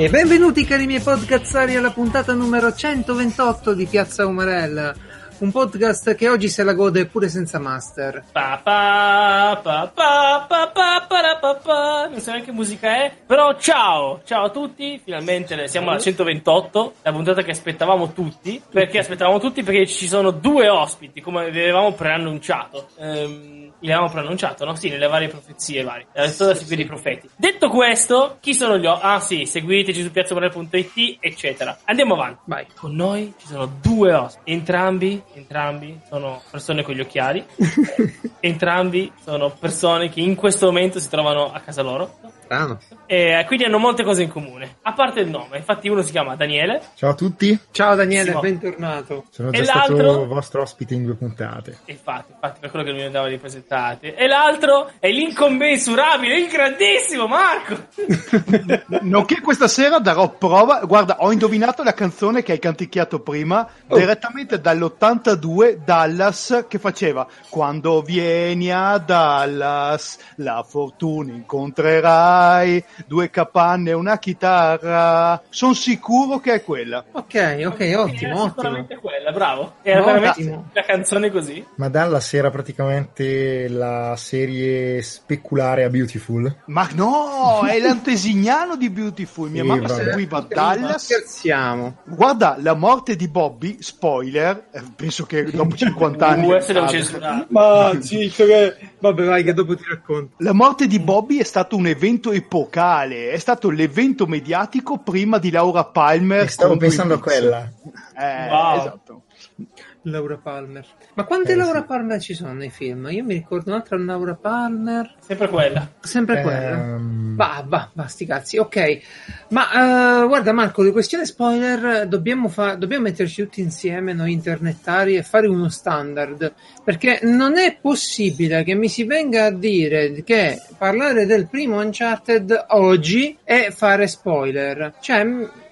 E benvenuti cari miei podcastari alla puntata numero 128 di Piazza Umarella, un podcast che oggi se la gode pure senza master. Pa, pa, pa, pa, pa, pa, para, pa, pa. Non so neanche che musica è, però ciao, ciao a tutti, finalmente siamo alla 128, la puntata che aspettavamo tutti, perché aspettavamo tutti perché ci sono due ospiti, come avevamo preannunciato. Ehm li avevamo preannunciato, no? Sì, nelle varie profezie varie. La lettura sì, sì. profeti. Detto questo, chi sono gli ospiti? Ah sì, seguiteci su piazzamorel.it, eccetera. Andiamo avanti. Vai. Con noi ci sono due ospiti. Entrambi, entrambi sono persone con gli occhiali. entrambi sono persone che in questo momento si trovano a casa loro. Strano. E quindi hanno molte cose in comune. A parte il nome, infatti uno si chiama Daniele. Ciao a tutti. Ciao Daniele, Simo. bentornato. Sono già e stato l'altro... vostro ospite in due puntate. Infatti, infatti, per quello che non mi andava di presentate. E l'altro è l'incommensurabile, il grandissimo Marco. Nonché questa sera darò prova. Guarda, ho indovinato la canzone che hai canticchiato prima, oh. direttamente dall'82 Dallas, che faceva Quando vieni a Dallas, la fortuna incontrerai due capanne e una chitarra. Sono sicuro che è quella. Ok, ok, ottimo, ottimo. Sicuramente quella, bravo. Era no, veramente la canzone così. Ma Dallas era praticamente la serie speculare a Beautiful. Ma no, è l'antesignano di Beautiful. Mia sì, mamma vabbè. seguiva Dallas. Scherziamo. Guarda, la morte di Bobby, spoiler, eh, penso che dopo 50 anni... Ma zitto che... Vabbè, vai, che dopo ti racconto. La morte di Bobby è stato un evento epocale, è stato l'evento mediatico prima di Laura Palmer. E stavo pensando a quella. Eh, wow. esatto. Laura Palmer. Ma quante eh, Laura sì. Palmer ci sono nei film? Io mi ricordo un'altra Laura Palmer. Sempre quella. Sempre quella. Um... Va, va, va, sti cazzi. Ok. Ma uh, guarda Marco, di questione spoiler dobbiamo, fa- dobbiamo metterci tutti insieme noi internettari e fare uno standard. Perché non è possibile che mi si venga a dire che parlare del primo Uncharted oggi è fare spoiler. Cioè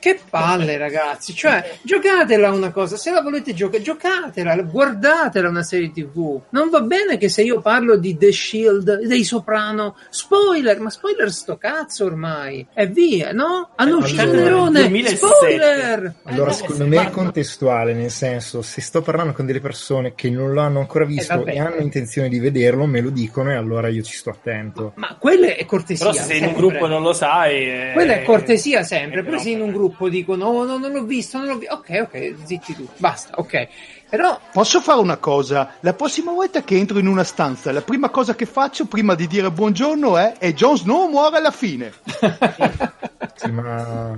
che palle, ragazzi! Cioè, giocatela una cosa, se la volete giocare, giocatela, guardatela una serie TV. Non va bene che se io parlo di The Shield, dei Soprano, spoiler, ma spoiler sto cazzo ormai. E via, no? Hanno uscito allora, Nerone, spoiler! Allora, eh, secondo me è contestuale, nel senso, se sto parlando con delle persone che non lo hanno ancora visto eh, e hanno intenzione di vederlo, me lo dicono e allora io ci sto attento. Ma, ma quella è cortesia. Però se sei in un gruppo non lo sai... Eh... Quella è cortesia sempre, però se in un gruppo gruppo dicono oh, no, non l'ho visto, non l'ho visto. Ok, ok, zitti tu, basta, ok. Però... Posso fare una cosa? La prossima volta che entro in una stanza, la prima cosa che faccio prima di dire buongiorno è e Jon Snow muore alla fine. sì, ma...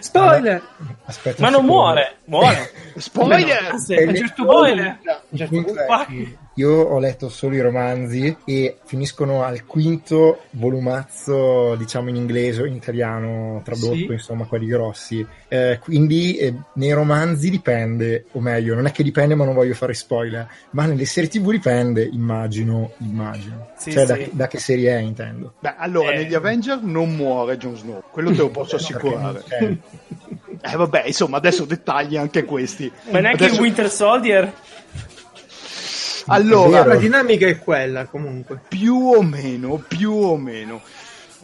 Spoiler! Aspetta ma non muore, muore. Spoiler! No, a un certo punto... Certo io ho letto solo i romanzi e finiscono al quinto volumazzo, diciamo in inglese o in italiano, tradotto, sì. insomma, quelli grossi. Eh, quindi eh, nei romanzi dipende, o meglio, non è che dipende, ma non voglio fare spoiler. Ma nelle serie TV dipende, immagino, immagino. Sì, cioè, sì. Da, da, che serie è, intendo. Beh, allora, eh. negli Avenger non muore Jon Snow, quello te lo posso assicurare. Eh vabbè, insomma, adesso dettagli anche questi. Ma neanche adesso... il Winter Soldier? Allora, la dinamica è quella comunque. Più o meno, più o meno.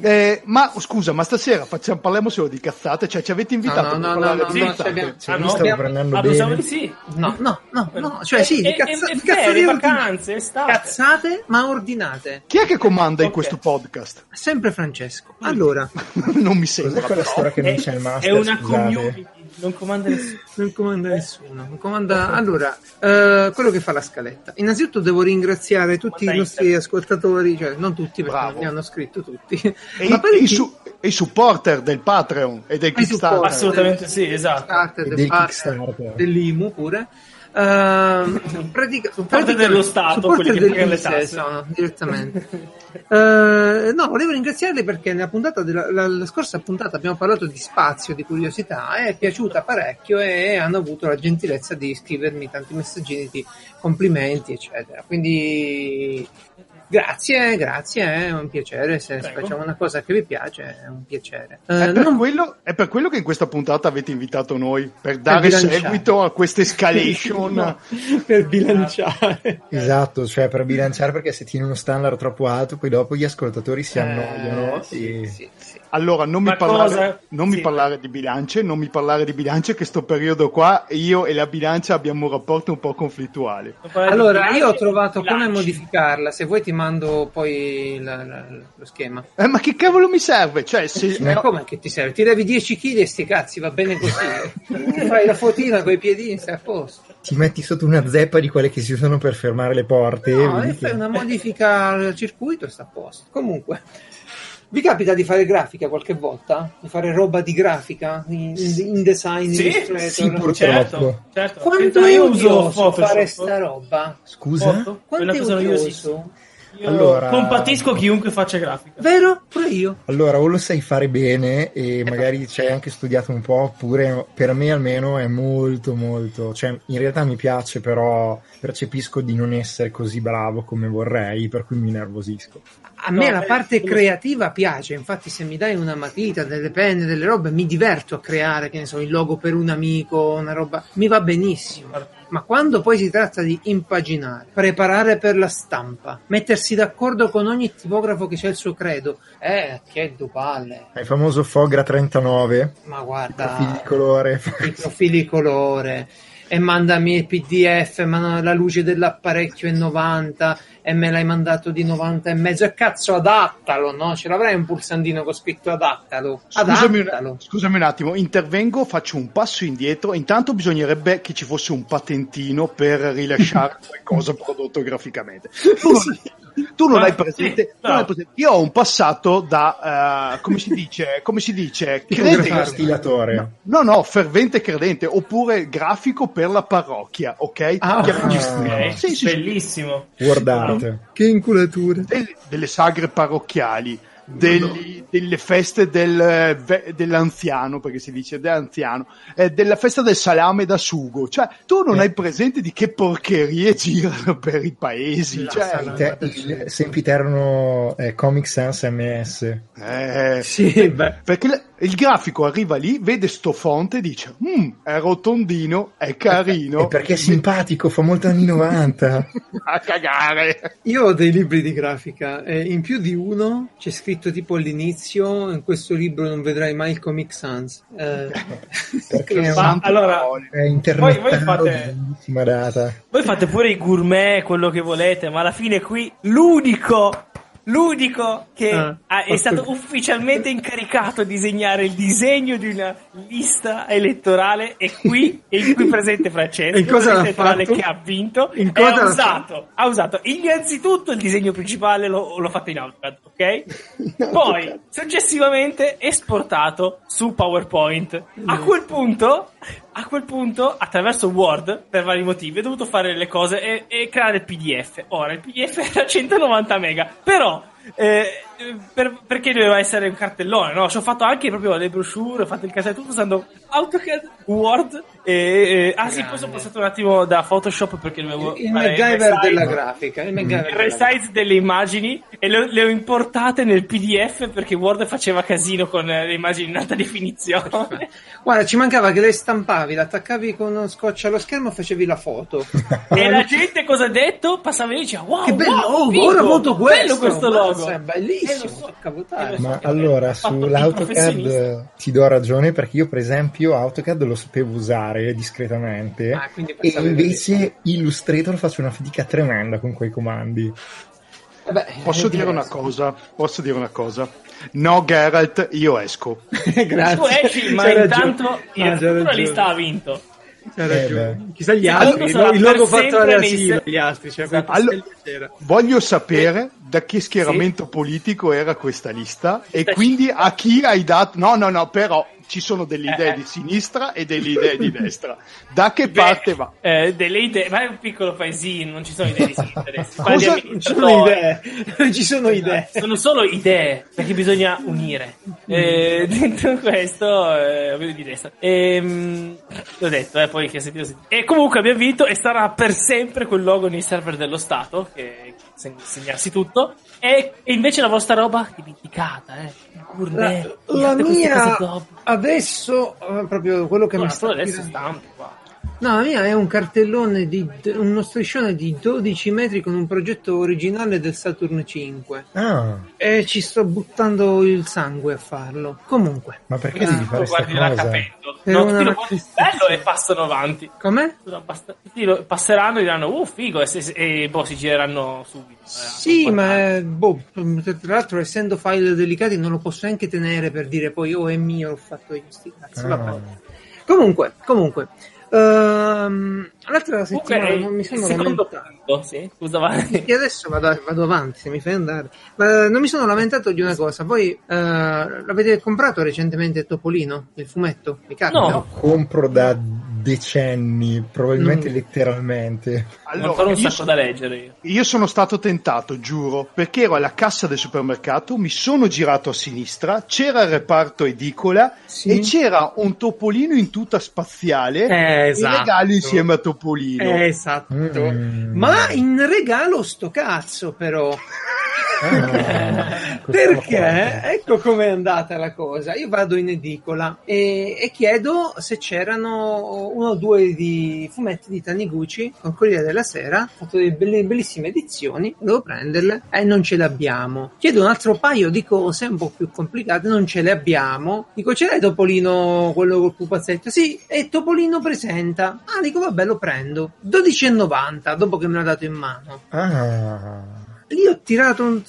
Eh, ma scusa, ma stasera facciamo, parliamo solo di cazzate? Cioè, ci avete invitato no, no, no, no, di no, cazzate? Abbiamo, cioè, ah, stavo prendendo bene. Di sì. No, no, no, no, cioè sì, di cazza- e, cazzate, vacanze, estate. cazzate, ma ordinate. Chi è che comanda okay. in questo podcast? Sempre Francesco. Allora, non mi sembra. Cos'è quella storia che non c'è il master? È una community non comanda nessuno. Non comanda nessuno. Non comanda... Allora, uh, quello che fa la scaletta. Innanzitutto devo ringraziare tutti i nostri ascoltatori, cioè non tutti perché Bravo. mi hanno scritto tutti. E, ma i, su- i supporter del Patreon e del Kickstarter. Assolutamente sì, esatto. Del, del Kickstarter. Dell'IMU pure. Uh, pratica, parte dello Stato, quelli che pagano le tasse. Sono, direttamente. uh, no, volevo ringraziarli perché nella puntata della la, la scorsa puntata abbiamo parlato di spazio, di curiosità, è piaciuta parecchio e hanno avuto la gentilezza di scrivermi tanti messaggini di complimenti, eccetera. Quindi Grazie, grazie, è un piacere. Se Prego. facciamo una cosa che vi piace, è un piacere. Uh, è, per non... quello, è, per quello, che in questa puntata avete invitato noi, per dare per seguito a questa escalation. no, per bilanciare. Esatto, cioè per bilanciare perché se tieni uno standard troppo alto, poi dopo gli ascoltatori si annoiano. Eh, sì, e... sì, sì. Allora, non, mi parlare, non mi parlare, di bilance, non mi parlare di bilance, che sto periodo qua io e la bilancia abbiamo un rapporto un po' conflittuale. Allora, io ho trovato come modificarla, se vuoi ti mando poi la, la, lo schema. Eh, ma che cavolo mi serve? Cioè, se... Ma come che ti serve? Ti levi 10 kg e sti cazzi, va bene così. fai la fotina con i piedini, sei a posto. Ti metti sotto una zeppa di quelle che si usano per fermare le porte. No, e fai una modifica al circuito e sta a posto. Comunque. Vi capita di fare grafica qualche volta? Di fare roba di grafica in, in design, sì? Sì, purtroppo. Certo, certo. Quanto è odioso fare sta roba? Scusa? Foto? Quanto è odioso? Io allora... compatisco chiunque faccia grafica. Vero? Pure io. Allora, o lo sai fare bene e eh, magari ci hai anche studiato un po', oppure per me almeno è molto molto, cioè in realtà mi piace, però percepisco di non essere così bravo come vorrei, per cui mi nervosisco a me no, la parte creativa piace, infatti se mi dai una matita, delle penne, delle robe, mi diverto a creare, che ne so, il logo per un amico, una roba, mi va benissimo. Ma quando poi si tratta di impaginare, preparare per la stampa, mettersi d'accordo con ogni tipografo che c'è il suo credo, eh, che dupalle. Il famoso Fogra 39. Ma guarda, i profili di colore. I profili di colore e mandami il PDF, ma la luce dell'apparecchio è 90 e me l'hai mandato di 90 e mezzo e cazzo adattalo, no? Ce l'avrai un pulsantino con scritto adattalo. Scusami un, scusami un, attimo, intervengo, faccio un passo indietro. Intanto bisognerebbe che ci fosse un patentino per rilasciare qualcosa prodotto graficamente. Tu non, hai presente, sì, no. hai presente, Io ho un passato da, uh, come si dice, come si dice, credente. No, no, fervente credente, oppure grafico per la parrocchia, ok? Ah, ah. Sì, sì, bellissimo. Guardate. Che inculatura. Delle, delle sagre parrocchiali degli, delle feste del, dell'anziano, perché si dice dell'anziano, eh, della festa del salame da sugo. Cioè, tu non eh. hai presente di che porcherie girano per i paesi. Cioè, te, il sempiterno eh, Comic Sans MS. Eh, sì, beh. Perché il grafico arriva lì, vede sto fonte e dice: mm, È rotondino, è carino. E perché è simpatico, fa molto anni 90. A cagare. Io ho dei libri di grafica e in più di uno c'è scritto tipo all'inizio: In questo libro non vedrai mai il Comic Sans. Eh, perché è, un... allora, è voi, voi fate... Voi fate pure i gourmet, quello che volete, ma alla fine qui l'unico l'unico che ah, ha, è stato ufficialmente incaricato a disegnare il disegno di una lista elettorale è qui, è in qui presente Francesco, in cosa elettorale che ha vinto in e ha usato, ha usato innanzitutto il disegno principale l'ho, l'ho fatto in AutoCAD, ok? Poi successivamente esportato su PowerPoint. A quel punto a quel punto, attraverso Word, per vari motivi, ho dovuto fare le cose e, e creare il PDF. Ora, il PDF era 190 mega, però eh, per, perché doveva essere un cartellone, no? Ci ho fatto anche proprio le brochure, ho fatto il casetto tutto usando AutoCAD, Word e, e ah sì, poi sono passato un attimo da Photoshop perché dovevo il MacGyver della grafica, il MacGyver il resize delle immagini e le, le, ho importate nel PDF perché Word faceva casino con le immagini in alta definizione. Guarda, ci mancava che le stampavi, l'attaccavi con uno scotch allo schermo e facevi la foto. e la gente cosa ha detto? Passava e diceva wow, che bello, wow, oh, ora voto questo. Bello questo logo. È bellissimo, eh, Ma allora, sull'AutoCAD ti do ragione perché io per esempio AutoCAD lo sapevo usare discretamente ah, e invece Illustrator faccio una fatica tremenda con quei comandi. Vabbè, posso dire una cosa? Posso dire una cosa? No, Geralt, io esco. Grazie. Tu esci, ma intanto il la lista ha vinto. Eh, Chissà gli altri, il logo fatto alla Sila, gli altri. Cioè esatto. allora, voglio sapere da che schieramento sì. politico era questa lista e quindi a chi hai dato... No, no, no, però ci sono delle idee eh. di sinistra e delle idee di destra. Da che Beh, parte va? Eh, delle idee, ma è un piccolo paesino, non ci sono idee di sinistra. Cosa? Non ci sono idee, non ci sono idee. Sono solo idee, perché bisogna unire. Eh, dentro questo, eh, di destra. E, ehm, l'ho detto, eh, poi che sentito, sentito. E comunque abbiamo vinto e sarà per sempre quel logo nei server dello Stato, che segnarsi tutto. E, e, invece la vostra roba dimenticata, eh. Urne, la, la mia adesso proprio quello che no, mi sta adesso stampi qua. No, la mia è un cartellone di uno striscione di 12 metri con un progetto originale del Saturn 5. Ah. E ci sto buttando il sangue a farlo. Comunque. Ma perché devi fare questa cosa? Capendo. No, una bello e passano avanti. Com'è? Passeranno e diranno, uh, figo, e, e, e boh, si gireranno subito. Eh, sì, ma boh, tra l'altro, essendo file delicati, non lo posso neanche tenere per dire poi, oh, è mio, l'ho fatto io. Sti cazzo. Ah. Comunque, comunque. Uh, l'altra settimana okay, non mi sono lamentato. sì, scusa, vai. E adesso vado, vado, avanti se mi fai andare. Ma non mi sono lamentato di una cosa. Voi uh, l'avete comprato recentemente Topolino, il fumetto? Mi capita? No, lo compro da decenni, probabilmente mm. letteralmente. Allora, non un sacco so, da leggere io. io. sono stato tentato, giuro, perché ero alla cassa del supermercato, mi sono girato a sinistra, c'era il reparto edicola sì. e c'era un topolino in tuta spaziale eh, esatto. in regalo insieme a Topolino. Eh, esatto. Mm. Ma in regalo sto cazzo però. Ah, perché ecco com'è andata la cosa. Io vado in edicola e, e, chiedo se c'erano uno o due di fumetti di Taniguchi con Corriere della Sera, fatto delle bellissime edizioni, devo prenderle e non ce le abbiamo. Chiedo un altro paio di cose un po' più complicate, non ce le abbiamo. Dico, c'è Topolino quello col pupazzetto? Sì, e Topolino presenta. Ah, dico, vabbè, lo prendo. 12,90 dopo che me l'ha dato in mano. Ah lì ho tirato un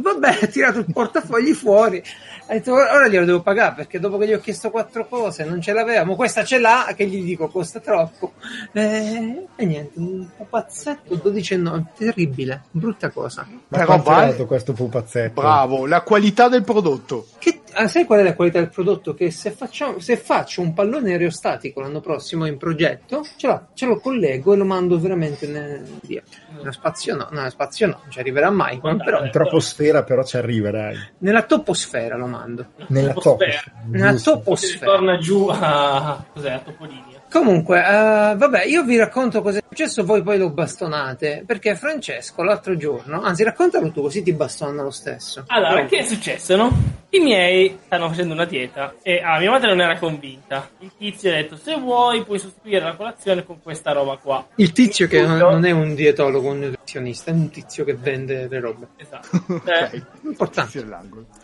vabbè ho tirato il portafogli fuori. Ho detto ora glielo devo pagare perché dopo che gli ho chiesto quattro cose non ce l'avevamo questa ce l'ha che gli dico costa troppo e, e niente un pupazzetto 12,9 terribile brutta cosa. Ma però vai questo pupazzetto? bravo la qualità del prodotto. Che, ah, sai qual è la qualità del prodotto che se, facciamo, se faccio un pallone aerostatico l'anno prossimo in progetto ce, l'ho, ce lo collego e lo mando veramente nel, via nello spazio no, nello spazio no non ci arriverà mai. Però, in troposfera però ci arriverai. Nella toposfera lo mando. Nella toposfera. Nella toposfera. Torna giù a... cos'è? A Topolinia. Comunque, uh, vabbè, io vi racconto cosa è successo, voi poi lo bastonate, perché Francesco l'altro giorno, anzi raccontalo tu così ti bastonano lo stesso. Allora, Pronto. che è successo, no? I miei stanno facendo una dieta e ah, mia madre non era convinta. Il tizio ha detto, se vuoi puoi sostituire la colazione con questa roba qua. Il tizio che tutto... non è un dietologo, un nutrizionista, è un tizio che vende le robe. Esatto. okay. eh, importante.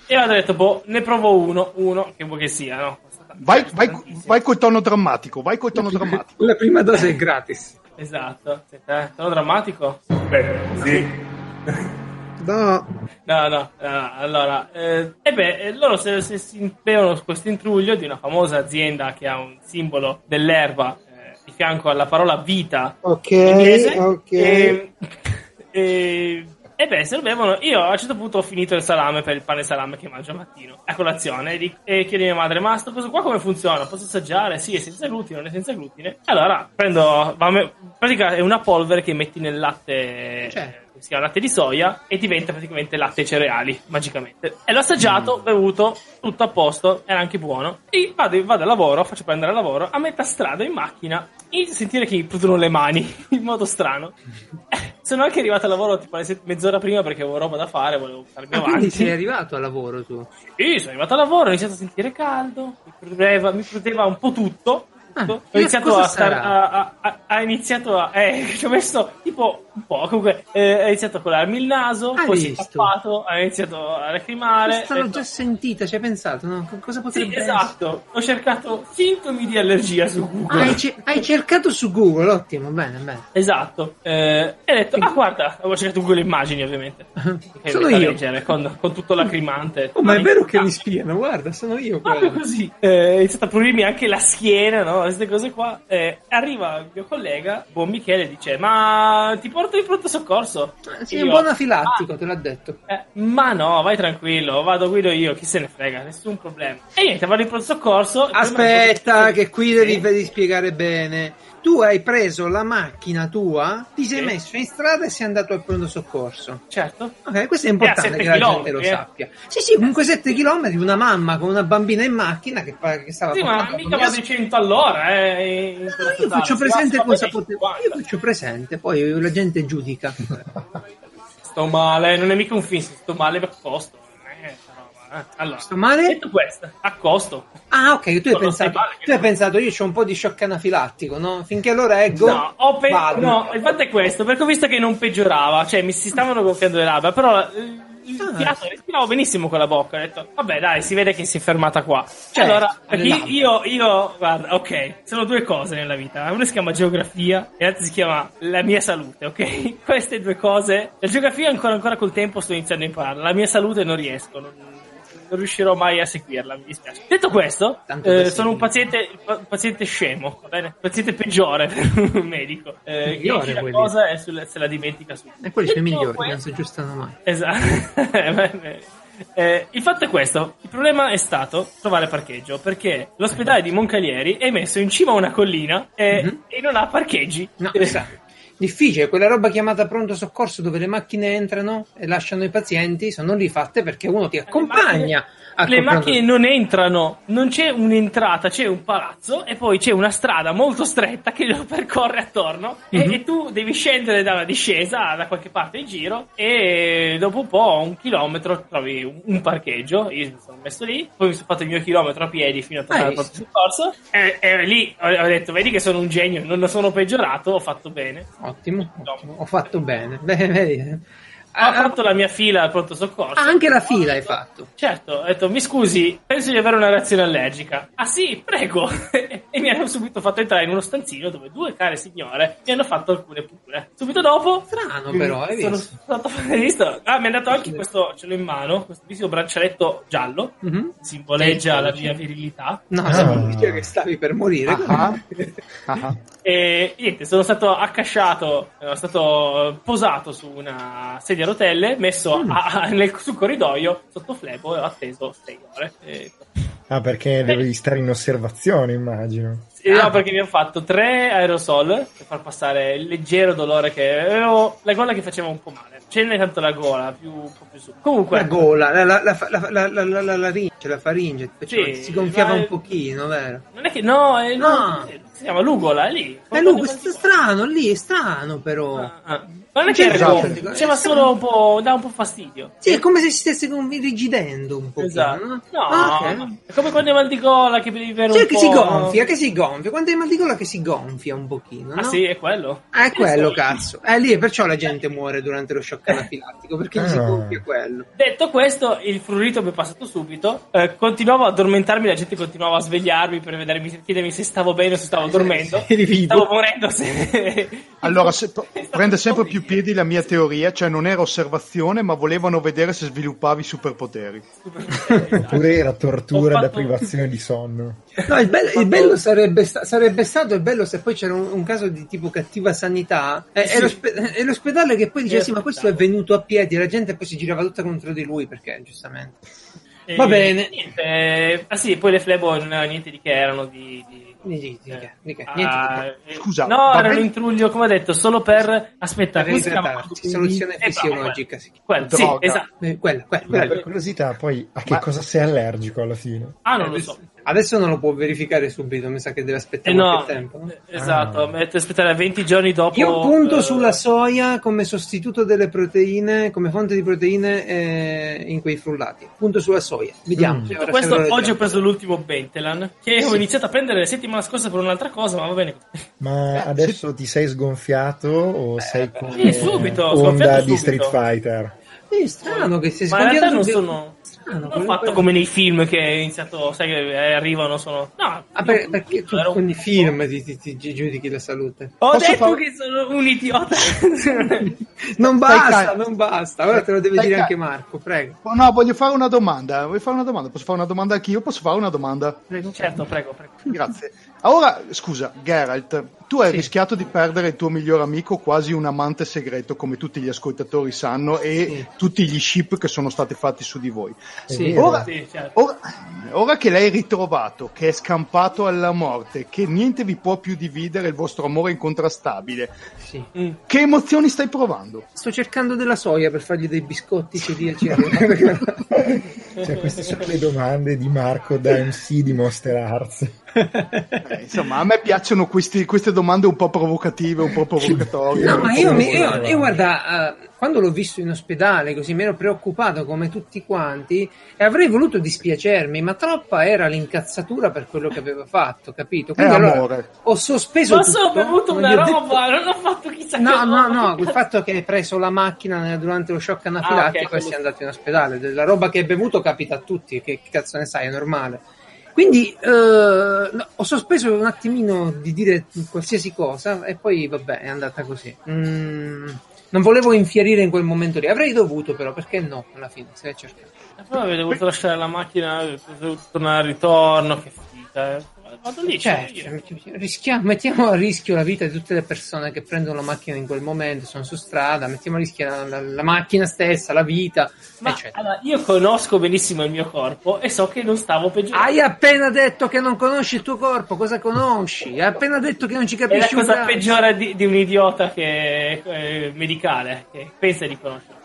E ho detto, boh, ne provo uno, uno che vuoi che sia, no? Vai, vai, vai col tono drammatico, vai col tono drammatico. La prima dose è gratis. Esatto. Senta, tono drammatico? Beh, sì. No. No, no, no. allora, eh, e beh, eh, loro se, se si bevono questo intruglio di una famosa azienda che ha un simbolo dell'erba eh, di fianco alla parola vita ok, inglese, ok. E, e e beh, se lo bevono, io a un certo punto ho finito il salame per il pane salame che mangio al mattino a colazione e, e chiedo a mia madre: Ma sto coso qua come funziona? Posso assaggiare? Sì, è senza glutine, non è senza glutine. Allora prendo, in pratica è una polvere che metti nel latte. Cioè si chiama latte di soia e diventa praticamente latte e cereali magicamente. E l'ho assaggiato, mm. bevuto, tutto a posto, era anche buono. E vado, vado al lavoro, faccio prendere al lavoro, a metà strada in macchina, inizio a sentire che mi prudono le mani in modo strano. sono anche arrivato al lavoro tipo mezz'ora prima perché avevo roba da fare, volevo farmi ah, avanti. Quindi sei arrivato al lavoro tu? Sì, sono arrivato al lavoro, ho iniziato a sentire caldo, mi prudeva, mi prudeva un po' tutto Ah, ho iniziato a, star, a, a, a, iniziato a eh, ci ho messo tipo un po' comunque eh, ha iniziato a colarmi il naso Hai poi visto? si è tappato ha iniziato a lacrimare questa l'ho già sentita ci hai pensato no? cosa potrebbe sì, esatto. Essere? ho cercato sintomi di allergia su Google. Ah, hai, c- hai, cercato su Google ottimo bene bene. Esatto. Eh, e ho detto ah guarda avevo cercato Google immagini ovviamente. Sono io. leggere, con, con, tutto lacrimante. Oh, ma è vero che mi spiano guarda sono io proprio così. Eh, ha iniziato a prudirmi anche la schiena no? Queste cose qua eh, arriva il mio collega, buon Michele, dice: Ma ti porto in pronto soccorso? Sì, io, un buon afilattico, ah, te l'ha detto. Eh, ma no, vai tranquillo, vado, guido io, chi se ne frega, nessun problema. E niente, vado in pronto soccorso. Aspetta, che qui devi, devi spiegare bene tu hai preso la macchina tua, ti sei sì. messo in strada e sei andato al pronto soccorso. Certo. Ok, questo è importante che la gente lo eh. sappia. Sì, sì, comunque 7 km, una mamma con una bambina in macchina che, che stava Sì, ma mica va di 100 all'ora, eh. io faccio presente cosa poteva. Io faccio presente, poi la gente giudica. sto male, non è mica un film, sto male per posto. Allora, sto male? Detto questo, a costo. Ah, ok, tu hai, pensato, male, tu hai pensato, io ho un po' di shock anafilattico, no? Finché lo reggo. No, ho pe- no, il fatto è questo, perché ho visto che non peggiorava, cioè mi si stavano gonfiando le labbra, però eh, respirato, respiravo benissimo con la bocca. Ho detto, vabbè, dai, si vede che si è fermata qua. Cioè, allora, perché io, io, guarda, ok, sono due cose nella vita. Una si chiama geografia e l'altra si chiama la mia salute, ok? Queste due cose. La geografia ancora, ancora col tempo sto iniziando a imparare. La mia salute non riesco. Non, non riuscirò mai a seguirla, mi dispiace. Detto questo, eh, sono un paziente, un paziente scemo, va bene? Un paziente peggiore per un medico. Eh, migliore, la cosa è sulla, se la dimentica subito. E quelli sono i migliori, questo, non si aggiustano mai. Esatto. Eh, il fatto è questo: il problema è stato trovare parcheggio perché l'ospedale di Moncalieri è messo in cima a una collina e, mm-hmm. e non ha parcheggi. No, esatto difficile, quella roba chiamata pronto soccorso dove le macchine entrano e lasciano i pazienti sono lì fatte perché uno ti accompagna le macchine non entrano, non c'è un'entrata, c'è un palazzo e poi c'è una strada molto stretta che lo percorre attorno mm-hmm. e, e, tu devi scendere da una discesa da qualche parte in giro e dopo un po', un chilometro, trovi un, un parcheggio. Io mi sono messo lì, poi mi sono fatto il mio chilometro a piedi fino a tornare al pronto soccorso e, e, lì ho, ho, detto, vedi che sono un genio, non lo sono peggiorato, ho fatto bene. Ottimo, ottimo. ho fatto bene. Bene, vedi ho ah, fatto la mia fila al pronto soccorso. Ah, anche la fila hai fatto? Certo, ho detto, mi scusi, penso di avere una reazione allergica. Ah sì, prego. e mi hanno subito fatto entrare in uno stanzino dove due care signore mi hanno fatto alcune pure. Subito dopo... Strano però, hai sono visto? Stato, hai visto? Ah, mi ha dato anche questo, ce l'ho in mano, questo bellissimo braccialetto giallo, mm-hmm. simboleggia sì, la mia virilità. No, ah. sembra che stavi per morire. Ah. ah. e niente, sono stato accasciato, sono stato posato su una sedia sedia a rotelle messo mm. a, nel, sul corridoio sotto flebo e ho atteso 6 ore. E... Ah, perché dovevi stare in osservazione, immagino. Sì, ah. No, perché mi hanno fatto tre aerosol per far passare il leggero dolore che avevo. La gola che faceva un po' male. Ce n'è tanto la gola, più, un po' più su. Comunque. La gola, la, la, la, la, la, la laringe, la faringe, cioè, sì, si gonfiava un pochino, vero? Non è che no, è, no. Si chiama lugola, è lì. È lugo, è strano, lì è strano però. Ah, ah. Ma non è che era gonfio, faceva solo un po', dà un po' fastidio. Sì, è come se si stesse rigidendo un po'. Esatto. No, no ah, okay. è come quando hai mal di gola che devi avere cioè un che po'... si gonfia, che si gonfia. Quando hai mal di gola che si gonfia un pochino, Ah sì, è quello? Ah, è quello, cazzo. È lì, e perciò la gente muore durante lo shock anafilattico, perché ah. si ah. gonfia quello. Detto questo, il frurito mi è passato subito. Eh, continuavo a addormentarmi, la gente continuava a svegliarmi per vedermi, chiedermi se stavo bene o se stavo dormendo. stavo morendo se... Allora, se, prende sempre più piedi la mia teoria cioè non era osservazione, ma volevano vedere se sviluppavi superpoteri. Oppure era tortura fatto... da privazione di sonno. No, il bello, il bello sarebbe, sta- sarebbe, stato il bello se poi c'era un, un caso di tipo cattiva sanità e, sì. l'ospe- e l'ospedale che poi diceva sì, ma questo è venuto a piedi, la gente poi si girava tutta contro di lui perché giustamente. E Va bene. Niente, ah sì, poi le flebo non erano niente di che, erano di, di Niente, niente, ah, Scusa, no, era un intruglio, come ho detto, solo per aspettare. Per soluzione eh, fisiologica. Sì. Quello, sì, esatto. Eh, quella, quella, quella. Per curiosità, poi a che Ma... cosa sei allergico alla fine? Ah, non lo so. Adesso non lo può verificare subito, mi sa che deve aspettare eh no, tempo. No? Esatto, ah. deve aspettare 20 giorni dopo. Io punto eh... sulla soia come sostituto delle proteine, come fonte di proteine eh, in quei frullati. Punto sulla soia. Vediamo. Mm. Questo, oggi ho preso l'ultimo Bentelan, che sì. ho iniziato a prendere la settimana scorsa per un'altra cosa, ma va bene. Ma eh, adesso sì. ti sei sgonfiato o eh, sei con sì, subito, onda di Street Fighter? Sì, strano che si Ma in realtà non sono strano. Non ho fatto come nei film che è iniziato, sai che arrivano, sono... No, ah, per, perché tu con i film ti, ti, ti, giudichi la salute? Ho Posso detto far... che sono un idiota. non basta, non basta. Ora te lo deve Stai dire anche Marco, prego. No, voglio fare una domanda. Voglio fare una domanda? Posso fare una domanda anch'io? Posso fare una domanda? Prego. Certo, prego, prego. Grazie. Ora, scusa, Geralt, tu hai sì. rischiato di perdere il tuo miglior amico, quasi un amante segreto, come tutti gli ascoltatori sanno, e sì. tutti gli ship che sono stati fatti su di voi. Sì, ora, certo. ora, ora, che l'hai ritrovato, che è scampato alla morte, che niente vi può più dividere il vostro amore incontrastabile, mm. che emozioni stai provando? Sto cercando della soia per fargli dei biscotti celiaci. Cioè, queste sono le domande di Marco da MC di Monster Arts. Eh, insomma, a me piacciono questi, queste domande un po' provocative, un po' provocatorie. No, ma io, mi, io, io guarda, uh, quando l'ho visto in ospedale, così mi ero preoccupato come tutti quanti e avrei voluto dispiacermi, ma troppa era l'incazzatura per quello che aveva fatto, capito? Quindi allora, ho sospeso ma tutto. Ho bevuto una roba, detto... non ho fatto chissà no, che No, no, no, il fatto che hai preso la macchina durante lo shock anafilattico ah, okay, e sei andato in ospedale, la roba che hai bevuto capita a tutti, che cazzo ne sai, è normale. Quindi eh, no, ho sospeso un attimino di dire qualsiasi cosa e poi vabbè è andata così. Mm, non volevo infierire in quel momento lì, avrei dovuto però, perché no, alla fine, se cercato. E poi avete dovuto lasciare la macchina, dovuto tornare al ritorno, che finita. Eh vado lì. Certo, rischiamo, mettiamo a rischio la vita di tutte le persone che prendono la macchina in quel momento, sono su strada, mettiamo a rischio la, la, la macchina stessa, la vita, Ma, allora, io conosco benissimo il mio corpo e so che non stavo peggiorando. Hai appena detto che non conosci il tuo corpo, cosa conosci? Hai appena detto che non ci capisci. È la cosa peggiore di, di, un idiota che eh, medicale, che pensa di conoscere.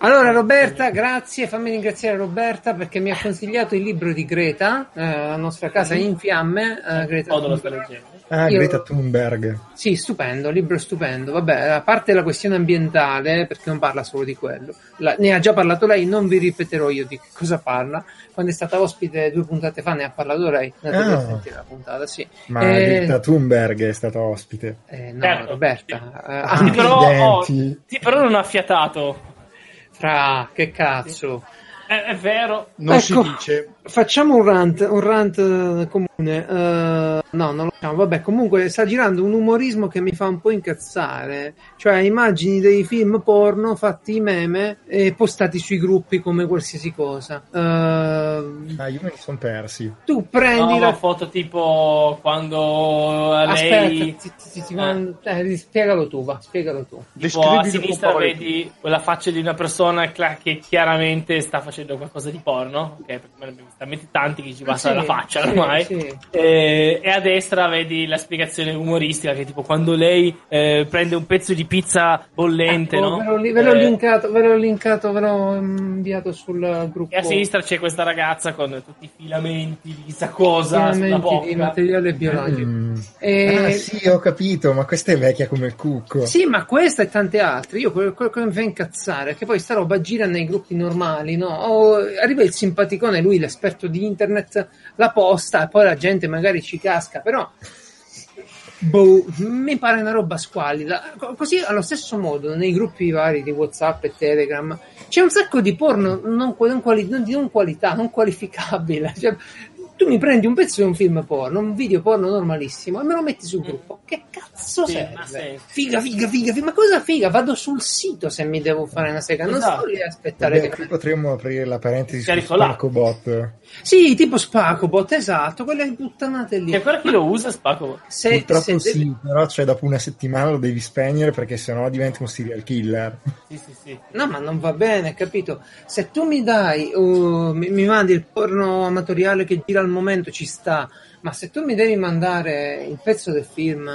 Allora Roberta, grazie, fammi ringraziare Roberta perché mi ha consigliato il libro di Greta, eh, la nostra casa in fiamme. Eh, Greta Ah, Io... Greta Thunberg. Sì, stupendo, libro stupendo. Vabbè, a parte la questione ambientale, perché non parla solo di quello, la... ne ha già parlato lei, non vi ripeterò io di cosa parla. Quando è stata ospite due puntate fa ne ha parlato lei, andate ah. la puntata, sì. Ma eh... Greta Thunberg è stata ospite. Eh, no, certo. Roberta. Eh, ah, sì, però, oh, sì, però non ha fiatato. Fra, che cazzo. È, è vero. Non ecco, si dice. Facciamo un rant, un rant eh, comune. Uh, no, non lo facciamo. Vabbè, comunque sta girando un umorismo che mi fa un po' incazzare. Cioè, immagini dei film porno fatti in meme e postati sui gruppi come qualsiasi cosa. Uh, ah, io me li sono persi. Tu prendi no, la foto tipo quando Aspetta, lei. Ti, ti, ti, eh. Eh, spiegalo tu, va, spiegalo tu. Tipo, a sinistra vedi quella faccia di una persona che chiaramente sta facendo qualcosa di porno. Ok, perché me ne abbiamo talmente tanti che ci basta sì, la faccia sì, ormai. Sì. E, e, a destra vedi la spiegazione umoristica che tipo quando lei eh, prende un pezzo di pizza bollente, ecco, no? Ve l'ho, ve l'ho eh, linkato, ve l'ho linkato, ve l'ho inviato sul gruppo. E a sinistra c'è questa ragazza con tutti i filamenti di chissà cosa filamenti di materiale biologico. Mm. E... Ah sì, ho capito, ma questa è vecchia come il cucco. Sì, ma questa e tante altre. Io quello, che mi fa incazzare è che poi sta roba gira nei gruppi normali, no? O arriva il simpaticone, lui l'esperto esperto di internet la posta e poi la gente magari ci casca, però boh, mi pare una roba squallida. Così allo stesso modo nei gruppi vari di WhatsApp e Telegram c'è un sacco di porno non, non, quali, non di non qualità, non qualificabile. Cioè, tu mi prendi un pezzo di un film porno, un video porno normalissimo e me lo metti sul gruppo. Che cazzo sì, serve? Figa, figa, figa, figa, ma cosa figa? Vado sul sito se mi devo fare una sega, non esatto. sto lì a aspettare Vabbè, che... potremmo aprire la parentesi su Spacobot. Sì, tipo Spacobot, esatto, quelle puttanate lì. E ancora chi lo usa Spacobot? Se, Purtroppo se sì, devi... però cioè, dopo una settimana lo devi spegnere perché sennò diventi un serial killer. Sì, sì, sì. No, ma non va bene, capito? Se tu mi dai, uh, mi, mi mandi il porno amatoriale che gira al momento, ci sta ma se tu mi devi mandare il pezzo del film,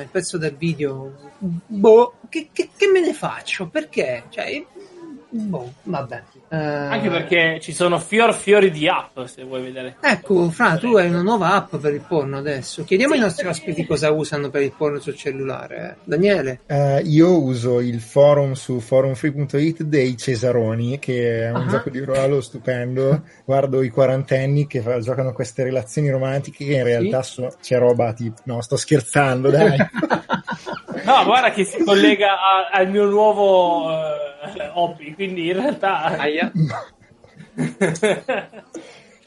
il pezzo del video, boh, che, che, che me ne faccio? Perché? Cioè, boh, vabbè. Uh, Anche perché ci sono fior fiori di app, se vuoi vedere. Ecco, Fra, tu hai una nuova app per il porno adesso. Chiediamo sì, ai nostri ospiti cosa usano per il porno sul cellulare. Daniele? Uh, io uso il forum su forumfree.it dei Cesaroni, che è un uh-huh. gioco di ruolo stupendo. Guardo i quarantenni che fa, giocano queste relazioni romantiche che in realtà sì? so, c'è roba tipo... No, sto scherzando, dai. no, guarda che si collega a, al mio nuovo uh, hobby, quindi in realtà... Aia.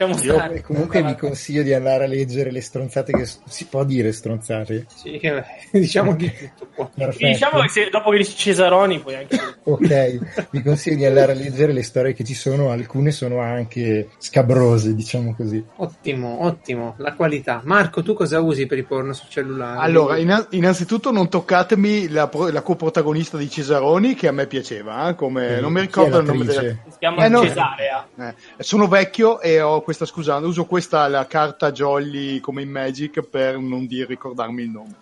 Io comunque vi consiglio di andare a leggere le stronzate che si può dire stronzate. Sì, diciamo di tutto. Diciamo che se, dopo che dici Cesaroni puoi anche Ok, vi consiglio di andare a leggere le storie che ci sono, alcune sono anche scabrose, diciamo così. Ottimo, ottimo, la qualità. Marco, tu cosa usi per i porno sul cellulare? Allora, innanzitutto non toccatemi la, la coprotagonista di Cesaroni che a me piaceva, eh, come, eh, non mi ricordo il nome della... Si chiama eh, no, Cesarea. Eh, sono vecchio e ho questa, scusate, uso questa la carta Jolly come in Magic per non dire ricordarmi il nome.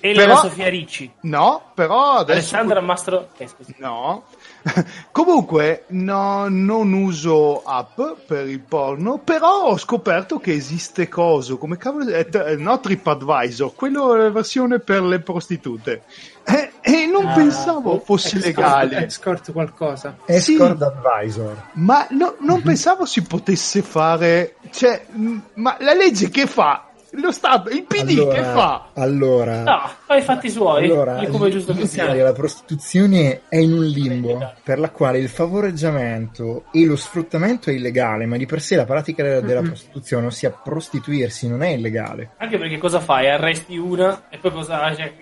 E però, Sofia Ricci. No, però adesso... Alessandra Mastro... Eh, no. Comunque, no, non uso app per il porno, però ho scoperto che esiste coso, come cavolo... È, no TripAdvisor, quello è la versione per le prostitute. E, e non ah, pensavo fosse escort, legale. Escort qualcosa. Escort sì, Advisor. Ma no, non pensavo si potesse fare... Cioè, ma la legge che fa? Lo Stato, il PD allora, che fa? Allora, no, fa i fatti suoi. Allora, come giusto in Italia la prostituzione è in un limbo per la quale il favoreggiamento e lo sfruttamento è illegale, ma di per sé la pratica della, della mm-hmm. prostituzione, ossia prostituirsi, non è illegale. Anche perché cosa fai? Arresti una e poi cosa cioè?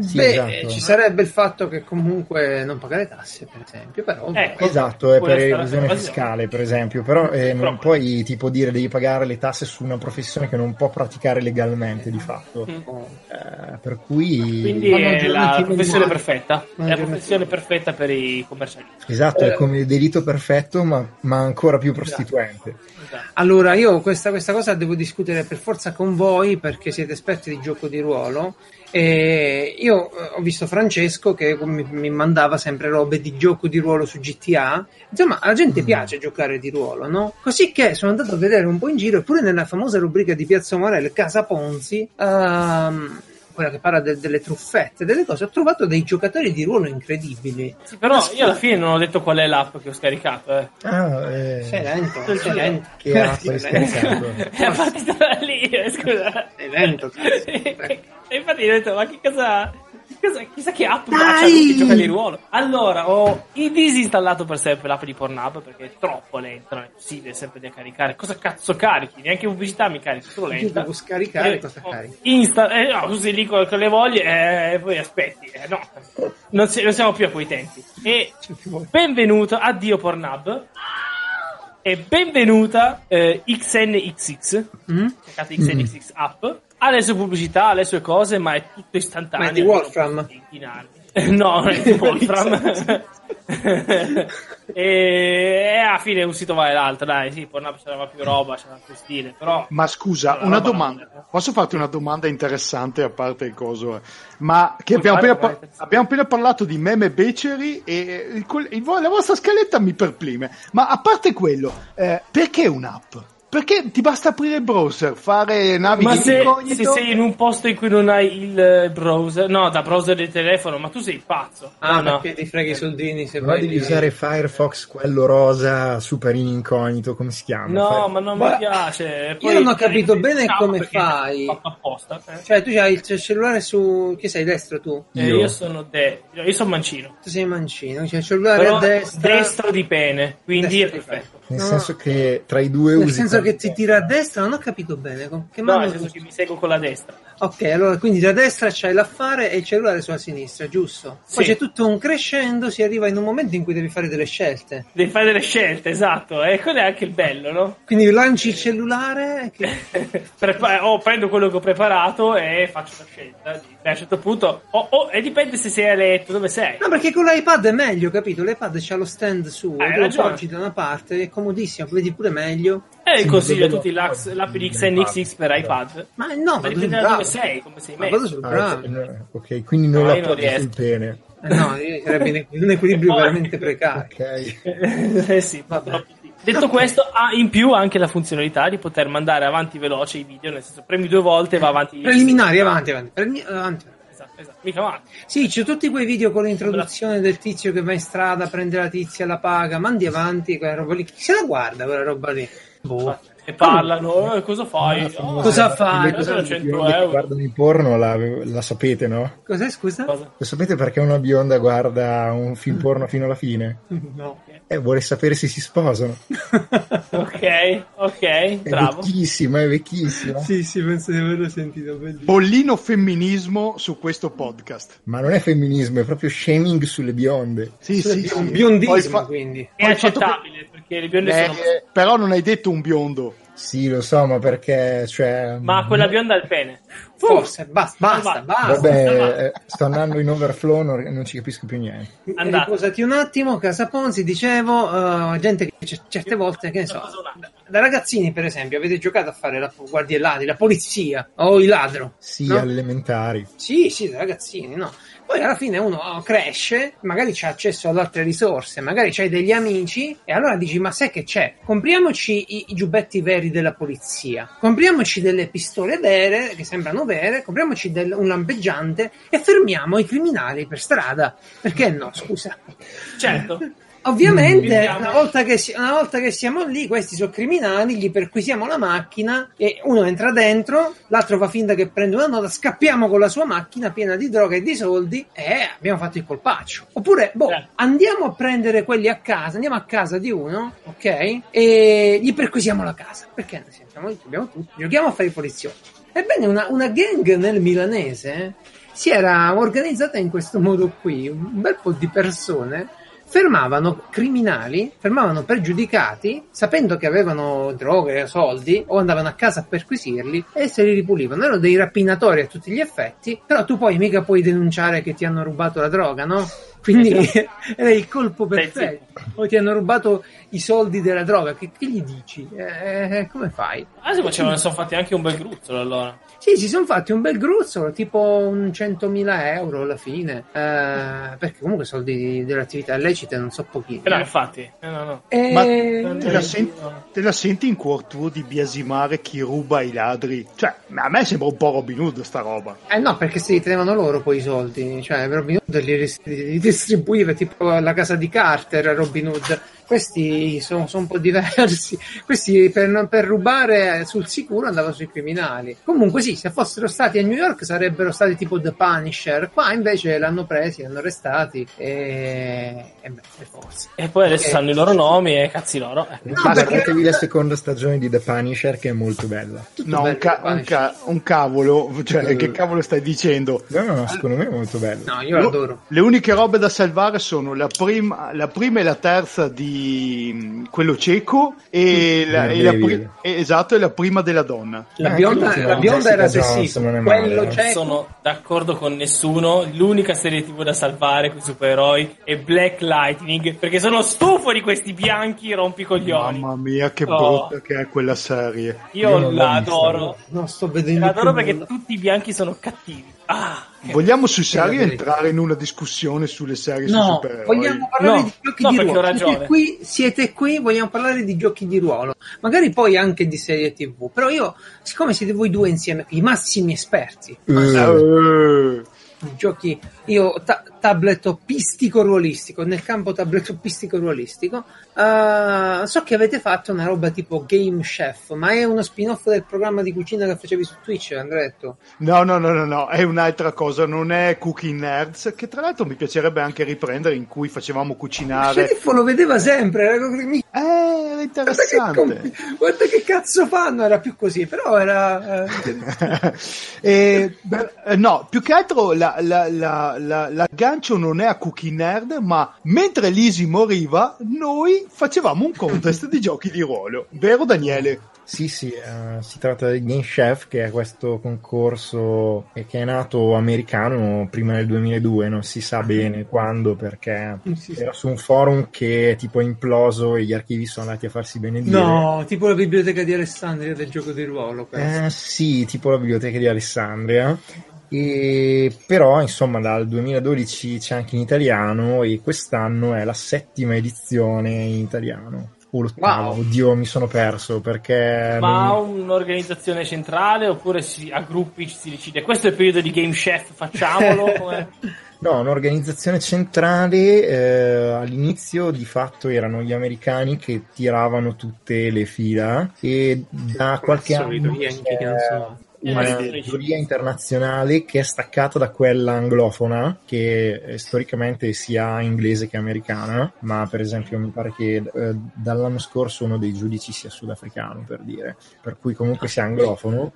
Sì, Beh, esatto. ci sarebbe il fatto che comunque non pagare tasse, per esempio, però... Ecco, esatto, è per evasione fiscale, per esempio, però eh, non puoi tipo dire devi pagare le tasse su una professione che non può praticare legalmente di fatto. Mm. Eh, per cui... Quindi è la professione perfetta, è la professione perfetta per i commercialisti. Esatto, è come il delitto perfetto ma, ma ancora più prostituente. Esatto. Allora, io questa, questa cosa devo discutere per forza con voi perché siete esperti di gioco di ruolo e io eh, ho visto Francesco che mi, mi, mandava sempre robe di gioco di ruolo su GTA. Insomma, alla gente mm. piace giocare di ruolo, no? Così che sono andato a vedere un po' in giro, eppure nella famosa rubrica di Piazza Morel, Casa Ponzi, um, quella che parla de- delle truffette, delle cose, ho trovato dei giocatori di ruolo incredibili. Sì, però Ma io alla fine non ho detto qual è l'app che ho scaricato. Eh. Ah, eh. Sei lento, sei lento. Che app hai scaricato? È partita da lì, eh, scusa. Sei lento. e infatti ho detto, ma che cosa Chissà, chissà che app c'ha che gioca di ruolo. Allora, ho disinstallato per sempre l'app di Pornhub perché è troppo lenta, non è possibile sempre da caricare. Cosa cazzo carichi? Neanche pubblicità mi carichi, solo lenta. Devo scaricare, e, cosa carichi? Insta, eh, no, usi lì con, con le voglie e eh, poi aspetti. Eh, no, non, si, non, siamo più a quei tempi. E benvenuto, addio Pornhub. E benvenuta eh, XNXX. Mm? Cercate XNXX app ha le sue pubblicità, ha le sue cose, ma è tutto istantaneo. Ma è di Wolfram? no, non è di Wolfram. e, alla fine un sito vale l'altro, dai, sì, Pornhub c'era più roba, c'era più stile, però... Ma scusa, una domanda, roba. posso farti una domanda interessante a parte il coso? Eh? Ma che abbiamo appena, par- abbiamo appena, parlato di meme beceri e il, il, la vostra scaletta mi perplime, ma a parte quello, eh, perché un'app? Perché ti basta aprire il browser, fare navi Ma se, se, sei in un posto in cui non hai il eh, browser, no, da browser del telefono, ma tu sei pazzo. Ah, no, perché ti freghi i soldini se vuoi. devi usare Firefox, quello rosa, super in incognito, come si chiama? No, Fire... ma non ma... mi piace. Poi io non ho capito bene come fai. Apposta, eh? Cioè, tu hai il cellulare su. Che sei destro tu? Eh, io. io sono de... io sono mancino. Tu sei mancino, cioè il cellulare Però a destra. Destro di pene, quindi destro è perfetto. Nel no. senso che tra i due Nel usi. Senso che ti tira a destra, non ho capito bene. Che no, nel senso che mi seguo con la destra. Ok, allora quindi da destra c'hai l'affare e il cellulare sulla sinistra, giusto? Poi c'è tutto un crescendo, si arriva in un momento in cui devi fare delle scelte. Devi fare delle scelte, esatto, e quello è anche il bello, no? Quindi lanci il cellulare che... Prepa- o prendo quello che ho preparato e faccio la scelta. Beh, a un certo punto, oh, oh, e dipende se sei a letto, dove sei. No, perché con l'iPad è meglio, capito? L'iPad c'ha lo stand su, ah, lo porgi da una parte, è comodissimo, vedi pure meglio. E eh, consiglio a tutti l'app di XNXX per iPad. Ma no, ma dipende da dove sei, come sei messo. Ah, ok, quindi non no, la porti sul pene. Eh, no, sarebbe un equilibrio veramente precario. Ok. eh sì, Vabbè. Detto questo, ha in più anche la funzionalità di poter mandare avanti veloce i video, nel senso premi due volte e va avanti. Preliminari, avanti, avanti. Prelimi- avanti. Esatto, esatto. Mica male. Sì, c'è tutti quei video con l'introduzione del tizio che va in strada, prende la tizia, la paga, mandi avanti, quella roba lì. Chi se la guarda quella roba lì? Boh e parlano, eh, cosa fai? Oh, cosa fai? Cosa 100 euro. guardano il porno la, la sapete, no? Cos'è, scusa? Cosa? Lo sapete perché una bionda guarda un film porno fino alla fine? No. Eh, vuole sapere se si sposano. ok, ok, è bravo. vecchissima, è vecchissima. sì, sì, penso di averlo sentito. Bellissimo. Bollino femminismo su questo podcast. Ma non è femminismo, è proprio shaming sulle bionde. Sì, sulle sì, un biondismo, fa... quindi. È accettabile, che... perché le bionde eh, sono... Però non hai detto un biondo. Sì, lo so, ma perché, cioè... Ma quella bionda ha il pene. Forse, basta, basta, basta. Vabbè, eh, sto andando in overflow, non, non ci capisco più niente. Andate. Riposati un attimo, Casa Ponzi, dicevo, uh, gente che c- certe volte, che ne so, da, da, ragazzini per esempio, avete giocato a fare la guardia e ladri, la polizia o il ladro? Sì, no? elementari. Sì, sì, da ragazzini, no. Poi alla fine uno cresce, magari c'è accesso ad altre risorse, magari c'hai degli amici e allora dici ma sai che c'è? Compriamoci i, i giubbetti veri della polizia, compriamoci delle pistole vere, che sembrano vere, compriamoci del, un lampeggiante e fermiamo i criminali per strada. Perché no, scusa? Certo. Ovviamente, una volta, che, una volta, che, siamo lì, questi sono criminali, gli perquisiamo la macchina e uno entra dentro, l'altro fa finta che prende una nota, scappiamo con la sua macchina piena di droga e di soldi e abbiamo fatto il colpaccio. Oppure, boh, eh. andiamo a prendere quelli a casa, andiamo a casa di uno, ok? E gli perquisiamo la casa. Perché siamo, abbiamo tutti, giochiamo a fare i poliziotti. Ebbene, una, una gang nel milanese si era organizzata in questo modo qui, un bel po' di persone fermavano criminali, fermavano pregiudicati, sapendo che avevano droghe, soldi, o andavano a casa a perquisirli e se li ripulivano. Erano dei rapinatori a tutti gli effetti, però tu poi mica puoi denunciare che ti hanno rubato la droga, no? Quindi esatto. era il colpo perfetto. Poi ti hanno rubato i soldi della droga. Che, che gli dici? Eh, eh come fai? Ah, si facevano, sono fatti anche un bel gruzzolo allora. Sì, si sono fatti un bel gruzzolo, tipo un 100.000 euro alla fine. Eh, perché comunque soldi delle attività illecite non so pochini. Però infatti, eh, no, no. E... Ma te la, senti, te la, senti, in cuor tuo di biasimare chi ruba i ladri? Cioè, a me sembra un po' Robin Hood sta roba. Eh no, perché si li tenevano loro poi i soldi. Cioè, Robin Hood li, li distribuiva tipo la casa di Carter Robin Hood questi sono, sono un po' diversi. Questi per, per, rubare sul sicuro andavano sui criminali. Comunque, sì, se fossero stati a New York sarebbero stati tipo The Punisher. Qua invece l'hanno presi, l'hanno arrestati e, e beh, forse. E poi adesso okay. sanno i loro nomi e cazzi loro. Eh. No, Guardatevi perché... la seconda stagione di The Punisher che è molto bella. Tutto no, un, ca- un, ca- un, cavolo, cioè, che cavolo stai dicendo? No, no, secondo me è molto bello. No, io l'adoro. Le uniche robe da salvare sono la prima, la prima e la terza di quello cieco e, la, e la pri- esatto, è la prima della donna. La bionda, la bionda era sessista, quello cieco. Sono d'accordo con nessuno. L'unica serie TV da salvare con i supereroi è Black Lightning perché sono stufo di questi bianchi rompicoglioni. Mamma mia, che oh. brutta che è quella serie. Io, Io la adoro. Non sto vedendo. La adoro perché tutti i bianchi sono cattivi. Ah, vogliamo sul serio entrare in una discussione sulle serie no, vogliamo parlare no, di giochi no, di ruolo. Siete qui, siete qui, vogliamo parlare di giochi di ruolo. Magari poi anche di serie TV. Però io, siccome siete voi due insieme, i massimi esperti. Uh giochi io ta- tabletoppistico ruolistico nel campo tabletoppistico ruolistico uh, so che avete fatto una roba tipo Game Chef ma è uno spin-off del programma di cucina che facevi su Twitch Andretto? No no no no no è un'altra cosa non è Cooking Nerds che tra l'altro mi piacerebbe anche riprendere in cui facevamo cucinare. Sceriffo lo vedeva sempre era... eh era interessante guarda che, guarda che, cazzo fanno era più così però era eh... e, beh, no più che altro la la, la, la, l'aggancio non è a Cookie Nerd, ma mentre Lisi moriva, noi facevamo un contest di giochi di ruolo. Vero Daniele? Sì, sì, uh, si tratta del Game Chef, che è questo concorso che è nato americano prima del 2002, non si sa bene quando, perché sì, era su un forum che tipo è imploso e gli archivi sono andati a farsi benedire. No, tipo la biblioteca di Alessandria del gioco di ruolo. Eh, sì, tipo la biblioteca di Alessandria. E però insomma dal 2012 c'è anche in italiano e quest'anno è la settima edizione in italiano. O l'ottavo, wow. oddio mi sono perso perché... Ma ha non... un'organizzazione centrale oppure si, a gruppi si decide? Questo è il periodo di Game Chef, facciamolo? no, un'organizzazione centrale eh, all'inizio di fatto erano gli americani che tiravano tutte le fila e da qualche anno... C'è una giuria internazionale che è staccata da quella anglofona, che è storicamente sia inglese che americana, ma per esempio mi pare che eh, dall'anno scorso uno dei giudici sia sudafricano, per dire, per cui comunque sia anglofono.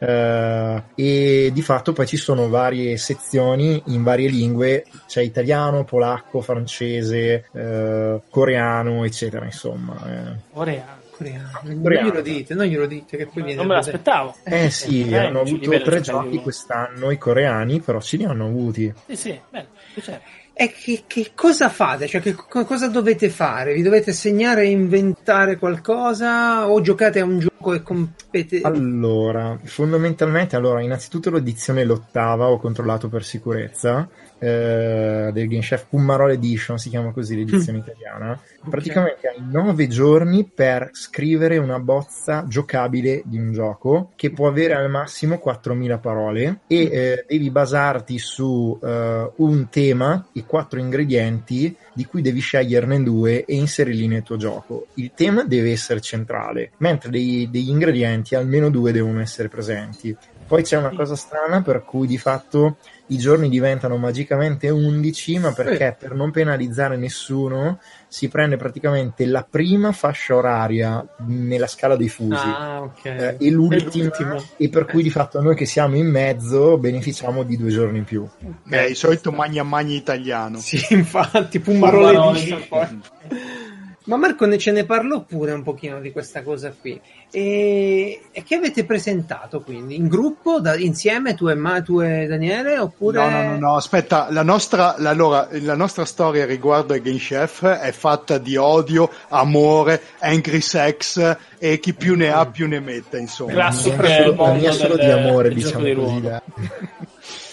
Uh, e di fatto poi ci sono varie sezioni in varie lingue, c'è italiano, polacco, francese, uh, coreano, eccetera, insomma. Eh. Coreano Coreano. Coreano. Non glielo dite, non glielo dite che poi viene Non me l'aspettavo. Eh sì, eh, hanno avuto tre giochi quest'anno i coreani, però sì li hanno avuti. Sì, sì, bello, piacere. E che, che, cosa fate? Cioè, che, cosa dovete fare? Vi dovete segnare e inventare qualcosa o giocate a un gioco e compete? Allora, fondamentalmente, allora, innanzitutto l'edizione l'ottava ho controllato per sicurezza eh, del Game Chef Pummarol Edition, si chiama così l'edizione mm. italiana. Praticamente hai nove giorni per scrivere una bozza giocabile di un gioco che può avere al massimo 4000 parole e mm. eh, devi basarti su eh, un tema e quattro ingredienti di cui devi sceglierne due e inserirli nel tuo gioco. Il tema deve essere centrale, mentre dei, degli ingredienti almeno due devono essere presenti. Poi c'è una cosa strana per cui di fatto i giorni diventano magicamente 11, ma perché per non penalizzare nessuno si prende praticamente la prima fascia oraria nella scala dei fusi ah, okay. eh, e l'ultima, e per cui di fatto noi che siamo in mezzo beneficiamo di due giorni in più. È il solito magna magna italiano. Sì, infatti, Pumarole di ma Marco ne ce ne parlò pure un pochino di questa cosa qui. E, e che avete presentato quindi? In gruppo, da, insieme, tu e, Ma, tu e Daniele? Oppure... No, no, no, no, aspetta, la nostra, la, allora, la nostra storia riguardo ai Game Chef è fatta di odio, amore, angry sex e chi più ne ha più ne mette, insomma. Classico, la mia solo di amore, diciamo così.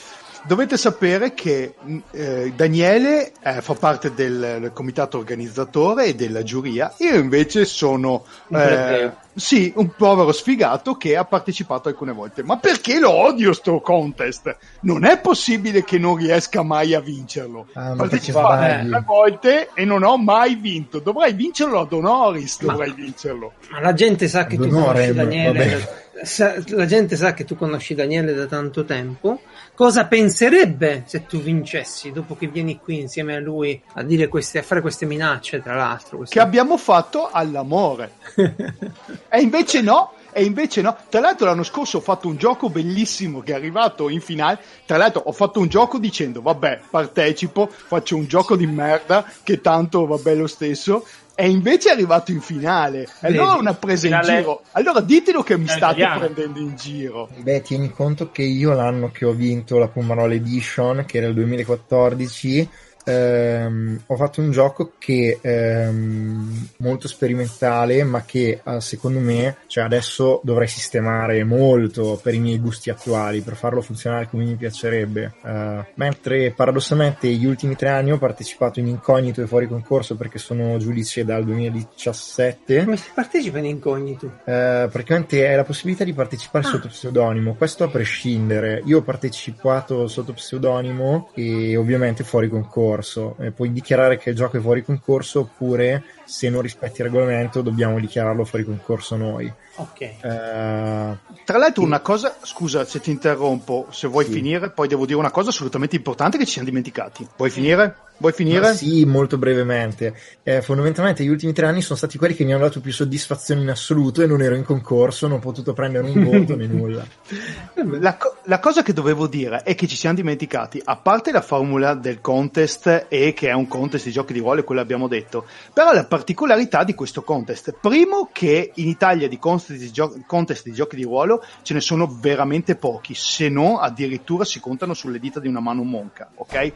Dovete sapere che eh, Daniele eh, fa parte del, del, comitato organizzatore e della giuria, io invece sono eh, sì, un povero sfigato che ha partecipato alcune volte. Ma perché lo odio sto contest? Non è possibile che non riesca mai a vincerlo. Ah, ho partecipato tre volte e non ho mai vinto. Dovrei vincerlo ad Honoris, dovrei ma, vincerlo. Ma la gente sa che ad tu conosci Daniele. Sa, la gente sa che tu conosci Daniele da tanto tempo cosa penserebbe se tu vincessi dopo che vieni qui insieme a lui a, dire queste, a fare queste minacce, tra l'altro. Queste... Che abbiamo fatto all'amore. e invece no, e invece no. Tra l'altro l'anno scorso ho fatto un gioco bellissimo che è arrivato in finale. Tra l'altro ho fatto un gioco dicendo vabbè partecipo, faccio un gioco di merda che tanto vabbè lo stesso e invece è arrivato in finale. Allora una presa in giro. Allora ditelo che mi state italiano. prendendo in giro. Beh, tieni conto che io l'anno che ho vinto la Pomerol Edition, che era il 2014, ehm, ho fatto un gioco che è ehm, molto sperimentale, ma che eh, secondo me, cioè adesso dovrei sistemare molto per i miei gusti attuali, per farlo funzionare come mi piacerebbe. Uh, mentre paradossalmente gli ultimi tre anni ho partecipato in incognito e fuori concorso perché sono giudice dal 2017. Come si partecipa in incognito? Uh, praticamente è la possibilità di partecipare ah. sotto pseudonimo, questo a prescindere. Io ho partecipato sotto pseudonimo e ovviamente fuori concorso concorso. Puoi dichiarare che il gioco è fuori concorso oppure se non rispetti il regolamento dobbiamo dichiararlo fuori concorso noi. Ok. Eh, Tra l'altro una cosa, scusa se ti interrompo, se vuoi sì. finire, poi devo dire una cosa assolutamente importante che ci siamo dimenticati. Vuoi finire? Vuoi finire? Ma sì, molto brevemente. Eh, fondamentalmente gli ultimi tre anni sono stati quelli che mi hanno dato più soddisfazione in assoluto e non ero in concorso, non ho potuto prendere un voto né nulla. La, co- la, cosa che dovevo dire è che ci siamo dimenticati, a parte la formula del contest e che è un contest di giochi di ruolo, quello abbiamo detto, però la particolarità di questo contest, primo che in Italia di contest di, gio- contest di giochi di ruolo ce ne sono veramente pochi, se no addirittura si contano sulle dita di una mano monca, ok?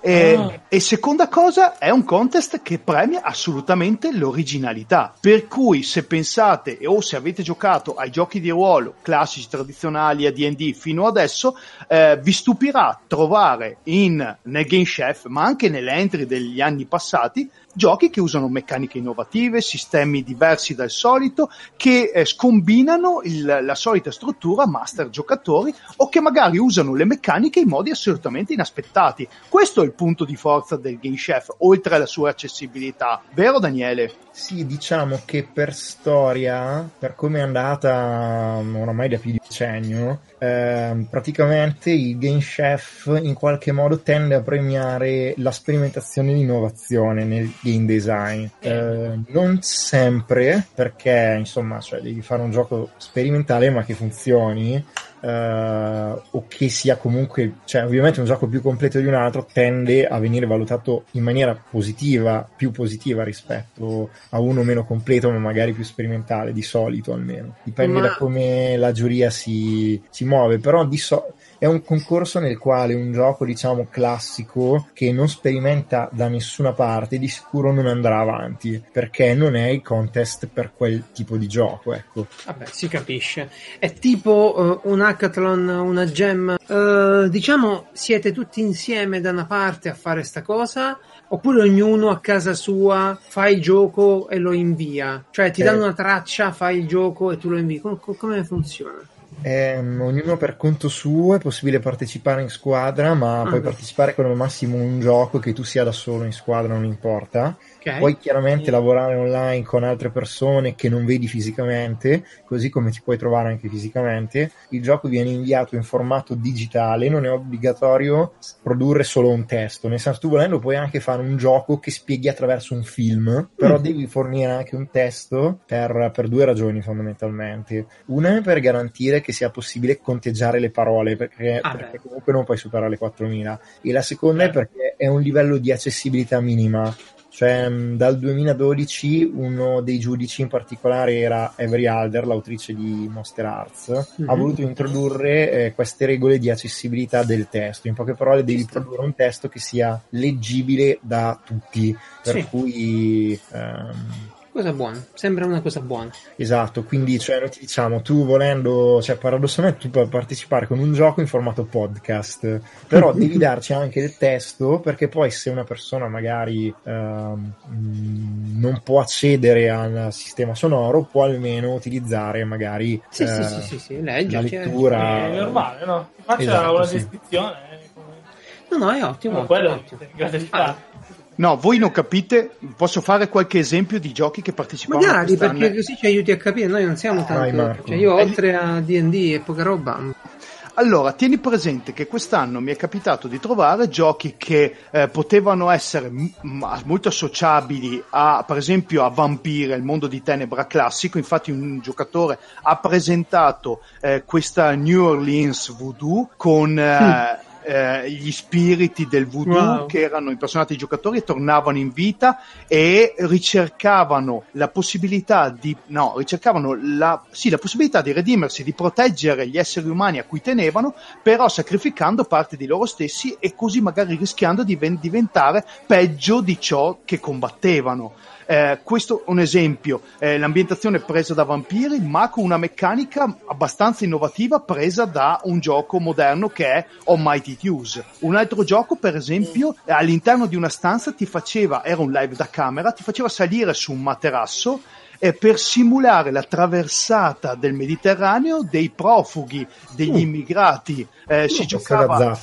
E, oh. e seconda cosa, è un contest che premia assolutamente l'originalità. Per cui se pensate o se avete giocato ai giochi di ruolo classici, tradizionali, a D&D fino adesso, eh, vi stupirà trovare in, nel Game Chef, ma anche nell'entry degli anni passati, giochi che usano meccaniche innovative, sistemi diversi dal solito, che eh, scombinano il, la solita struttura master giocatori o che magari usano le meccaniche in modi assolutamente inaspettati. Questo è il punto di forza del Game Chef, oltre alla sua accessibilità. Vero Daniele? Sì, diciamo che per storia, per come è andata oramai da più di un decennio, eh, praticamente il game chef in qualche modo tende a premiare la sperimentazione e l'innovazione nel game design. Eh, non sempre, perché insomma, cioè, devi fare un gioco sperimentale ma che funzioni Uh, o che sia comunque, cioè ovviamente un gioco più completo di un altro tende a venire valutato in maniera positiva, più positiva rispetto a uno meno completo ma magari più sperimentale, di solito almeno. Dipende ma... da come la giuria si, si muove, però di solito è un concorso nel quale un gioco, diciamo, classico che non sperimenta da nessuna parte di sicuro non andrà avanti perché non è il contest per quel tipo di gioco, ecco. Vabbè, si capisce. È tipo uh, un hackathon, una gem. Uh, diciamo, siete tutti insieme da una parte a fare sta cosa oppure ognuno a casa sua fa il gioco e lo invia? Cioè ti eh. danno una traccia, fai il gioco e tu lo invii. Com- come funziona? Eh, ognuno per conto suo è possibile partecipare in squadra, ma ah, puoi beh. partecipare come massimo un gioco che tu sia da solo in squadra, non importa. Okay. Puoi chiaramente lavorare online con altre persone che non vedi fisicamente, così come ti puoi trovare anche fisicamente. Il gioco viene inviato in formato digitale, non è obbligatorio produrre solo un testo. Nel senso, tu volendo puoi anche fare un gioco che spieghi attraverso un film, però mm. devi fornire anche un testo per, per due ragioni fondamentalmente. Una è per garantire che sia possibile conteggiare le parole, perché, ah, perché comunque non puoi superare le 4000. E la seconda è perché è un livello di accessibilità minima cioè, mm, dal 2012 uno dei giudici in particolare era Avery Alder, l'autrice di Monster Arts, mm-hmm. ha mhm. voluto introdurre eh, queste regole di accessibilità del testo. In poche parole, devi produrre un testo che sia leggibile da tutti, per sì. cui ehm, Cosa buona, sembra una cosa buona. Esatto, quindi cioè, noi ti diciamo, tu volendo, cioè paradossalmente tu puoi partecipare con un gioco in formato podcast, però devi darci anche del testo perché poi se una persona magari uh, non può accedere al sistema sonoro può almeno utilizzare magari sì, uh, sì, sì, sì, sì, legge, la lettura. È normale, no? Faccia esatto, una sì. descrizione. Eh, no, no, è ottimo. No, quello ottimo. Ah, No, voi non capite, posso fare qualche esempio di giochi che partecipano Magari, perché così ci aiuti a capire, noi non siamo tanto... Vai, cioè io oltre a D&D e poca roba... Allora, tieni presente che quest'anno mi è capitato di trovare giochi che eh, potevano essere m- molto associabili a, per esempio, a Vampire, il mondo di Tenebra classico. Infatti, un giocatore ha presentato eh, questa New Orleans Voodoo con eh, eh, gli spiriti del voodoo wow. che erano impersonati i giocatori tornavano in vita e ricercavano la possibilità di no, ricercavano la, sì, la possibilità di redimersi, di proteggere gli esseri umani a cui tenevano, però sacrificando parte di loro stessi e così magari rischiando di diventare peggio di ciò che combattevano. Eh, questo è un esempio, eh, l'ambientazione presa da vampiri, ma con una meccanica abbastanza innovativa presa da un gioco moderno che è Almighty Use. Un altro gioco, per esempio, all'interno di una stanza ti faceva, era un live da camera, ti faceva salire su un materasso eh, per simulare la traversata del Mediterraneo dei profughi, degli mm. immigrati. Eh, si giocava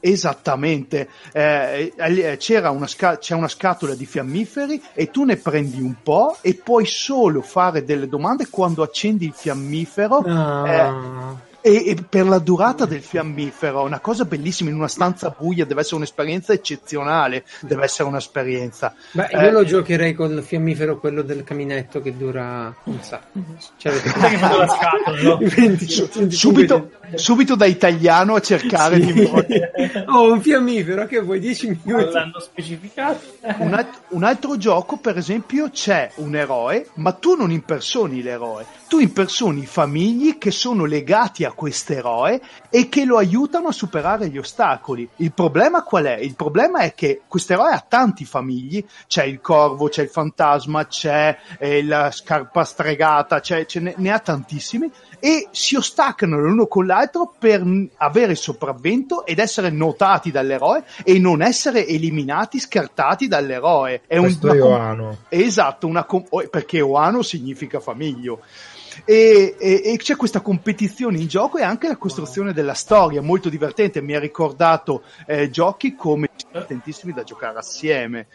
esattamente. Eh, eh, c'era una sca- c'è una scatola di fiammiferi e tu ne prendi un po' e puoi solo fare delle domande quando accendi il fiammifero. Ah e, e, per la durata del fiammifero, una cosa bellissima in una stanza buia, deve essere un'esperienza eccezionale, deve essere un'esperienza. Beh, io eh, lo giocherei col fiammifero, quello del caminetto che dura un sacco. Cioè, la scatola, no? 20, subito, subito da italiano a cercare sì. di Oh, un fiammifero che vuoi 10 minuti. L'hanno specificato. Un, alt- un altro gioco, per esempio, c'è un eroe, ma tu non impersoni l'eroe, tu impersoni famiglie che sono legati a quest'eroe e che lo aiutano a superare gli ostacoli. Il problema qual è? Il problema è che quest'eroe ha tanti famigli, c'è il corvo, c'è il fantasma, c'è eh, la scarpa stregata, c'è, ce ne, ne ha tantissimi e si ostaccano l'uno con l'altro per avere il sopravvento ed essere notati dall'eroe e non essere eliminati, scartati dall'eroe. È Questo un, è Oano. Esatto, una, perché Oano significa famiglio. E, e, e, c'è questa competizione in gioco e anche la costruzione della storia molto divertente mi ha ricordato eh, giochi come divertentissimi da giocare assieme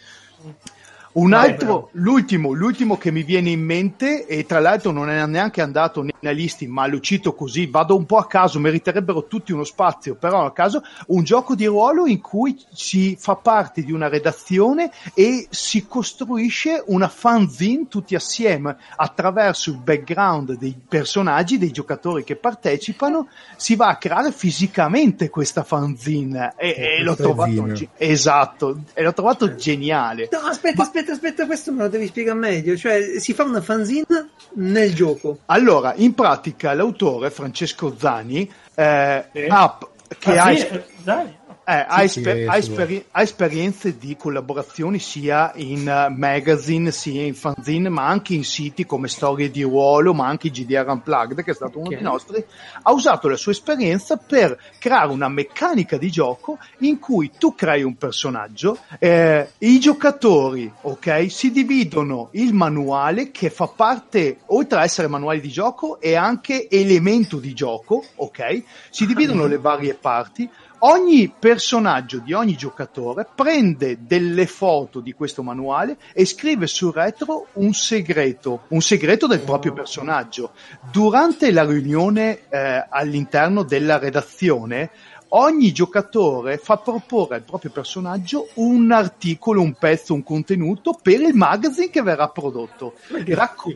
Un altro, l'ultimo, l'ultimo che mi viene in mente, e tra l'altro non è neanche andato nei analisti, ma lo cito così, vado un po' a caso, meriterebbero tutti uno spazio, però a caso, un gioco di ruolo in cui si fa parte di una redazione e si costruisce una fanzine tutti assieme attraverso il background dei personaggi, dei giocatori che partecipano, si va a creare fisicamente questa fanzine e, e l'ho trovato, esatto, e l'ho trovato geniale. No, aspetta, ma, aspetta aspetta, aspetta, questo me lo devi spiegare meglio. Cioè, si fa una fanzine nel gioco. Allora, in pratica, l'autore Francesco Zani eh, eh. ha, che ah, ha, sì, Zani eh, ha, sì, esper- ha, esperi- ha, esperienze di collaborazioni sia in uh, magazine sia in fanzine ma anche in siti come Storie di Ruolo ma anche GDR Unplugged che è stato uno dei nostri. Ha usato la sua esperienza per creare una meccanica di gioco in cui tu crei un personaggio eh, i giocatori ok si dividono il manuale che fa parte oltre a essere manuale di gioco è anche elemento di gioco ok? Si dividono le varie parti ogni personaggio di ogni giocatore prende delle foto di questo manuale e scrive sul retro un segreto, un segreto del proprio personaggio. Durante la riunione eh, all'interno della redazione, ogni giocatore fa proporre al proprio personaggio un articolo, un pezzo, un contenuto per il magazine che verrà prodotto, Racco-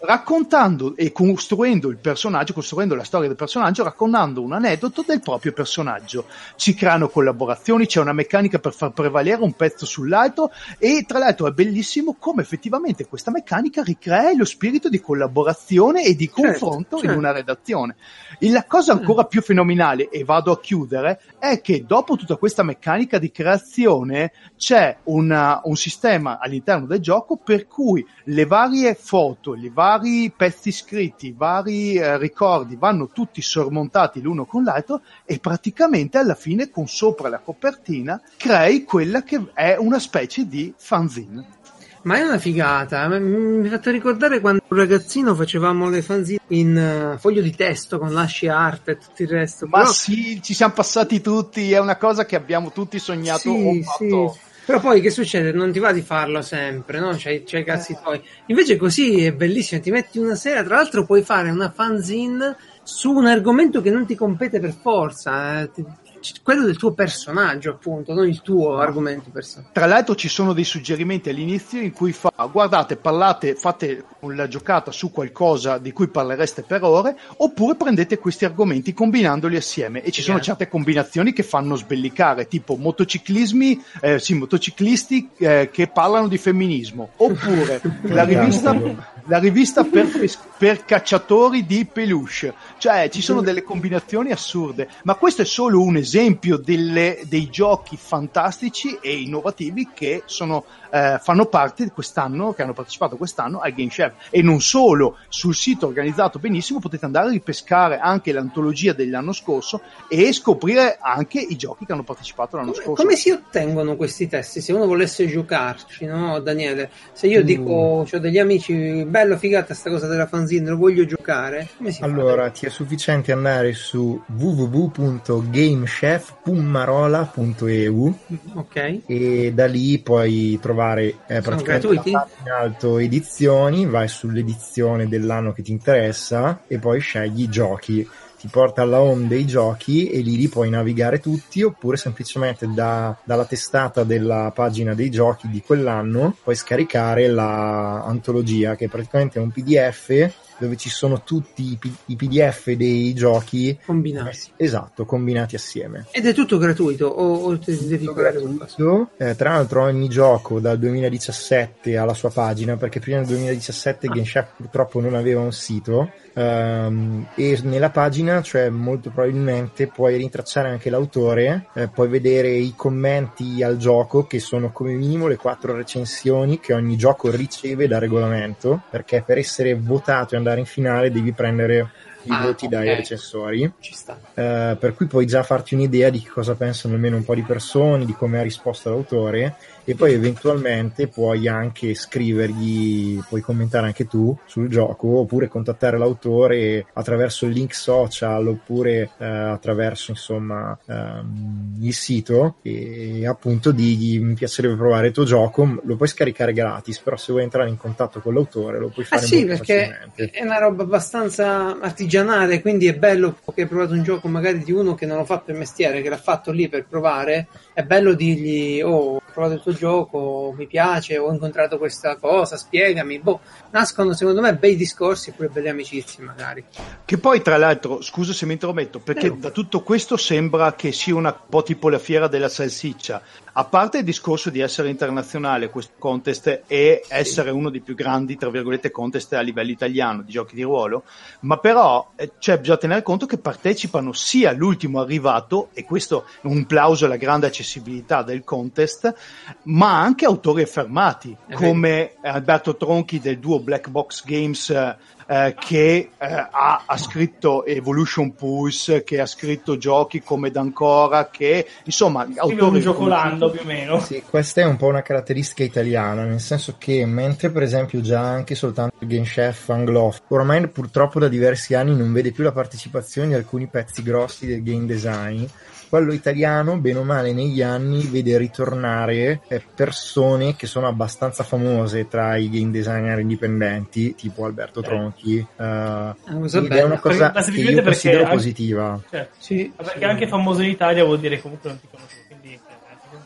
raccontando e costruendo il personaggio, costruendo la storia del personaggio, raccontando un aneddoto del proprio personaggio. Si creano collaborazioni, c'è una meccanica per far prevalere un pezzo sull'altro e tra l'altro è bellissimo come effettivamente questa meccanica ricrea lo spirito di collaborazione e di certo, confronto certo. in una redazione. La cosa ancora più fenomenale, e vado a chiudere, è che dopo tutta questa meccanica di creazione c'è una, un sistema all'interno del gioco per cui le varie foto, i vari pezzi scritti, i vari eh, ricordi vanno tutti sormontati l'uno con l'altro e praticamente alla fine con sopra la copertina crei quella che è una specie di fanzine. Ma è una figata, mi ha fatto ricordare quando un ragazzino facevamo le fanzine in uh, foglio di testo con lasci arte e tutto il resto. Ma Però... sì, ci siamo passati tutti, è una cosa che abbiamo tutti sognato sì, sì. Però poi che succede? Non ti va di farlo sempre, no? C'hai, c'hai i cazzi eh. tuoi. Invece così è bellissimo, ti metti una sera, tra l'altro puoi fare una fanzine su un argomento che non ti compete per forza. Eh. Ti, quello del tuo personaggio, appunto, non il tuo argomento personale. Tra l'altro ci sono dei suggerimenti all'inizio in cui fa, guardate, parlate, fate la giocata su qualcosa di cui parlereste per ore, oppure prendete questi argomenti combinandoli assieme. E ci sono certe combinazioni che fanno sbellicare, tipo motociclismi, eh, sì, motociclisti eh, che parlano di femminismo, oppure la rivista, la rivista per, per cacciatori di peluche, cioè ci sono delle combinazioni assurde, ma questo è solo un esempio esempio delle, dei giochi fantastici e innovativi che sono eh, fanno parte quest'anno, che hanno partecipato quest'anno al Game Chef. E non solo, sul sito organizzato benissimo potete andare a ripescare anche l'antologia dell'anno scorso e scoprire anche i giochi che hanno partecipato l'anno scorso. Come si ottengono questi testi? Se uno volesse giocarci, no, Daniele? Se io mm. dico, ho degli amici, bello, figata sta cosa della fanzine, lo voglio giocare, come si allora, fa? ti è sufficiente andare su www.gamechefpummarola.eu ok e da lì puoi trovare trovare eh, praticamente in alto edizioni, vai sull'edizione dell'anno che ti interessa e poi scegli i giochi. Ti porta alla home dei giochi e lì li puoi navigare tutti oppure semplicemente da, dalla testata della pagina dei giochi di quell'anno puoi scaricare l'antologia la che è praticamente un pdf dove ci sono tutti i, P- i PDF dei giochi combinati. Esatto, combinati assieme. Ed è tutto gratuito o, o devi pagare qualcosa? Eh, tra l'altro ogni gioco dal 2017 ha la sua pagina perché prima del 2017 ah. GameShark purtroppo non aveva un sito Um, e nella pagina, cioè molto probabilmente puoi rintracciare anche l'autore, eh, puoi vedere i commenti al gioco che sono come minimo le quattro recensioni che ogni gioco riceve da regolamento, perché per essere votato e andare in finale devi prendere i ah, voti okay. dai recensori. Ci sta. Uh, per cui puoi già farti un'idea di cosa pensano almeno un po' di persone, di come ha risposto l'autore e poi eventualmente puoi anche scrivergli, puoi commentare anche tu sul gioco oppure contattare l'autore attraverso il link social oppure eh, attraverso insomma ehm, il sito e appunto digli mi piacerebbe provare il tuo gioco, lo puoi scaricare gratis, però se vuoi entrare in contatto con l'autore lo puoi fare ah, sì, perché facilmente. è una roba abbastanza artigianale, quindi è bello che hai provato un gioco magari di uno che non lo fa per mestiere, che l'ha fatto lì per provare, è bello dirgli oh, provato il tuo gioco, mi piace, ho incontrato questa cosa, spiegami. Boh, nascono secondo me bei discorsi e pure belle amicizie magari. Che poi tra l'altro, scusa se mi intrometto, perché eh, da tutto questo sembra che sia un po' tipo la fiera della salsiccia. A parte il discorso di essere internazionale questo contest e sì. essere uno dei più grandi, tra virgolette, contest a livello italiano di giochi di ruolo, ma però cioè, bisogna tenere conto che partecipano sia l'ultimo arrivato, e questo è un plauso alla grande accessibilità del contest, ma anche autori affermati, come Alberto Tronchi del duo Black Box Games eh, che eh, ha, ha, scritto Evolution Pulse, che ha scritto giochi come D'Ancora, che insomma autori giocolando più o meno. Sì, questa è un po' una caratteristica italiana, nel senso che mentre per esempio già anche soltanto il Game Chef Angloff, ormai purtroppo da diversi anni non vede più la partecipazione di alcuni pezzi grossi del game design, quello italiano, bene o male, negli anni vede ritornare eh, persone che sono abbastanza famose tra i game designer indipendenti, tipo Alberto Tronchi. Uh, ed è una cosa che io considero anche, positiva. Cioè, sì, perché sì. anche famoso in Italia vuol dire comunque non ti conosco, quindi eh, non sono veramente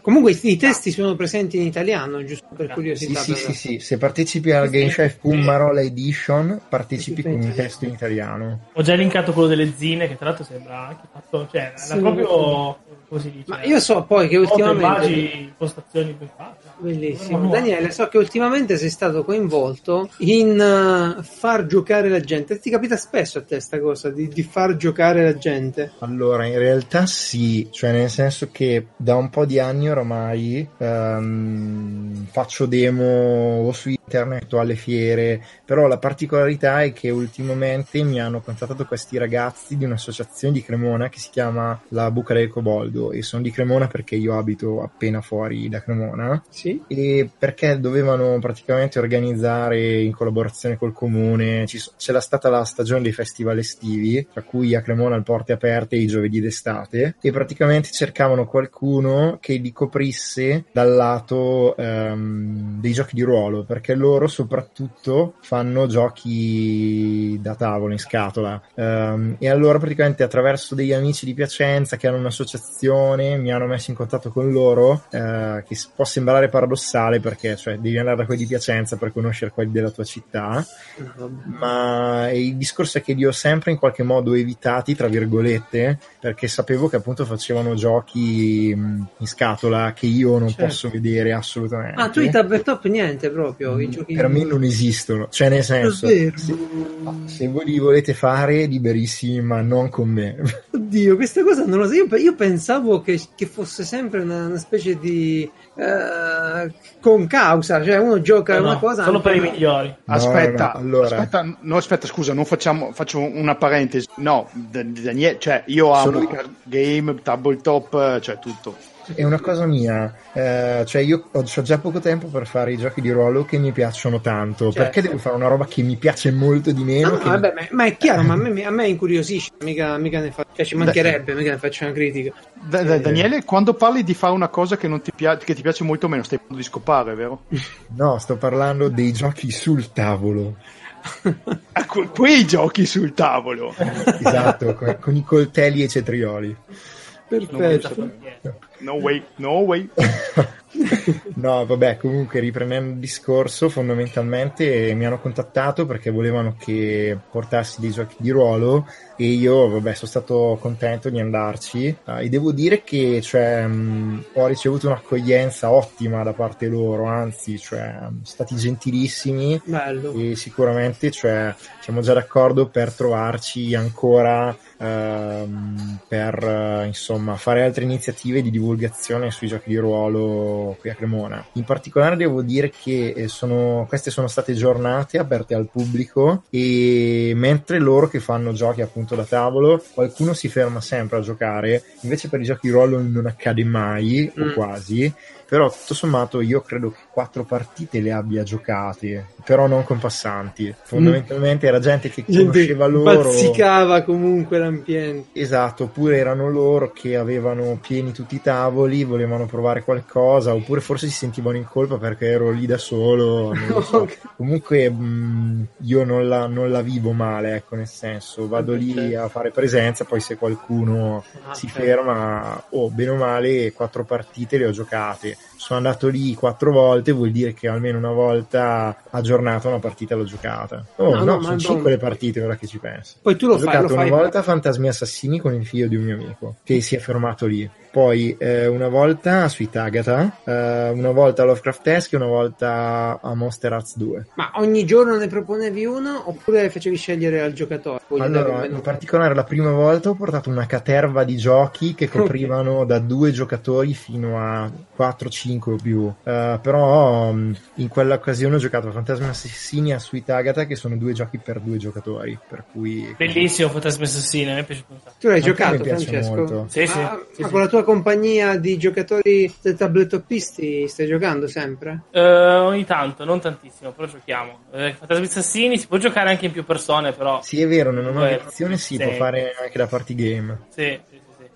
Comunque i testi sono presenti in italiano, giusto per curiosità. Sì, sì, sì, Se partecipi al Game Chef Pummarola Edition, partecipi con un testo in italiano. Ho già linkato quello delle zine, che tra l'altro sembra anche fatto, cioè, sì, proprio come si dice. Ma io so poi che ultimamente... impostazioni ben fatte. Bellissimo. Daniele, so che ultimamente sei stato coinvolto in uh, far giocare la gente. Ti capita spesso a te questa cosa di, di, far giocare la gente? Allora, in realtà sì, cioè nel senso che da un po' di anni oramai um, faccio demo o su internet o alle fiere, però la particolarità è che ultimamente mi hanno contattato questi ragazzi di un'associazione di Cremona che si chiama la Buca del Coboldo e sono di Cremona perché io abito appena fuori da Cremona. Sì sì. E perché dovevano praticamente organizzare in collaborazione col comune, c'era stata la stagione dei festival estivi, tra cui a Cremona il Porte Aperte i giovedì d'estate, e praticamente cercavano qualcuno che li coprisse dal lato um, dei giochi di ruolo, perché loro soprattutto fanno giochi da tavolo in scatola. Um, e allora praticamente attraverso degli amici di Piacenza che hanno un'associazione mi hanno messo in contatto con loro, uh, che può sembrare paradossale perché cioè, devi andare da quelli di Piacenza per conoscere quelli della tua città, ma il discorso è che li ho sempre in qualche modo evitati, tra virgolette, perché sapevo che appunto facevano giochi in scatola che io non certo. posso vedere assolutamente. Ah, tu i tabletop niente proprio, i mm, giochi per me non esistono, cioè nel senso, se, se, voi li volete fare liberissimi, ma non con me. Oddio, questa cosa non lo so, io, io pensavo che, che fosse sempre una, una specie di eh, con causa, cioè uno gioca no, una cosa. Solo per i migliori. Aspetta, no, allora. aspetta, no, aspetta, scusa, non facciamo, faccio una parentesi. No, Daniele, cioè io amo Sono... game, tabletop, cioè tutto è una cosa mia. Eh, cioè, io ho, ho, già poco tempo per fare i giochi di ruolo che mi piacciono tanto. Certo. Perché devo fare una roba che mi piace molto di meno? No, no, vabbè, mi... ma, è chiaro, ma a me, a me incuriosisce. Mica, mica ne fa... cioè, ci mancherebbe, mica ne faccio una critica. Da, da, eh... Daniele, quando parli di fare una cosa che, ti piace, che ti piace molto meno, stai parlando di scopare, vero? no, sto parlando dei giochi sul tavolo. ah, quei giochi sul tavolo esatto con, con i coltelli e i cetrioli perfetto No way, no way. no, vabbè, comunque riprendendo il discorso, fondamentalmente mi hanno contattato perché volevano che portassi dei giochi di ruolo e io, vabbè, sono stato contento di andarci uh, e devo dire che cioè, mh, ho ricevuto un'accoglienza ottima da parte loro, anzi, cioè, sono stati gentilissimi Bello. e sicuramente cioè, siamo già d'accordo per trovarci ancora uh, per uh, insomma fare altre iniziative di divulgazione sui giochi di ruolo qui a Cremona. In particolare devo dire che eh, sono, queste sono state giornate aperte al pubblico e mentre loro che fanno giochi appunto da tavolo, qualcuno si ferma sempre a giocare, invece per i giochi di ruolo non accade mai mm. o quasi però tutto sommato io credo che quattro partite le abbia giocate, però non con passanti. Fondamentalmente era gente che conosceva gente loro. Bazzicava comunque l'ambiente. Esatto, oppure erano loro che avevano pieni tutti i tavoli, volevano provare qualcosa, oppure forse si sentivano in colpa perché ero lì da solo. So. okay. Comunque mh, io non la, non la, vivo male, ecco, nel senso, vado lì a fare presenza, poi se qualcuno ah, si ferma, o oh, bene o male, quattro partite le ho giocate sono andato lì quattro volte, vuol dire che almeno una volta a giornata una partita l'ho giocata. Oh, no, no, no sono cinque le partite ora che ci penso. Poi tu lo ho fai, giocato lo una volta a Fantasmi Assassini con il figlio di un mio amico che si è fermato lì poi eh, una volta su Itagata, eh, una volta a Lovecraft e una volta a Monster Arts 2. Ma ogni giorno ne proponevi uno oppure facevi scegliere al giocatore? Allora, in particolare la prima volta ho portato una caterva di giochi che coprivano okay. da due giocatori fino a 4-5 o più. Uh, però um, in quell'occasione ho giocato a Fantasma Assassini e a Sweet Agatha che sono due giochi per due giocatori. Per cui... Bellissimo Fantasma Assassini, mi è piaciuto. Tu l'hai Anche giocato, Francesco? Molto. Sì, sì. Ah, sì, ma sì. con la tua compagnia di giocatori del tablettoppisti stai giocando sempre? Uh, ogni tanto, non tantissimo, però giochiamo. Eh, Assassini si può giocare anche in più persone, però. Sì, è vero, nella nuova edizione si sì. può fare anche la party game. Sì.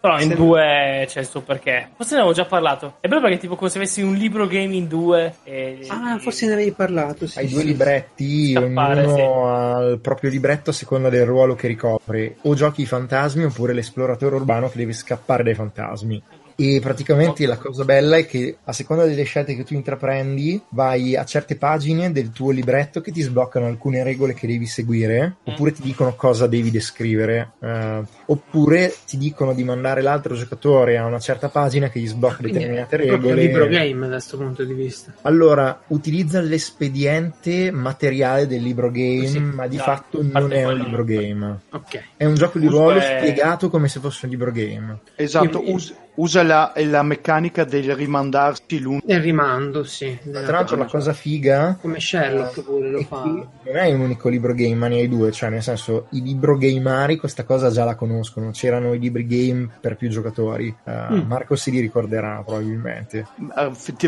Però in se... due c'è il suo perché. Forse ne avevo già parlato. È bello perché tipo come se avessi un libro game in due. E... Ah, forse ne avevi parlato. Sì, Hai sì, due libretti, Scappare, ognuno sì. ha il proprio libretto a seconda del ruolo che ricopre. O giochi i fantasmi oppure l'esploratore urbano che deve scappare dai fantasmi. E praticamente la cosa bella è che a seconda delle scelte che tu intraprendi, vai a certe pagine del tuo libretto che ti sbloccano alcune regole che devi seguire, mm. oppure ti dicono cosa devi descrivere, eh, oppure ti dicono di mandare l'altro giocatore a una certa pagina che gli sblocca Quindi determinate regole. È un libro game da questo punto di vista. Allora, utilizza l'espediente materiale del libro game, sì, ma di fatto non è un libro game. Okay. È un gioco di ruolo è... spiegato come se fosse un libro game. Esatto, us- usa la, la, meccanica del rimandarsi l'uno. Del rimando, sì. Tra l'altro la cosa figa... Come Sherlock pure lo fa. Non è un unico libro game, ma ne hai due, cioè nel senso i libro gamari questa cosa già la conoscono, c'erano i libri game per più giocatori, uh, mm. Marco si li ricorderà probabilmente.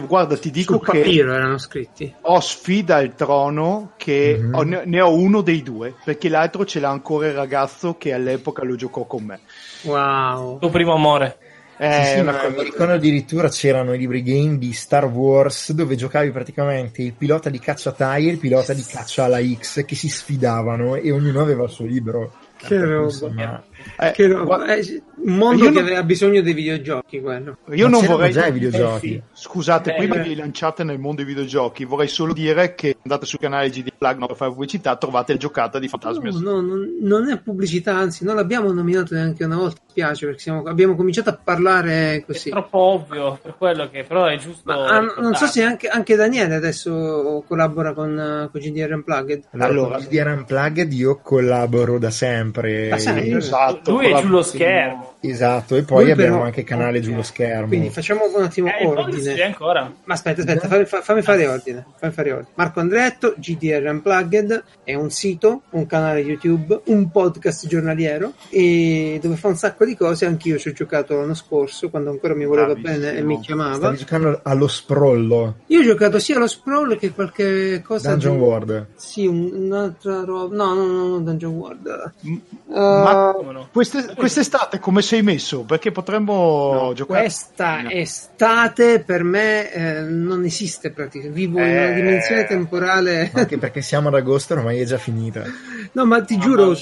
Guarda, ti dico Sul che... papiro erano scritti. Ho sfida il trono che mm-hmm. ho, ne ho uno dei due, perché l'altro ce l'ha ancora il ragazzo che all'epoca lo giocò con me. Wow. Tuo primo amore. Eh, sì, sì, ma mi ricordo addirittura c'erano i libri game di Star Wars dove giocavi praticamente il pilota di caccia TIE e il pilota di caccia alla X che si sfidavano e ognuno aveva il suo libro. Che roba. Eh, che roba. Eh, un mondo che non... aveva bisogno dei videogiochi quello. Io Ma non vorrei già i videogiochi. Eh, scusate, Beh, prima di lanciate nel mondo dei videogiochi, vorrei solo dire che andate sul canale GD Plug no, per fare pubblicità, trovate il giocata di Fantasmi. No, no, non è pubblicità, anzi, non l'abbiamo nominato neanche una volta. Mi spiace perché siamo, abbiamo cominciato a parlare così. È troppo ovvio per quello che però è giusto. Ma, ah, non so se anche, anche, Daniele adesso collabora con, con GDR Unplugged. Allora, allora GDR Unplugged io collaboro da sempre. Da sempre. Esatto. Lui è sullo schermo. Esatto, e poi Lui abbiamo però... anche canale giù lo schermo. Quindi facciamo un attimo eh, ordine. Ancora. Ma aspetta, aspetta, fammi, fammi, fare ordine, fammi fare ordine. Marco Andretto, GDR Unplugged, è un sito, un canale YouTube, un podcast giornaliero e dove fa un sacco di cose. Anch'io ci ho giocato l'anno scorso quando ancora mi voleva Bravissimo. bene e mi chiamava. Stavi giocando allo sprollo. Io ho giocato sia allo sprawl che qualche cosa. Dungeon di... World. Sì, un'altra roba. No, no, no, no Dungeon World. Uh... Ma queste, quest'estate come sei messo? Perché potremmo no, giocare. Questa no. estate per me eh, non esiste praticamente. Vivo eh... in una eh. dimensione temporale. Anche perché siamo ad agosto, ormai è già finita. No, ma ti giuro,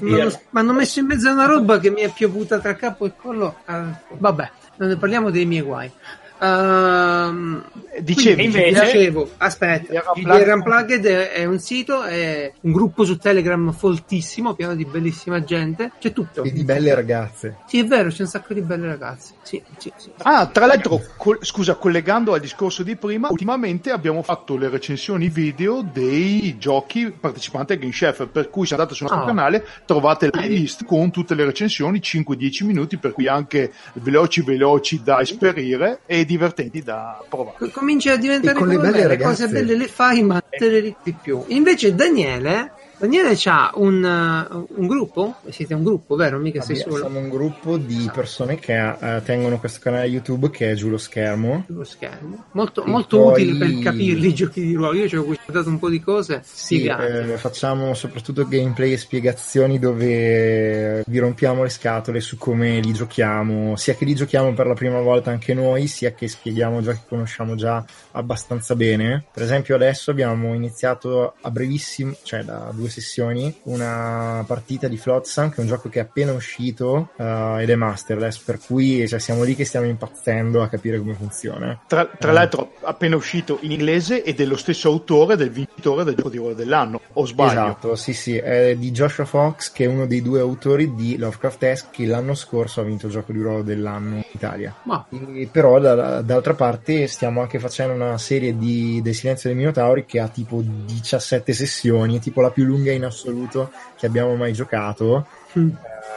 mi hanno messo in mezzo a una roba che mi è piovuta tra capo e collo. Uh, vabbè, non ne parliamo dei miei guai. Uh, Dicevi, invece, dicevo, aspetta, il Unplugged è, è un sito, è un gruppo su Telegram foltissimo, pieno di bellissima gente, c'è tutto. E di belle ragazze. Sì, è vero, c'è un sacco di belle ragazze. Sì, sì, sì. Ah, tra l'altro, col, scusa, collegando al discorso di prima, ultimamente abbiamo fatto le recensioni video dei giochi partecipanti a Game Chef, per cui se andate sul nostro oh. canale trovate la playlist con tutte le recensioni, 5-10 minuti, per cui anche veloci veloci da esperire e divertenti da provare. Comincia a diventare con le belle le cose belle le fai, ma te le di più. Invece Daniele Daniele c'ha un, uh, un, gruppo? Siete un gruppo, vero? Mica sei solo. Siamo un gruppo di persone che uh, tengono questo canale YouTube che è giù lo schermo. Giù lo schermo. Molto, molto poi... utile per capire i giochi di ruolo. Io ci ho guardato un po' di cose. Sì, eh, facciamo soprattutto gameplay e spiegazioni dove vi rompiamo le scatole su come li giochiamo, sia che li giochiamo per la prima volta anche noi, sia che spieghiamo giochi che conosciamo già abbastanza bene. Per esempio adesso abbiamo iniziato a brevissimo, cioè da due sessioni una partita di Flotsam che è un gioco che è appena uscito uh, ed è masterless per cui cioè, siamo lì che stiamo impazzendo a capire come funziona tra, tra uh. l'altro appena uscito in inglese e dello stesso autore del vincitore del gioco di ruolo dell'anno o sbaglio? esatto sì sì è di Joshua Fox che è uno dei due autori di Lovecraft Esque che l'anno scorso ha vinto il gioco di ruolo dell'anno in Italia Ma. e, però da, d'altra parte stiamo anche facendo una serie di del silenzio dei minotauri che ha tipo 17 sessioni è tipo la più lunga lunga in assoluto che abbiamo mai giocato. Mm.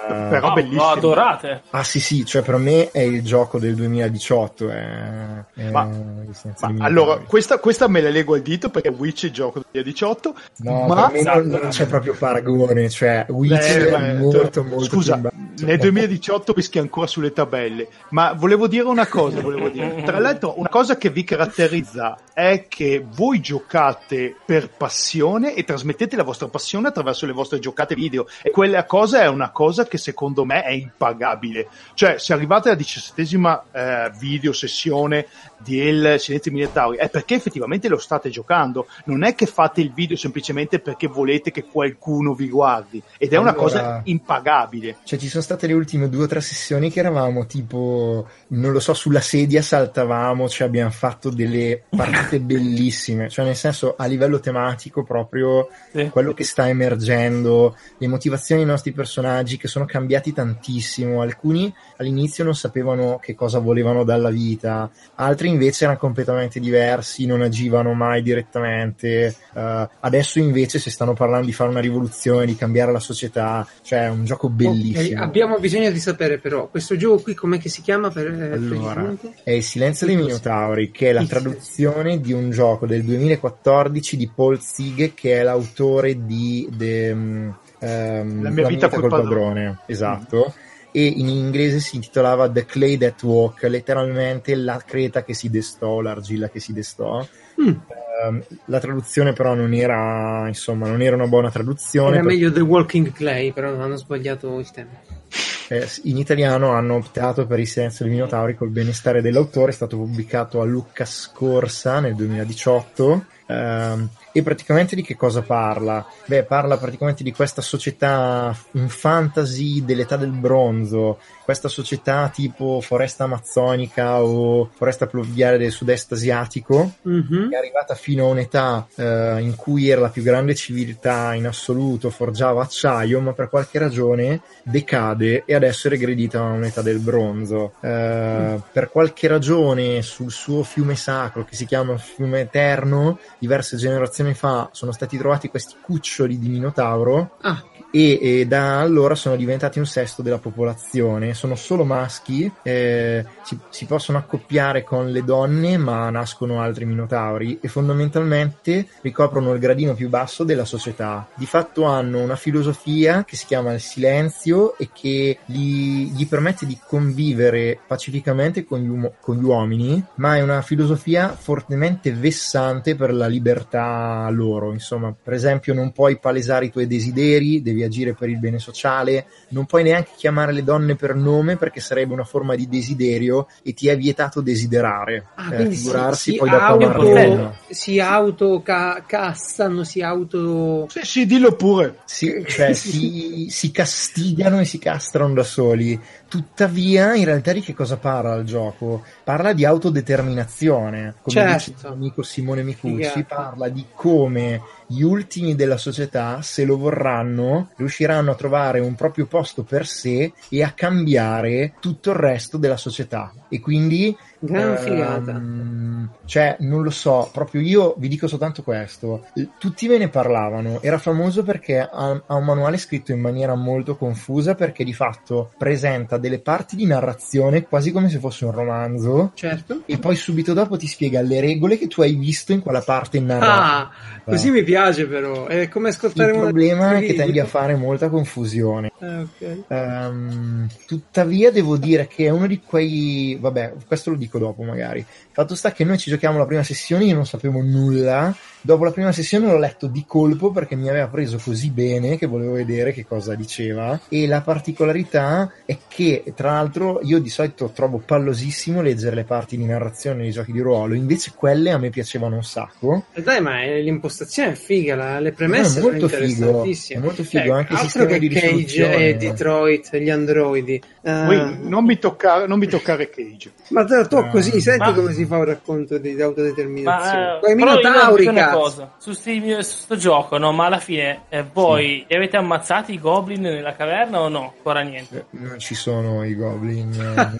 Però oh, bellissimo. Lo adorate. Ah sì sì, cioè per me è il gioco del 2018. È, è ma, ma allora, questa, questa, me la leggo al dito perché Witch è il gioco del 2018. No, ma per me non, non, c'è proprio paragone. Cioè, Witch Beh, è molto molto Scusa, nel 2018 rischi ancora sulle tabelle. Ma volevo dire una cosa, volevo dire. Tra l'altro, una cosa che vi caratterizza è che voi giocate per passione e trasmettete la vostra passione attraverso le vostre giocate video. E quella cosa è una cosa che secondo me è impagabile. Cioè, se arrivate alla diciassettesima eh, video sessione del Silenzio Minotauri è perché effettivamente lo state giocando, non è che fate il video semplicemente perché volete che qualcuno vi guardi ed è allora, una cosa impagabile. Cioè ci sono state le ultime due o tre sessioni che eravamo tipo, non lo so, sulla sedia saltavamo, cioè abbiamo fatto delle partite bellissime, cioè nel senso a livello tematico proprio sì. quello che sta emergendo, le motivazioni dei nostri personaggi che sono cambiati tantissimo, alcuni all'inizio non sapevano che cosa volevano dalla vita, altri invece erano completamente diversi, non agivano mai direttamente. Uh, adesso invece si stanno parlando di fare una rivoluzione, di cambiare la società, cioè è un gioco bellissimo. Okay, abbiamo bisogno di sapere però, questo gioco qui com'è che si chiama? Per, eh, allora, è Il Silenzio dei Minotauri, che è la traduzione di un gioco del 2014 di Paul Zighe, che è l'autore di... De, um, la mia la vita, vita col padrone. padrone. Esatto. Mm e in inglese si intitolava The Clay That Walk, letteralmente la creta che si destò, l'argilla che si destò. Mm. Uh, la traduzione però non era, insomma, non era una buona traduzione. Era meglio The Walking Clay, però hanno sbagliato il tema. Eh, in italiano hanno optato per il silenzio dei Minotauri col benestare dell'autore, è stato pubblicato a Lucca Scorsa nel 2018. Uh, e praticamente di che cosa parla? Beh, parla praticamente di questa società in fantasy dell'età del bronzo, questa società tipo foresta amazzonica o foresta pluviale del sud-est asiatico, mm-hmm. che è arrivata fino a un'età eh, in cui era la più grande civiltà in assoluto, forgiava acciaio, ma per qualche ragione decade e adesso è regredita a un'età del bronzo. Eh, mm. Per qualche ragione sul suo fiume sacro, che si chiama fiume eterno, diverse generazioni generazioni fa sono stati trovati questi cuccioli di minotauro. Ah e, e, da allora sono diventati un sesto della popolazione, sono solo maschi, eh, si, si, possono accoppiare con le donne ma nascono altri minotauri e fondamentalmente ricoprono il gradino più basso della società. Di fatto hanno una filosofia che si chiama il silenzio e che gli, gli permette di convivere pacificamente con gli, umo, con gli uomini, ma è una filosofia fortemente vessante per la libertà loro. Insomma, per esempio non puoi palesare i tuoi desideri, devi agire per il bene sociale, non puoi neanche chiamare le donne per nome perché sarebbe una forma di desiderio e ti è vietato desiderare. Ah, eh, figurarsi si, poi si auto, si autocassano, si auto... Sì, sì, dillo pure. Si, cioè, si, si castigano e si castrano da soli. Tuttavia, in realtà di che cosa parla il gioco? Parla di autodeterminazione. Come certo. dice il mio amico Simone Micucci, parla di come gli ultimi della società, se lo vorranno, riusciranno a trovare un proprio posto per sé e a cambiare tutto il resto della società. E quindi Gran figata. Um, cioè, non lo so, proprio io vi dico soltanto questo. Tutti ve ne parlavano. Era famoso perché ha, ha un manuale scritto in maniera molto confusa perché di fatto presenta delle parti di narrazione quasi come se fosse un romanzo. Certo. E poi subito dopo ti spiega le regole che tu hai visto in quella parte narrativa. Ah, così mi piace però. È come ascoltare Il problema è che tendi a fare molta confusione. Ah, okay. um, tuttavia devo dire che è uno di quei... Vabbè, questo lo dico dopo magari. Fatto sta che noi ci giochiamo la prima sessione, io non sapevo nulla Dopo la prima sessione l'ho letto di colpo perché mi aveva preso così bene che volevo vedere che cosa diceva e la particolarità è che tra l'altro io di solito trovo pallosissimo leggere le parti di narrazione nei giochi di ruolo, invece quelle a me piacevano un sacco. E eh, dai, ma l'impostazione è figa, la, le premesse no, è molto figo, è molto figo, eh, anche il sistema che di Cage e Detroit, gli androidi. Uh, non, mi toccare, non mi toccare Cage. Ma te lo tocco uh, senti ma... come si fa un racconto di autodeterminazione. Ma, uh, Poi Minotauri, cosa su questo gioco, no? Ma alla fine eh, voi sì. li avete ammazzati i goblin nella caverna o no? Ancora niente. Eh, non ci sono i goblin.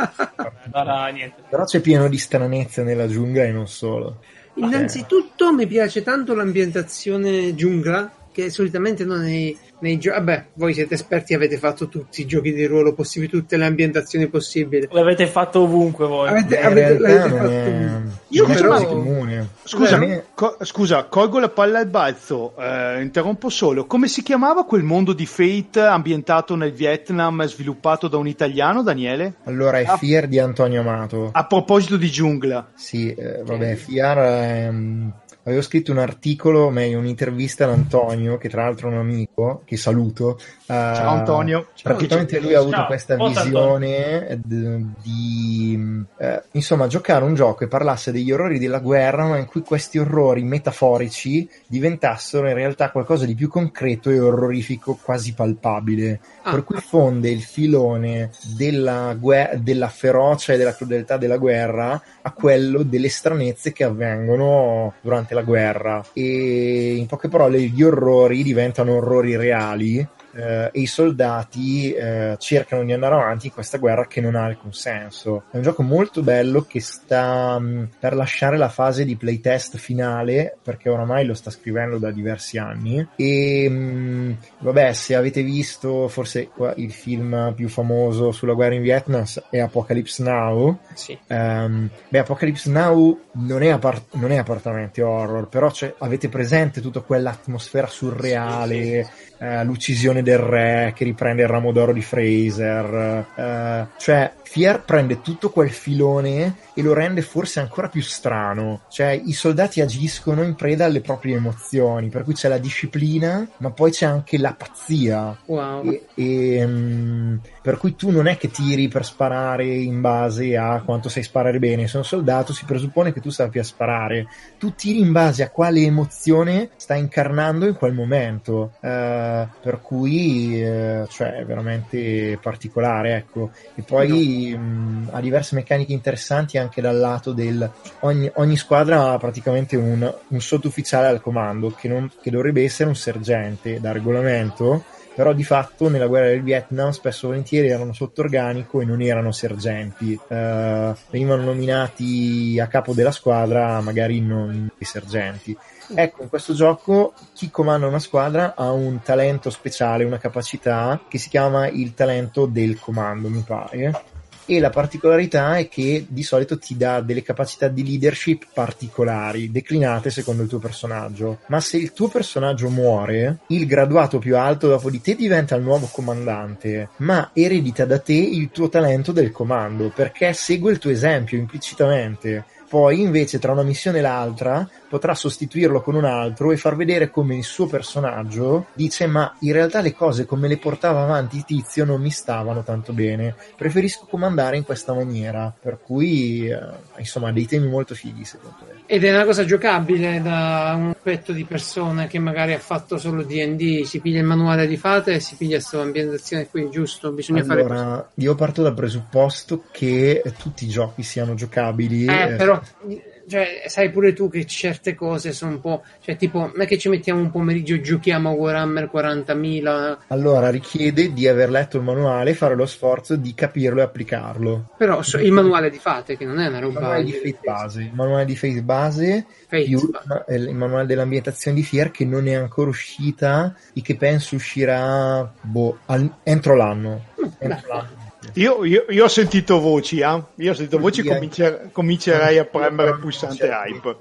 Ancora niente. Però c'è pieno di stranezze nella giungla e non solo. Innanzitutto eh. mi piace tanto l'ambientazione giungla, che solitamente non è nei giochi. Vabbè, voi siete esperti, avete fatto tutti i giochi di ruolo possibili, tutte le ambientazioni possibili. L'avete fatto ovunque voi. Avete, avete, l'avete fatto è... Io però... comune. Scusa, me... co- scusa, colgo la palla al balzo, eh, interrompo solo. Come si chiamava quel mondo di Fate ambientato nel Vietnam sviluppato da un italiano, Daniele? Allora, è ah. Fier di Antonio Amato. A proposito di giungla. Sì, eh, vabbè, Fier è avevo scritto un articolo, meglio un'intervista ad Antonio, che tra l'altro è un amico, che saluto. Ciao Antonio. Praticamente lui ha avuto Ciao. questa Ciao. visione di, di eh, insomma, giocare un gioco e parlasse degli orrori della guerra, ma in cui questi orrori metaforici diventassero in realtà qualcosa di più concreto e orrorifico, quasi palpabile. Ah. Per cui fonde il filone della, guer- della ferocia e della crudeltà della guerra a quello delle stranezze che avvengono durante la guerra. E in poche parole, gli orrori diventano orrori reali eh, e i soldati eh, cercano di andare avanti in questa guerra che non ha alcun senso. È un gioco molto bello che sta mh, mm, per lasciare la fase di playtest finale perché oramai lo sta scrivendo da diversi anni e mh, mm, vabbè se avete visto forse il film più famoso sulla guerra in Vietnam è Apocalypse Now sì. um, beh Apocalypse Now non è, appart- non è apertamente horror però avete presente tutta quell'atmosfera surreale sì, sì, eh, l'uccisione del re che riprende il ramo d'oro di Fraser, eh, cioè Fier prende tutto quel filone e lo rende forse ancora più strano, cioè i soldati agiscono in preda alle proprie emozioni, per cui c'è la disciplina, ma poi c'è anche la pazzia. Wow. E, e, um, per cui tu non è che tiri per sparare in base a quanto sai sparare bene, se un soldato si presuppone che tu sappia sparare, tu tiri in base a quale emozione stai incarnando in quel momento. Uh, per cui eh, cioè è veramente particolare ecco e poi mh, ha diverse meccaniche interessanti anche dal lato del ogni, ogni squadra ha praticamente un, un sottufficiale al comando che, non, che dovrebbe essere un sergente da regolamento però di fatto nella guerra del Vietnam spesso e volentieri erano sotto organico e non erano sergenti, uh, venivano nominati a capo della squadra magari non i sergenti. Ecco, in questo gioco chi comanda una squadra ha un talento speciale, una capacità che si chiama il talento del comando, mi pare. E la particolarità è che di solito ti dà delle capacità di leadership particolari, declinate secondo il tuo personaggio. Ma se il tuo personaggio muore, il graduato più alto dopo di te diventa il nuovo comandante, ma eredita da te il tuo talento del comando, perché segue il tuo esempio implicitamente. Poi invece tra una missione e l'altra potrà sostituirlo con un altro e far vedere come il suo personaggio dice ma in realtà le cose come le portava avanti Tizio non mi stavano tanto bene, preferisco comandare in questa maniera, per cui eh, insomma dei temi molto fighi secondo me. Ed è una cosa giocabile da un aspetto di persone che magari ha fatto solo D&D, si piglia il manuale di fate e si piglia questa ambientazione qui, giusto? Bisogna allora, fare così. Io parto dal presupposto che tutti i giochi siano giocabili. Eh, eh però cioè, sai pure tu che certe cose sono un po', cioè tipo, non è che ci mettiamo un pomeriggio giochiamo a Warhammer 40.000. Allora richiede di aver letto il manuale e fare lo sforzo di capirlo e applicarlo. Però so, il manuale di Fate, che non è una roba... Il manuale di Fate base, il manuale di Fate base, Fate, più il manuale dell'ambientazione di Fier che non è ancora uscita e che penso uscirà boh, al, entro l'anno. Mm, entro l'anno. Io, io, io, ho sentito voci, eh? io ho sentito voci, comincer- comincerei a premere il pulsante hype.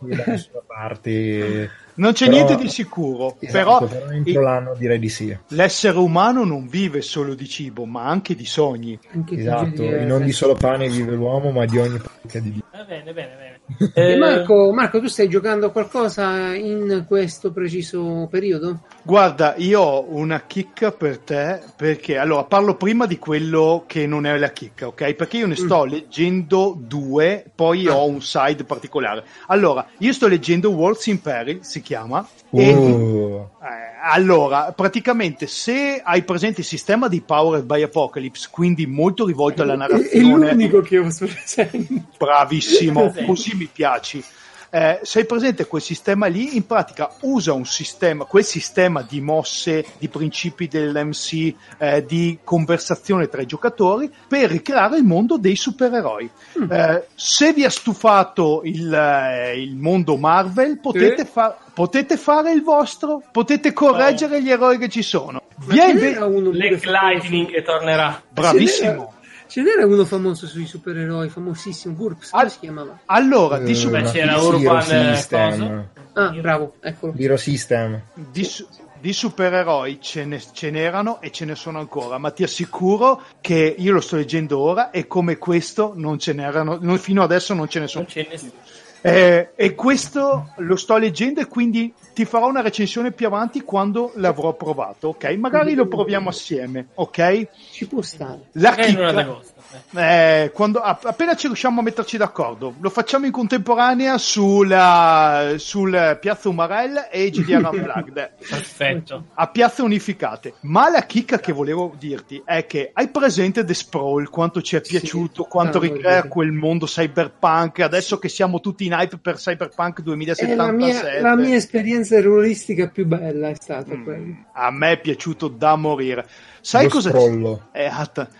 Parte... Non c'è però, niente di sicuro, esatto, però, però entro l'anno direi di sì. L'essere umano non vive solo di cibo, ma anche di sogni. Anche esatto, di non di solo pane vive l'uomo, ma di ogni parte di vita. Va bene, bene, bene. Eh, Marco, Marco, tu stai giocando a qualcosa in questo preciso periodo? Guarda, io ho una chicca per te perché allora parlo prima di quello che non è la chicca, ok? Perché io ne sto mm. leggendo due, poi ah. ho un side particolare. Allora, io sto leggendo Worlds in Peril, si chiama. Uh. E, eh, allora, praticamente, se hai presente il sistema di Powered by Apocalypse, quindi molto rivolto alla narrazione, è l'unico che ho presente. Bravissimo, così mi piaci. Eh, sei presente quel sistema lì? In pratica usa un sistema, quel sistema di mosse, di principi dell'MC, eh, di conversazione tra i giocatori per ricreare il mondo dei supereroi. Mm. Eh, se vi ha stufato il, eh, il mondo Marvel, potete, fa- potete, fare il vostro, potete correggere oh. gli eroi che ci sono. Viene Black Lightning che tornerà. Bravissimo. Ce n'era uno famoso sui supereroi, famosissimo, GURPS, come si chiamava? Allora, di su- Beh, c'era Urban System. Ah, bravo, eccolo. Hero System. Di, su- di supereroi ce, ne, ce n'erano e ce ne sono ancora, ma ti assicuro che io lo sto leggendo ora e come questo non ce n'erano, non, fino adesso non ce ne sono. Non ce ne sono. Eh, e questo lo sto leggendo e quindi ti farò una recensione più avanti quando l'avrò provato, ok? Magari lo proviamo assieme, ok? Ci può stare. La chicca, eh, quando, appena ci riusciamo a metterci d'accordo, lo facciamo in contemporanea sulla, sul Piazza Umarell e GDR Unplugged. Perfetto. A piazze unificate. Ma la chicca che volevo dirti è che hai presente The Sprawl, quanto ci è piaciuto, sì, quanto ricrea quel mondo cyberpunk, adesso che siamo tutti in hype per Cyberpunk 2077. La mia, la mia esperienza ruolistica più bella è stata mm, quella. A me è piaciuto da morire. Sai cosa, è,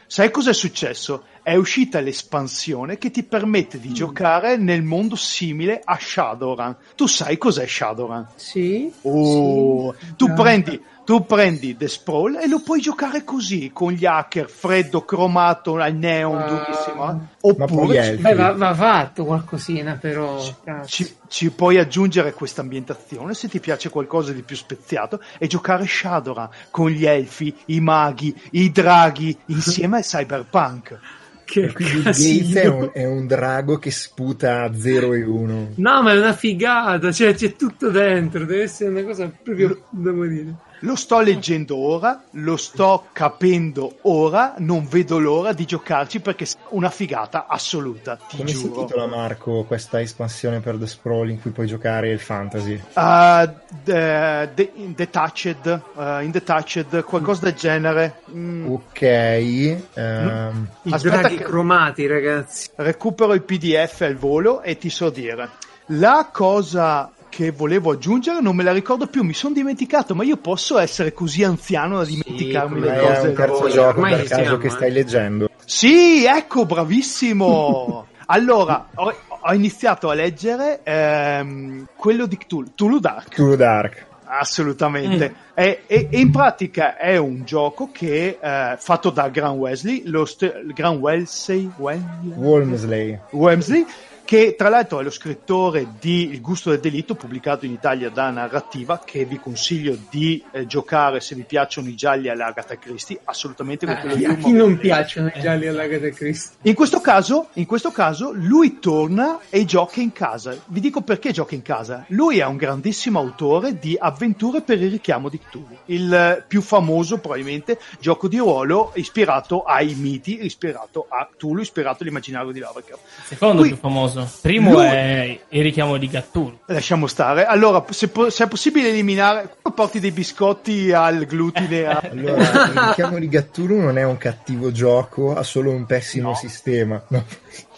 sai cosa è successo? È uscita l'espansione che ti permette di mm. giocare nel mondo simile a Shadowrun. Tu sai cos'è Shadowrun? Sì. Oh, sì. Tu, prendi, tu prendi The Sprawl e lo puoi giocare così, con gli hacker, freddo, cromato, al neon, uh, durissimo. Eh? Oppure... Beh, va, va, fatto qualcosina però. Ci, ci, puoi aggiungere questa ambientazione se ti piace qualcosa di più speziato e giocare Shadowrun con gli elfi, i maghi, i draghi insieme al cyberpunk. Che quindi Gates è un, è un, drago che sputa 0 e 1. No, ma è una figata, cioè c'è tutto dentro, deve essere una cosa proprio da morire. Lo sto leggendo ora, lo sto capendo ora, non vedo l'ora di giocarci perché è una figata assoluta. Ti Come giuro. si intitola Marco questa espansione per The Sprawl in cui puoi giocare il fantasy? Uh, the, the, the Touched, uh, in The Touched, qualcosa del genere. Mm. Ok. Um... I draghi che... cromati, ragazzi. Recupero il PDF al volo e ti so dire. La cosa che volevo aggiungere, non me la ricordo più, mi sono dimenticato, ma io posso essere così anziano da dimenticarmi sì, le cose. È un terzo gioco per caso siamo, che stai leggendo. Sì, ecco, bravissimo! allora, ho, ho, iniziato a leggere ehm, quello di Cthulhu, Cthulhu Dark. Cthulhu Dark. Assolutamente. Mm. E, e, e, in pratica è un gioco che eh, fatto da Gran Wesley, lo st- Gran Wellesley, Wellesley. Wellesley che tra l'altro è lo scrittore di Il gusto del delitto, pubblicato in Italia da Narrativa, che vi consiglio di eh, giocare se vi piacciono i gialli all'Agatha Christie, assolutamente eh, quello A chi non piacciono i gialli all'Agatha Christie? In questo, caso, in questo caso lui torna e gioca in casa. Vi dico perché gioca in casa. Lui è un grandissimo autore di avventure per il richiamo di Cthulhu, il più famoso probabilmente gioco di ruolo ispirato ai miti, ispirato a Cthulhu, ispirato all'immaginario di Lovecraft. Secondo Qui, più famoso famoso. Primo Lui... è il richiamo di Gattuno. Lasciamo stare. Allora, se, po- se, è possibile eliminare, porti dei biscotti al glutine. A... allora, il richiamo di Gattuno non è un cattivo gioco, ha solo un pessimo no. sistema. No.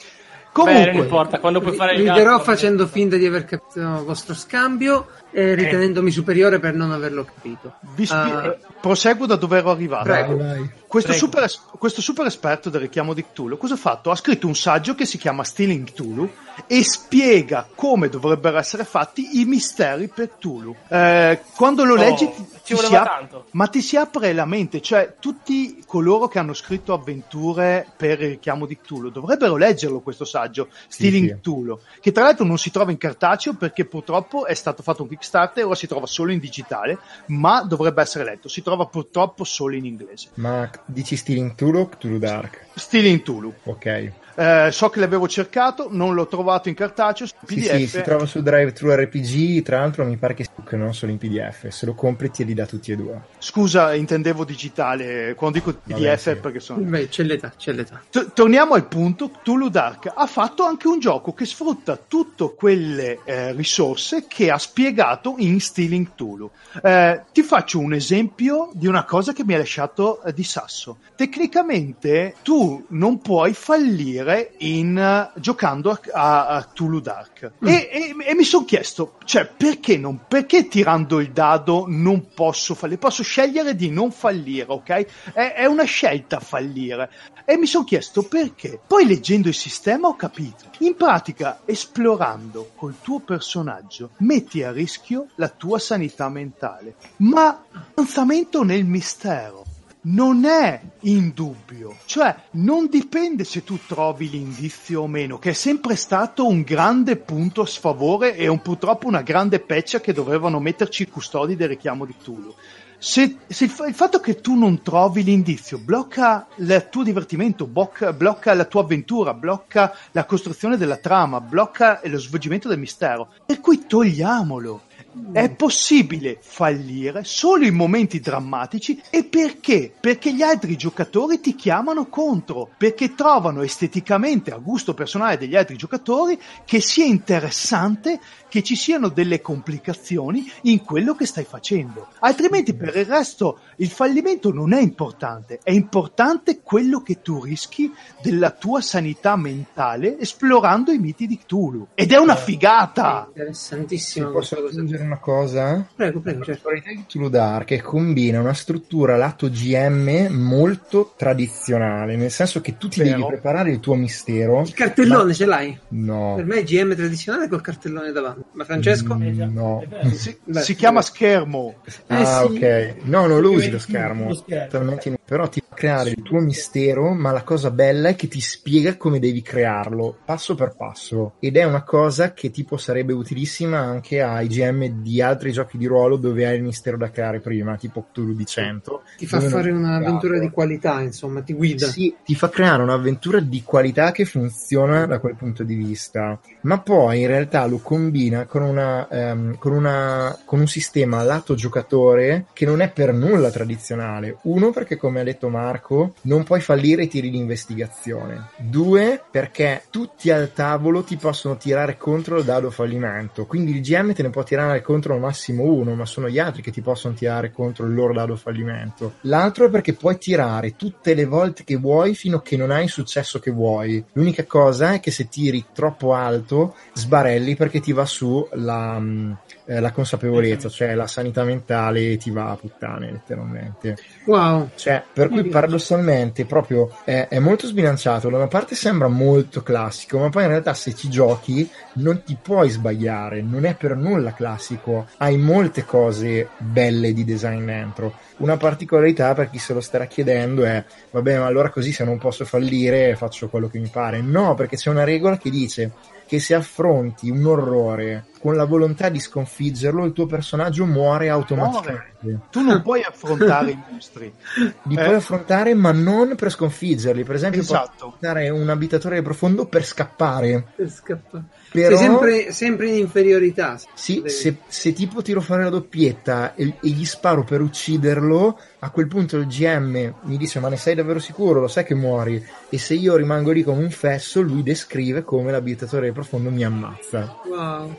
Comunque, Beh, non importa, quando puoi fare il Riderò facendo finta di aver capito il vostro scambio e ritenendomi superiore per non averlo capito. Vi spi- uh, proseguo da dove ero arrivato. Prego, questo, super, questo, super, esperto del richiamo di Cthulhu cosa ha fatto? Ha scritto un saggio che si chiama Stealing Cthulhu e spiega come dovrebbero essere fatti i misteri per Cthulhu. Eh, quando lo oh, leggi ti, ti si ap- ma ti si apre la mente, cioè tutti coloro che hanno scritto avventure per il richiamo di Cthulhu dovrebbero leggerlo questo saggio, Stealing sì, sì. Cthulhu, che tra l'altro non si trova in cartaceo perché purtroppo è stato fatto un Kickstarter e ora si trova solo in digitale, ma dovrebbe essere letto, si trova purtroppo solo in inglese. Ma dici Stealing Cthulhu o Cthulhu Dark? Stealing Cthulhu. Ok. Eh, so che l'avevo cercato, non l'ho trovato in cartaceo. PDF. Sì, sì, si trova su Drive Thru RPG. Tra l'altro, mi pare che non solo in PDF. Se lo compri, ti li dà tutti e due. Scusa, intendevo digitale. Quando dico PDF, Vabbè, sì. perché sono. Beh, c'è l'età, c'è l'età. T- torniamo al punto. Tulu Dark ha fatto anche un gioco che sfrutta tutte quelle eh, risorse che ha spiegato in Stealing Tulu. Eh, ti faccio un esempio di una cosa che mi ha lasciato eh, di sasso. Tecnicamente, tu non puoi fallire finire in, uh, giocando a, a, a Tulu Dark. Mm. E, e, e, mi sono chiesto, cioè, perché, non, perché tirando il dado non posso fallire? Posso scegliere di non fallire, ok? È, è una scelta fallire. E mi sono chiesto perché. Poi leggendo il sistema ho capito. In pratica, esplorando col tuo personaggio, metti a rischio la tua sanità mentale. Ma avanzamento nel mistero non è in dubbio, cioè non dipende se tu trovi l'indizio o meno, che è sempre stato un grande punto a sfavore e un, purtroppo una grande peccia che dovevano metterci i custodi del richiamo di Tulu. Se, se il, il, fatto che tu non trovi l'indizio blocca il tuo divertimento, blocca, blocca la tua avventura, blocca la costruzione della trama, blocca lo svolgimento del mistero, per cui togliamolo è possibile fallire solo in momenti drammatici e perché? Perché gli altri giocatori ti chiamano contro, perché trovano esteticamente a gusto personale degli altri giocatori che sia interessante che ci siano delle complicazioni in quello che stai facendo. Altrimenti per il resto il fallimento non è importante, è importante quello che tu rischi della tua sanità mentale esplorando i miti di Cthulhu. Ed è una figata! È interessantissimo. Posso aggiungere una cosa? Prego, prego. Certo. La di Cthulhu Dark combina una struttura lato GM molto tradizionale, nel senso che tu ti Vero. devi preparare il tuo mistero. Il cartellone ma... ce l'hai? No. Per me è GM tradizionale col cartellone davanti. Ma Francesco? Mm, no. Si, Beh, si chiama schermo. Ah, eh, sì. ok. No, non lo usi lo schermo. Lo schermo. Però ti fa creare il tuo mistero, ma la cosa bella è che ti spiega come devi crearlo, passo per passo. Ed è una cosa che tipo sarebbe utilissima anche ai GM di altri giochi di ruolo dove hai il mistero da creare prima, tipo Cthulhu di 100. Ti fa fare un'avventura di qualità, insomma, ti guida. Sì, ti fa creare un'avventura di qualità che funziona da quel punto di vista. Ma poi in realtà lo combina con, una, um, con, una, con un sistema lato giocatore che non è per nulla tradizionale. Uno, perché come ha detto Marco, non puoi fallire i tiri di investigazione. Due, perché tutti al tavolo ti possono tirare contro il dado fallimento. Quindi il GM te ne può tirare contro al massimo uno, ma sono gli altri che ti possono tirare contro il loro dado fallimento. L'altro è perché puoi tirare tutte le volte che vuoi fino a che non hai il successo che vuoi. L'unica cosa è che se tiri troppo alto sbarelli perché ti va su la, mm, eh, la consapevolezza, cioè la sanità mentale ti va a puttane letteralmente. Wow. Cioè, per cui paradossalmente proprio è, è, molto sbilanciato, da una parte sembra molto classico, ma poi in realtà se ci giochi non ti puoi sbagliare, non è per nulla classico, hai molte cose belle di design dentro. Una particolarità per chi se lo starà chiedendo è, vabbè, ma allora così se non posso fallire faccio quello che mi pare. No, perché c'è una regola che dice che se affronti un orrore con la volontà di sconfiggerlo, il tuo personaggio muore automaticamente. Muore. Tu non puoi affrontare i mostri. Li eh. puoi affrontare, ma non per sconfiggerli. Per esempio, esatto. puoi affrontare un abitatore profondo per scappare. Per scappare. Però, Sei sempre, sempre, in inferiorità. Sì, se, se, tipo tiro fare la doppietta e, e, gli sparo per ucciderlo, a quel punto il GM mi dice: Ma ne sei davvero sicuro? Lo sai che muori? E se io rimango lì come un fesso, lui descrive come l'abitatore profondo mi ammazza. Wow.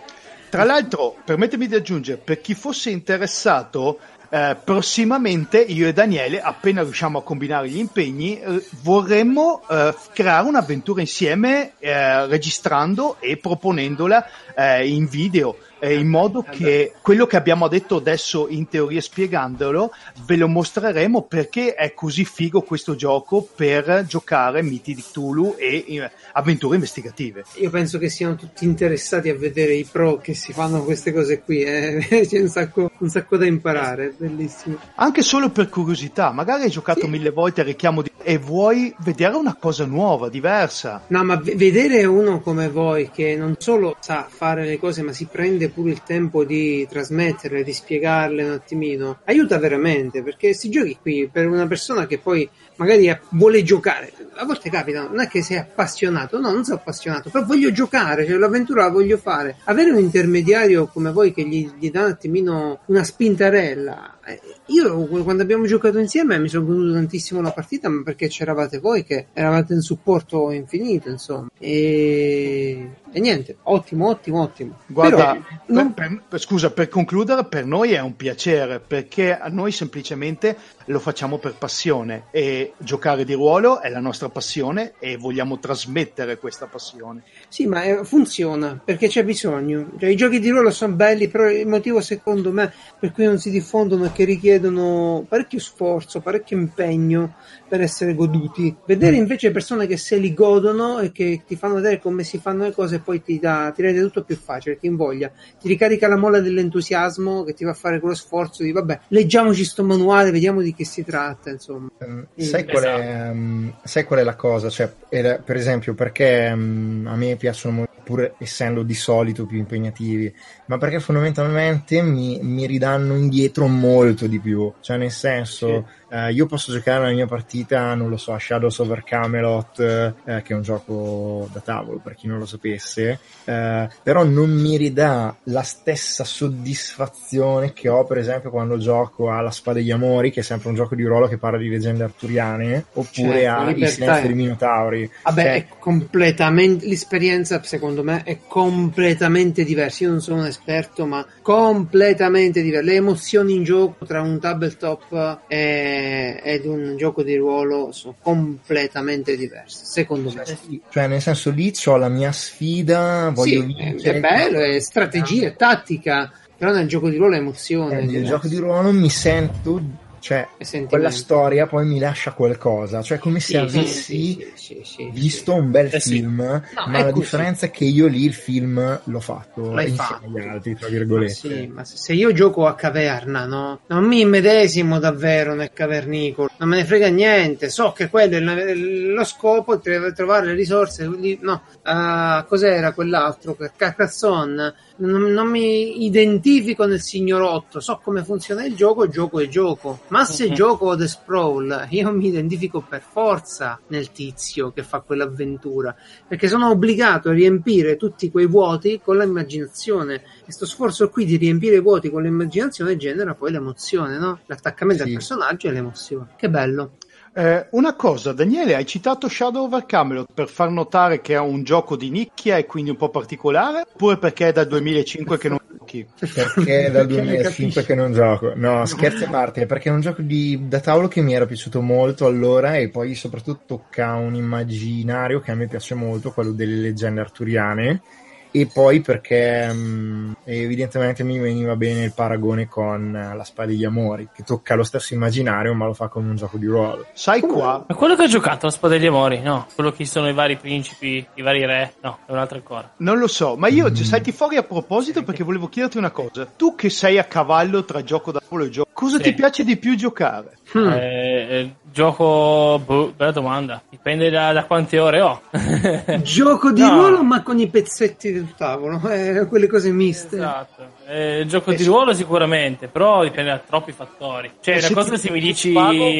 Tra l'altro, permettetemi di aggiungere, per chi fosse interessato, eh, prossimamente io e Daniele, appena riusciamo a combinare gli impegni, eh, vorremmo eh, creare un'avventura insieme eh, registrando e proponendola eh, in video eh, in modo che quello che abbiamo detto adesso in teoria spiegandolo ve lo mostreremo perché è così figo questo gioco per giocare miti di Cthulhu e eh, avventure investigative. Io penso che siano tutti interessati a vedere i pro che si fanno queste cose qui, eh. c'è un sacco, un sacco, da imparare, bellissimo. Anche solo per curiosità, magari hai giocato sì. mille volte a richiamo di... e vuoi vedere una cosa nuova, diversa. No, ma v- vedere uno come voi che non solo sa fare le cose ma si prende pure il tempo di trasmetterle, di spiegarle un attimino, aiuta veramente perché si giochi qui per una persona che poi magari vuole giocare. A volte capita, non è che sei appassionato, no, non sono appassionato, però voglio giocare, cioè l'avventura la voglio fare. Avere un intermediario come voi che gli, gli dà un attimino una spintarella. Eh, io quando abbiamo giocato insieme mi sono goduto tantissimo la partita, ma perché c'eravate voi che eravate in supporto infinito, insomma. E, e niente, ottimo, ottimo, ottimo. Guarda, Però, non... per, per, scusa, per concludere, per noi è un piacere perché a noi semplicemente lo facciamo per passione e giocare di ruolo è la nostra passione e vogliamo trasmettere questa passione. Sì, ma eh, funziona perché c'è bisogno. Cioè, I giochi di ruolo sono belli, però il motivo secondo me per cui non si diffondono è che richiedono parecchio sforzo, parecchio impegno per essere goduti. Vedere invece persone che se li godono e che ti fanno vedere come si fanno le cose poi ti, dà, ti rende tutto più facile, ti invoglia, ti ricarica la molla dell'entusiasmo che ti fa fare quello sforzo di vabbè, leggiamoci sto manuale, vediamo di che si tratta, insomma. Um, sai, qual è, um, sai, qual è, la cosa? Cioè, per esempio, perché um, a me piacciono molto, pur essendo di solito più impegnativi, ma perché fondamentalmente mi, mi ridanno indietro molto di più, cioè nel senso... Sì Uh, io posso giocare la mia partita, non lo so, a Shadows over Camelot, uh, che è un gioco da tavolo per chi non lo sapesse, uh, però non mi ridà la stessa soddisfazione che ho per esempio quando gioco alla Spada degli Amori, che è sempre un gioco di ruolo che parla di leggende arturiane, oppure certo, a I Silenzio dei Minotauri. Vabbè, cioè, è completamente, l'esperienza secondo me è completamente diversa, io non sono un esperto, ma completamente diversa. Le emozioni in gioco tra un tabletop e ed un gioco di ruolo sono completamente diverse, secondo me. Cioè, nel senso, lì ho la mia sfida, voglio sì, vincere. È bello, è strategia, è tattica, però nel gioco di ruolo è emozione. Eh, nel gioco di ruolo mi sento cioè, quella storia poi mi lascia qualcosa, cioè come se sì, avessi sì, sì, visto un bel eh film, no, ma la differenza è che io lì il film l'ho fatto L'hai insieme fatto. agli altri, tra virgolette. Ma, sì, ma se io gioco a caverna, no? Non mi immedesimo davvero nel cavernicolo, non me ne frega niente, so che quello è lo scopo, trovare le risorse, no, uh, cos'era quell'altro, Carcassonne, non, non, mi identifico nel signorotto, so come funziona il gioco, gioco è gioco. Ma se uh-huh. gioco The Sprawl, io mi identifico per forza nel tizio che fa quell'avventura, perché sono obbligato a riempire tutti quei vuoti con l'immaginazione. E sto sforzo qui di riempire i vuoti con l'immaginazione genera poi l'emozione, no? L'attaccamento sì. al personaggio e l'emozione. Che bello. Eh, una cosa, Daniele, hai citato Shadow of Camelot per far notare che è un gioco di nicchia e quindi un po' particolare, oppure perché è dal 2005 che non giochi? Perché è dal 2005 che non gioco. No, scherzi a parte, perché è un gioco di, da tavolo che mi era piaciuto molto allora e poi soprattutto tocca un immaginario che a me piace molto, quello delle leggende arturiane e poi perché mh, mm, evidentemente mi veniva bene il paragone con la spada degli amori che tocca lo stesso immaginario ma lo fa con un gioco di ruolo sai qua ma quello che ho giocato la spada degli amori no quello che sono i vari principi i vari re no è un'altra ancora non lo so ma io mm. salti fuori a proposito perché volevo chiederti una cosa tu che sei a cavallo tra gioco da ruolo e gioco cosa sì. ti piace di più giocare? Hmm. Eh, eh, gioco, boh, bella domanda, dipende da, da quante ore ho. gioco di no. ruolo ma con i pezzetti del tavolo, eh, quelle cose miste. Esatto Eh, gioco di ruolo sicuramente, però dipende da troppi fattori. Cioè, una cosa se mi dici,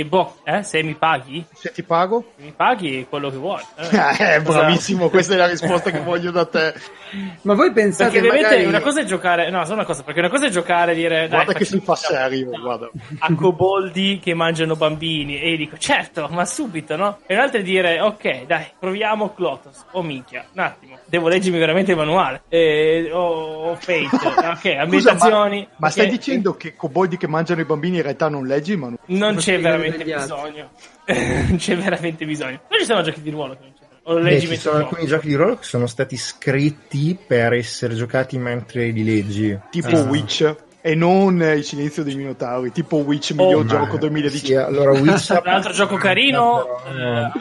boh, eh, se mi paghi? Se ti pago? Se mi paghi quello che vuoi. Eh, eh bravissimo, questa è la risposta che voglio da te. Ma voi pensate Perché ovviamente magari... una cosa è giocare, no, solo una cosa, perché una cosa è giocare e dire, guarda dai, che si fa serio, guarda. A coboldi che mangiano bambini e io dico, certo, ma subito, no? E un'altra è dire, ok, dai, proviamo Clotos. Oh minchia, un attimo, devo leggermi veramente il manuale. Eh, o oh, Fate, ok, ambientazioni. Scusa, ma, ma stai dicendo che coboldi che mangiano i bambini in realtà non leggi il manuale? Non c'è veramente bisogno. non c'è veramente bisogno. Non ci sono giochi di ruolo che non c'è. O Beh, ci sono alcuni giochi di ruolo che sono stati scritti per essere giocati mentre li leggi. Tipo ah. Witch e non il silenzio dei minotauri, tipo Witch miglior oh, gioco 2010. Sì, allora Witch un altro gioco carino. Però, eh,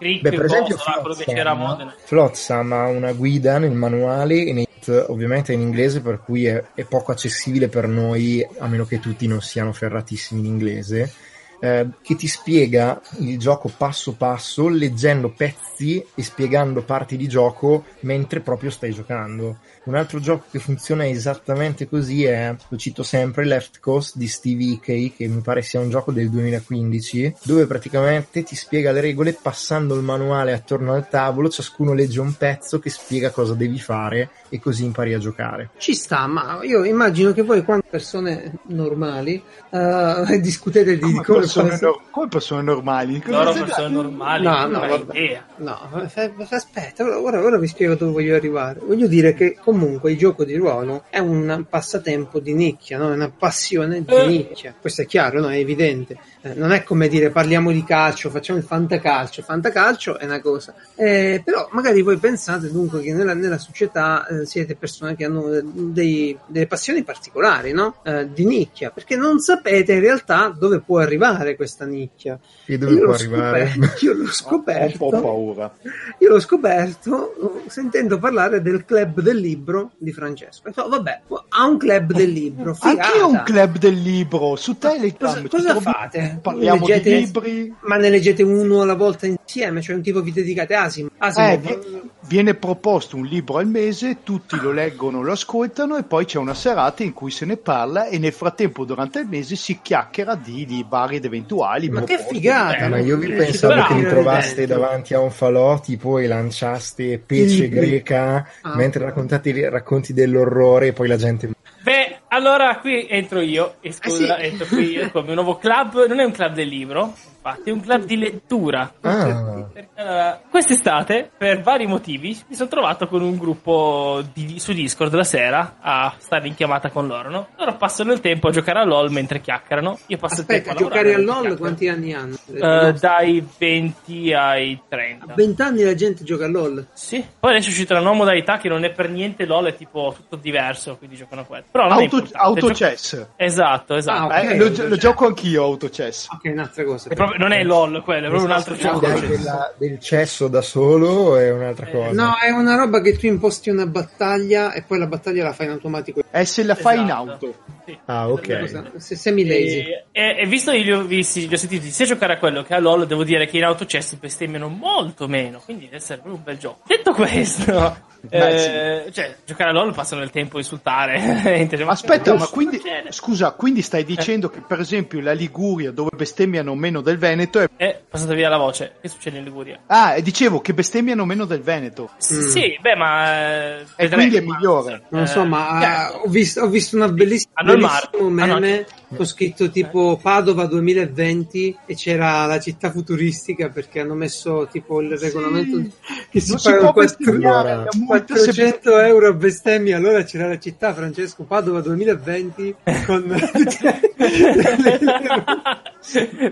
Beh, per esempio, Flotsam, Flotsam ha una guida nel manuale e nei ovviamente in inglese per cui è, è, poco accessibile per noi a meno che tutti non siano ferratissimi in inglese eh, che ti spiega il gioco passo passo leggendo pezzi e spiegando parti di gioco mentre proprio stai giocando un altro gioco che funziona esattamente così è, lo cito sempre, Left Coast di Stevie K, che mi pare sia un gioco del 2015, dove praticamente ti spiega le regole passando il manuale attorno al tavolo, ciascuno legge un pezzo che spiega cosa devi fare e così impari a giocare. Ci sta, ma io immagino che voi quando persone normali uh, discutete di come, come persone, fare... no, come persone normali. Loro persone normali, no, no, vabbè. no, aspetta, ora, ora vi spiego dove voglio arrivare. Voglio dire che comunque il gioco di ruolo è un passatempo di nicchia, no? è una passione di eh. nicchia. Questo è chiaro, no? è evidente. Eh, non è come dire parliamo di calcio, facciamo il fantacalcio. Fantacalcio è una cosa. Eh, però magari voi pensate dunque che nella, nella società eh, siete persone che hanno dei, delle passioni particolari, no? Eh, di nicchia, perché non sapete in realtà dove può arrivare questa nicchia. E dove io può arrivare? io l'ho scoperto. Ho un po' paura. Io l'ho scoperto sentendo parlare del club del libro di Francesco. So, vabbè, ha un club del libro. Figata. Anche io ho un club del libro su Telegram. Cosa, cosa fate? Parliamo leggete, di libri. Ma ne leggete uno alla volta insieme? Cioè un tipo vi dedicate a Asimov? Asimov. Eh, viene proposto un libro al mese, tutti lo leggono, lo ascoltano e poi c'è una serata in cui se ne parla e nel frattempo durante il mese si chiacchiera di, di vari ed eventuali. Ma che figata! Eh, ma io vi pensavo che vi trovaste davanti a un falò tipo e lanciaste pece greca ah. mentre raccontate racconti dell'orrore e poi la gente... Beh, allora qui entro io, e scusa, eh sì. entro qui io come un nuovo club, non è un club del libro, infatti, è un club di lettura. Ah. Allora, quest'estate, per vari motivi, mi sono trovato con un gruppo di, su Discord la sera a stare in chiamata con loro, no? Loro passano il tempo a giocare a LOL mentre chiacchierano. Io passo Aspetta, il tempo a giocare a LOL quanti anni hanno? Uh, dai 20 ai 30. A 20 anni la gente gioca a LOL? Sì. Poi adesso è uscita una nuova modalità che non è per niente LOL, è tipo tutto diverso, quindi giocano a quello. Però non Auto, autochess. Gioco... Esatto, esatto. Ah, okay. eh, lo, lo, gioco anch'io autochess. Ok, un'altra cosa. Proprio, non è LOL quello, è proprio un altro gioco. Della, del cesso da solo è un'altra eh, cosa. No, è una roba che tu imposti una battaglia e poi la battaglia la fai in automatico. E se la fai esatto. in auto. Sì. Ah, ok. Se semi lazy. E, e, e, visto che li ho visti, li ho sentiti sia giocare a quello che a LOL, devo dire che in autochess bestemmiano molto meno. Quindi deve essere proprio un bel gioco. Detto questo, Beh, eh, sì. cioè, giocare a LOL passano il tempo a insultare. Aspetta, ma quindi, scusa, quindi stai dicendo che per esempio la Liguria, dove bestemmiano meno del Veneto, è... è passata via la voce. Che succede in Liguria? Ah, e dicevo che bestemmiano meno del Veneto. S- mm. Sì, beh, ma. Eh, e quindi è migliore. Non so, ma uh, ho, visto, ho, visto, una bellissima, bellissimo meme. Ah, no. Ho scritto tipo Padova 2020 e c'era la città futuristica perché hanno messo tipo il regolamento sì. che si, pagano 400, 400 euro a bestemmia. Allora c'era la città Francesco Padova 2020 con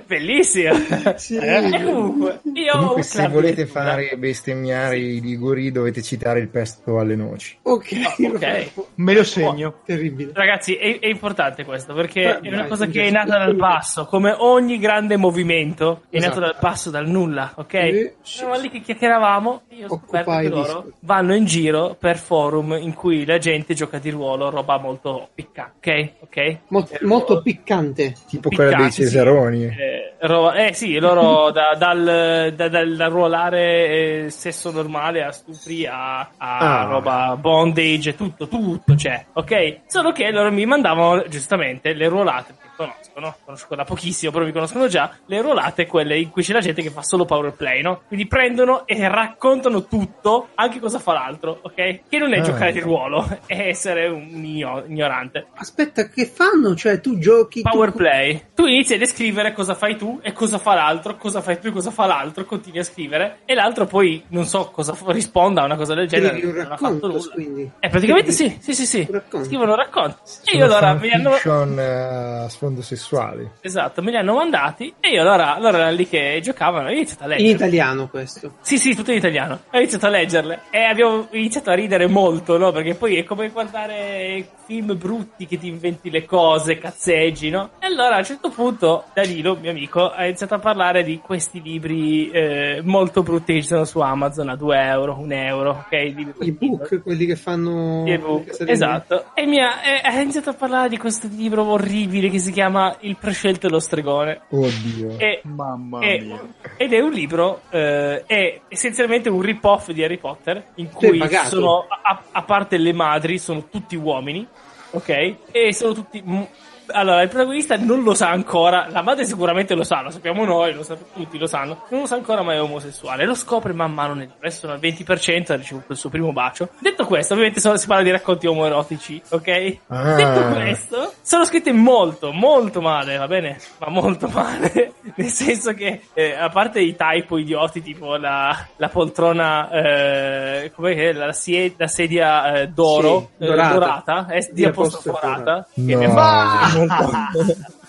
Bellissimo. Sì. Eh, comunque, comunque se volete fare bestemmiare i liguri dovete citare il pesto alle noci. Ok, oh, okay. me lo segno. Oh, terribile. Ragazzi, è, è, importante questo perché è una cosa che è nata dal basso, come ogni grande movimento è esatto. nato dal basso, dal nulla, ok? E... Eravamo lì che chiacchieravamo io ho scoperto che loro vanno in giro per forum in cui la gente gioca di ruolo, roba molto piccante, ok? okay? Molto, molto piccante. Tipo piccante, quella dei Cesaroni. Sì. Eh, ro- eh sì, loro da, dal, da, dal, da ruolare eh, sesso normale a stupri a, a ah. roba bondage, tutto, tutto c'è, ok? Solo che loro mi mandavano giustamente le ruolate Gotham. Conoscono, conosco da pochissimo, però mi conoscono già, le ruolate quelle in cui c'è la gente che fa solo power play, no? Quindi prendono e raccontano tutto, anche cosa fa l'altro, ok? Che non è ah, giocare di ruolo, è essere un ignorante. Aspetta, che fanno? Cioè, tu giochi... Power tu... play. Tu inizi a descrivere cosa fai tu e cosa fa l'altro, cosa fai tu e cosa fa l'altro, continui a scrivere, e l'altro poi, non so cosa risponda a una cosa del genere. Non ha fatto nulla. Quindi. Eh, praticamente sì, sì, sì, sì. Scrivono racconti. E io allora mi hanno... Uh, sfondo sessuali. Esatto, me li hanno mandati e io allora, allora lì che giocavano ho iniziato a leggere. In italiano questo? Sì, sì, tutto in italiano. Ho iniziato a leggerle e abbiamo iniziato a ridere molto, no? Perché poi è come guardare film brutti che ti inventi le cose, cazzeggi, no? E allora a un certo punto Danilo, mio amico, ha iniziato a parlare di questi libri eh, molto brutti che ci sono su Amazon a 2 euro, 1 euro, ok? I book, quelli che fanno... I book, esatto. E mi ha, e, ha iniziato a parlare di questo libro orribile che si chiama Il prescelto e lo stregone. Oddio. E, Mamma e, mia. Ed è un libro, eh, è essenzialmente un rip-off di Harry Potter, in cui sono, a, a parte le madri, sono tutti uomini ok? E sono tutti allora, il protagonista non lo sa ancora, la madre sicuramente lo sa, lo sappiamo noi, lo sappiamo tutti, lo sanno, non lo sa ancora ma è omosessuale, lo scopre man mano nel resto sono al 20%, ha ricevuto il suo primo bacio. Detto questo, ovviamente si parla di racconti omoerotici, ok? Ah. Detto questo, sono scritte molto, molto male, va bene? Ma molto male, nel senso che, eh, a parte i typo idioti, tipo la, la poltrona, eh, come che la, sie- la sedia eh, d'oro, sì, dorata, eh, dorata eh, di apostoforata, che no. ne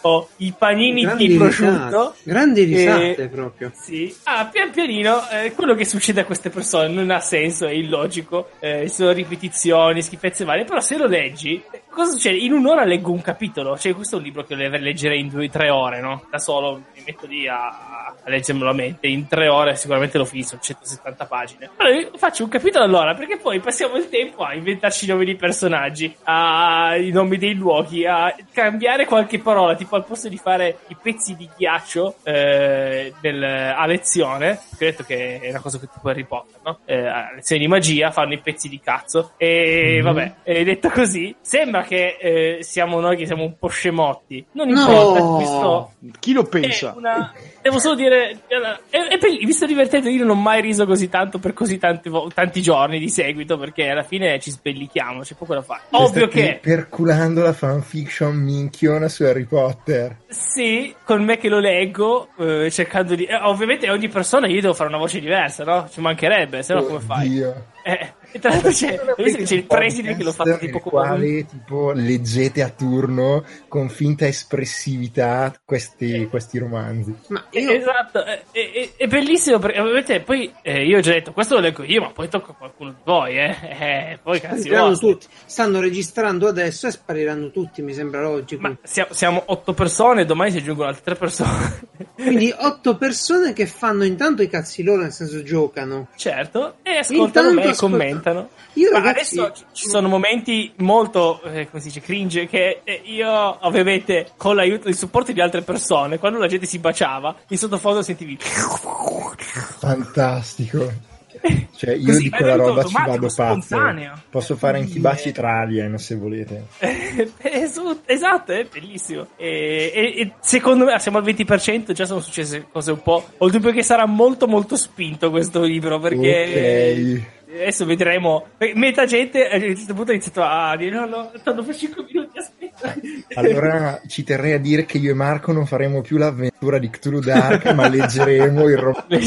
o i panini grandi di prosciutto. Grandi risate e, proprio. Sì. Ah, pian pianino, eh, quello che succede a queste persone non ha senso, è illogico. Eh, sono ripetizioni, schifezze varie. Però se lo leggi, cosa succede? In un'ora leggo un capitolo. Cioè, questo è un libro che leggerei in due o tre ore, no? Da solo metto lì a, a leggermelo a mente. In tre ore sicuramente lo finisco, 170 pagine. Allora, faccio un capitolo all'ora, perché poi passiamo il tempo a inventarci i nomi di personaggi, a i nomi dei luoghi, a cambiare qualche parola, tipo al posto di fare i pezzi di ghiaccio eh, del, a lezione, che ho detto che è una cosa che tipo Harry Potter, no? Eh, a lezione di magia fanno i pezzi di cazzo. E mm-hmm. vabbè, e detto così, sembra che eh, siamo noi che siamo un po' scemotti. Non importa, no. questo. Chi lo pensa? Una... Devo solo dire, è, è per, mi sto divertendo. Io non ho mai riso così tanto per così tanti, tanti giorni di seguito perché alla fine ci spellichiamo, c'è poco da fare. Ovvio che. Perculando la fanfiction minchiona su Harry Potter. Sì, con me che lo leggo, eh, cercando di. Eh, ovviamente ogni persona io devo fare una voce diversa, no? Ci mancherebbe, se no come fai? Eh, e tra l'altro c'è, c'è il preside che lo fa tipo come quali, tipo leggete a turno con finta espressività questi, questi romanzi. Ma io... Esatto, è, è, è, bellissimo perché ovviamente poi eh, io ho già detto questo lo leggo io, ma poi tocca a qualcuno di voi, eh. eh poi cazzi tutti. Stanno registrando adesso e spariranno tutti, mi sembra logico. Ma siamo, siamo otto persone, domani si aggiungono altre tre persone. Quindi otto persone che fanno intanto i cazzi loro, nel senso giocano. Certo, e ascoltano me e commentano. Io, ragazzi, adesso ci sono momenti molto, eh, come si dice, cringe che eh, io ovviamente con l'aiuto e il supporto di altre persone, quando la gente si baciava, in sottofondo sentivi... Fantastico. Cioè, io Così, di quella roba ci vado pazzo. Posso fare anche i baci tra alien se volete. esatto, è bellissimo. E, e, e, secondo me siamo al 20%, già sono successe cose un po'. Oltre che sarà molto molto spinto questo libro perché... Ok adesso vedremo. Metà gente a un certo punto ha iniziato a dire: No, no, stanno per 5 minuti. Aspetta. Allora ci terrei a dire che io e Marco non faremo più l'avventura di Cthulhu Dark, ma leggeremo il romanzo.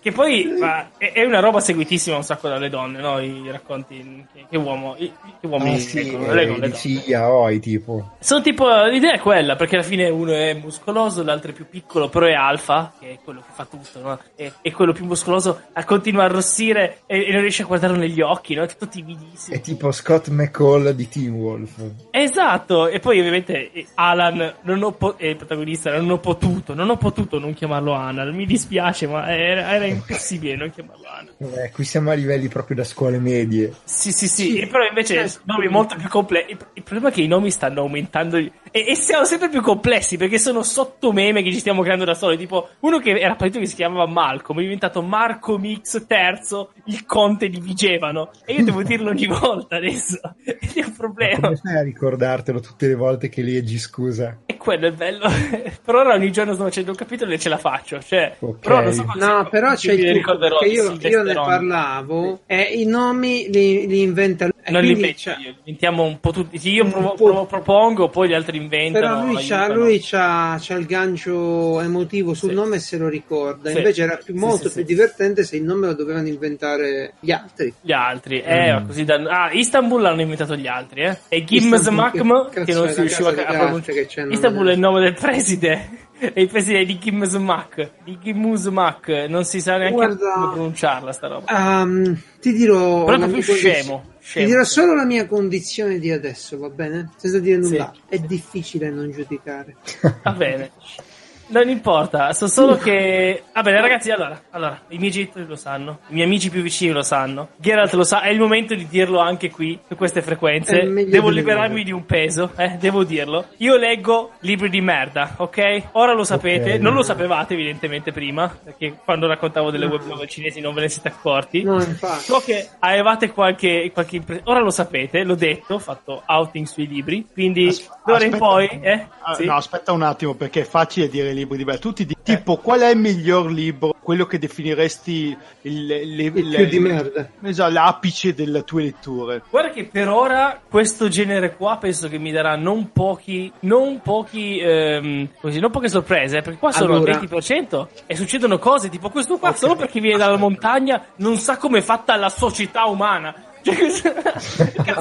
che poi ma, è, è, una roba seguitissima un sacco dalle donne, no? I racconti che, che, uomo, che uomini ah, sì, leggono, leggono le yaoi, tipo. Sono tipo. L'idea è quella, perché alla fine uno è muscoloso, l'altro è più piccolo, però è alfa, che è quello che fa tutto, no? E, e quello più muscoloso continua a arrossire e, e, non riesce a guardarlo negli occhi, no? È tutto timidissimo. È tipo Scott McCall di Team Wolf. Esatto, e poi ovviamente Alan, non ho po- e il protagonista non ho potuto, non ho potuto non chiamarlo Anal, mi dispiace, ma era, era impossibile non chiamarlo Anal. Eh, qui siamo a livelli proprio da scuole medie. Sì, sì, sì, sì. però invece eh, nomi molto più complessi. Il problema è che i nomi stanno aumentando e, e siamo sempre più complessi perché sono sotto meme che ci stiamo creando da soli. Tipo, uno che era partito che si chiamava Malcolm, è diventato Marco Mix terzo, il conte di Vigevano. E io devo dirlo ogni volta adesso. Ed è un problema. Ma come fai a ricordartelo tutte le volte che leggi, scusa? E quello è bello. per ora ogni giorno sto facendo un capitolo e ce la faccio. Cioè, okay. però non so no, però c'è il trucco, perché io, io ne parlavo e i nomi li, li inventa lui. Non li invento inventiamo un po' tutti. Sì, io provo, provo, propongo, poi gli altri inventano. Però lui, c'ha, lui c'ha, c'ha, il gancio emotivo sul sì. nome e se lo ricorda. Sì. Invece era più, molto sì, più divertente se il nome lo dovevano inventare gli altri. Gli altri, eh, mm. così da... Ah, Istanbul l'hanno inventato gli altri, eh. E Gimz Makm, che, che non si riusciva a pronunciare. Istanbul è il nome del preside. È il presidente di Kim Smack. Di Kim Smack. Non si sa neanche Guarda, come pronunciarla sta roba. Um, ti dirò. Però è più scemo. Scemo. Ti dirò solo la mia condizione di adesso, va bene? Senza dire nulla. Sì. È difficile non giudicare. Va bene. Non importa, so solo che. Va bene, ragazzi, allora, allora, i miei genitori lo sanno, i miei amici più vicini lo sanno, Geralt lo sa, è il momento di dirlo anche qui, su queste frequenze. Devo liberarmi di un peso, eh, devo dirlo. Io leggo libri di merda, ok? Ora lo sapete, okay. non lo sapevate evidentemente prima, perché quando raccontavo delle no. web novel cinesi non ve ne siete accorti. No, infatti. So che avevate qualche, qualche impre- Ora lo sapete, l'ho detto, ho fatto outing sui libri, quindi As- d'ora in poi. Eh? Ah, sì? No, aspetta un attimo, perché è facile dire libri di bello. Tutti di tipo, qual è il miglior libro? Quello che definiresti il, il, il, il più di merda. Esatto, l'apice delle tue letture. Guarda che per ora questo genere qua penso che mi darà non pochi, non pochi, ehm, così, non poche sorprese, perché qua sono allora. al 20% e succedono cose tipo questo qua, okay. solo perché viene dalla montagna, non sa come è fatta la società umana.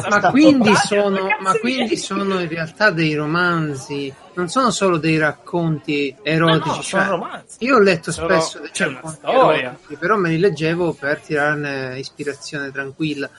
Ma, quindi sono, ma quindi sono in realtà dei romanzi, non sono solo dei racconti erotici. No, cioè, romanzi. Io ho letto sono, spesso dei racconti erotici, però me li leggevo per tirarne ispirazione tranquilla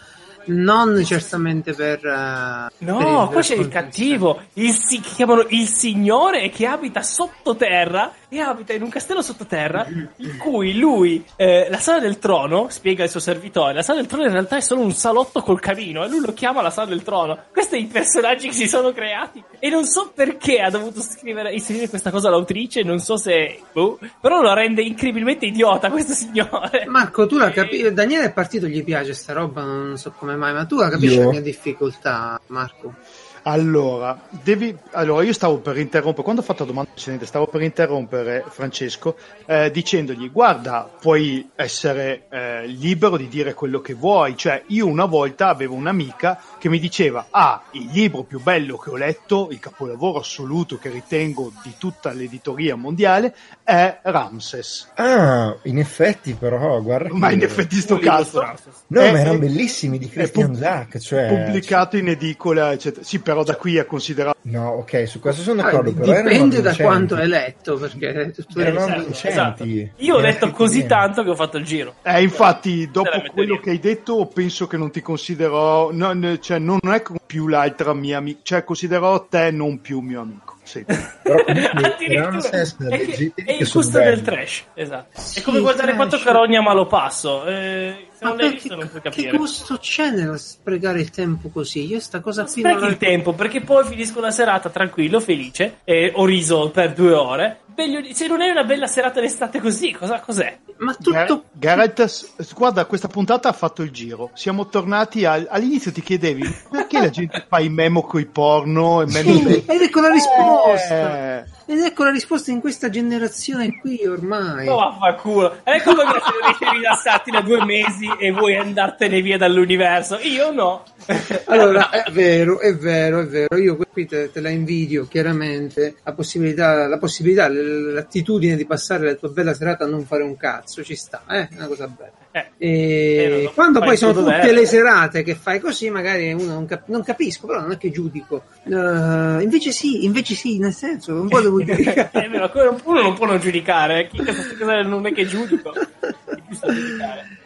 non certamente per. Uh, no, per qua c'è il cattivo, il, si, chiamano il signore che abita sottoterra e abita in un castello sottoterra in cui lui, eh, la sala del trono, spiega il suo servitore, la sala del trono in realtà è solo un salotto col camino e lui lo chiama la sala del trono. Questi sono i personaggi che si sono creati e non so perché ha dovuto scrivere, inserire questa cosa l'autrice, non so se... Boh, però lo rende incredibilmente idiota questo signore. Marco, tu la capisci, Daniele è partito, gli piace sta roba, non so come mai, ma tu la capisci Io? la mia difficoltà, Marco? Allora, devi, allora, io stavo per interrompere, quando ho fatto la domanda precedente, stavo per interrompere Francesco eh, dicendogli guarda, puoi essere eh, libero di dire quello che vuoi, cioè io una volta avevo un'amica che mi diceva ah, il libro più bello che ho letto, il capolavoro assoluto che ritengo di tutta l'editoria mondiale è Ramses. Ah, in effetti però, guarda. Ma in effetti sto cazzo. No, è, ma erano bellissimi di Christian Zach, cioè... Pubblicato in edicola, eccetera. Sì, però da qui a considerare. No, ok, su questo sono ah, d'accordo. Ah, però dipende da quanto hai letto, perché tu erano esatto, esatto. Io ho letto così tanto che ho fatto il giro. Eh, infatti, dopo quello che hai detto, penso che non ti considerò, no, cioè non è più l'altra mia amica, cioè considerò te non più mio amico. Sì. Però Ramses è, che, è il gusto del trash, esatto. Sì, è come guardare quanto carogna ma lo passo. Eh, se non l'hai visto non puoi capire. Che gusto c'è nello sprecare il tempo così? Io sta cosa qui non il tempo perché poi finisco la serata tranquillo, felice e ho riso per due ore. Se non è una bella serata d'estate così, cosa, cos'è? Ma tutto. Gareth, guarda, questa puntata ha fatto il giro. Siamo tornati al, all'inizio. Ti chiedevi perché la gente fa i memo coi porno? E sì, ed ecco la risposta. Eh. Ed ecco la risposta in questa generazione qui ormai. Oh, vaffanculo. Ecco come se riesci rilassarti da due mesi e vuoi andartene via dall'universo. Io no. allora, è vero, è vero, è vero. Io qui te, te la invidio chiaramente. La possibilità, la possibilità, l'attitudine di passare la tua bella serata a non fare un cazzo ci sta, eh? È una cosa bella. Eh, e eh, quando poi sono tutte dovere. le serate che fai così, magari uno non, cap- non capisco, però non è che giudico. Uh, invece sì, invece sì, nel senso, un po' devo giudicare. uno non può non giudicare, chi non è che giudico.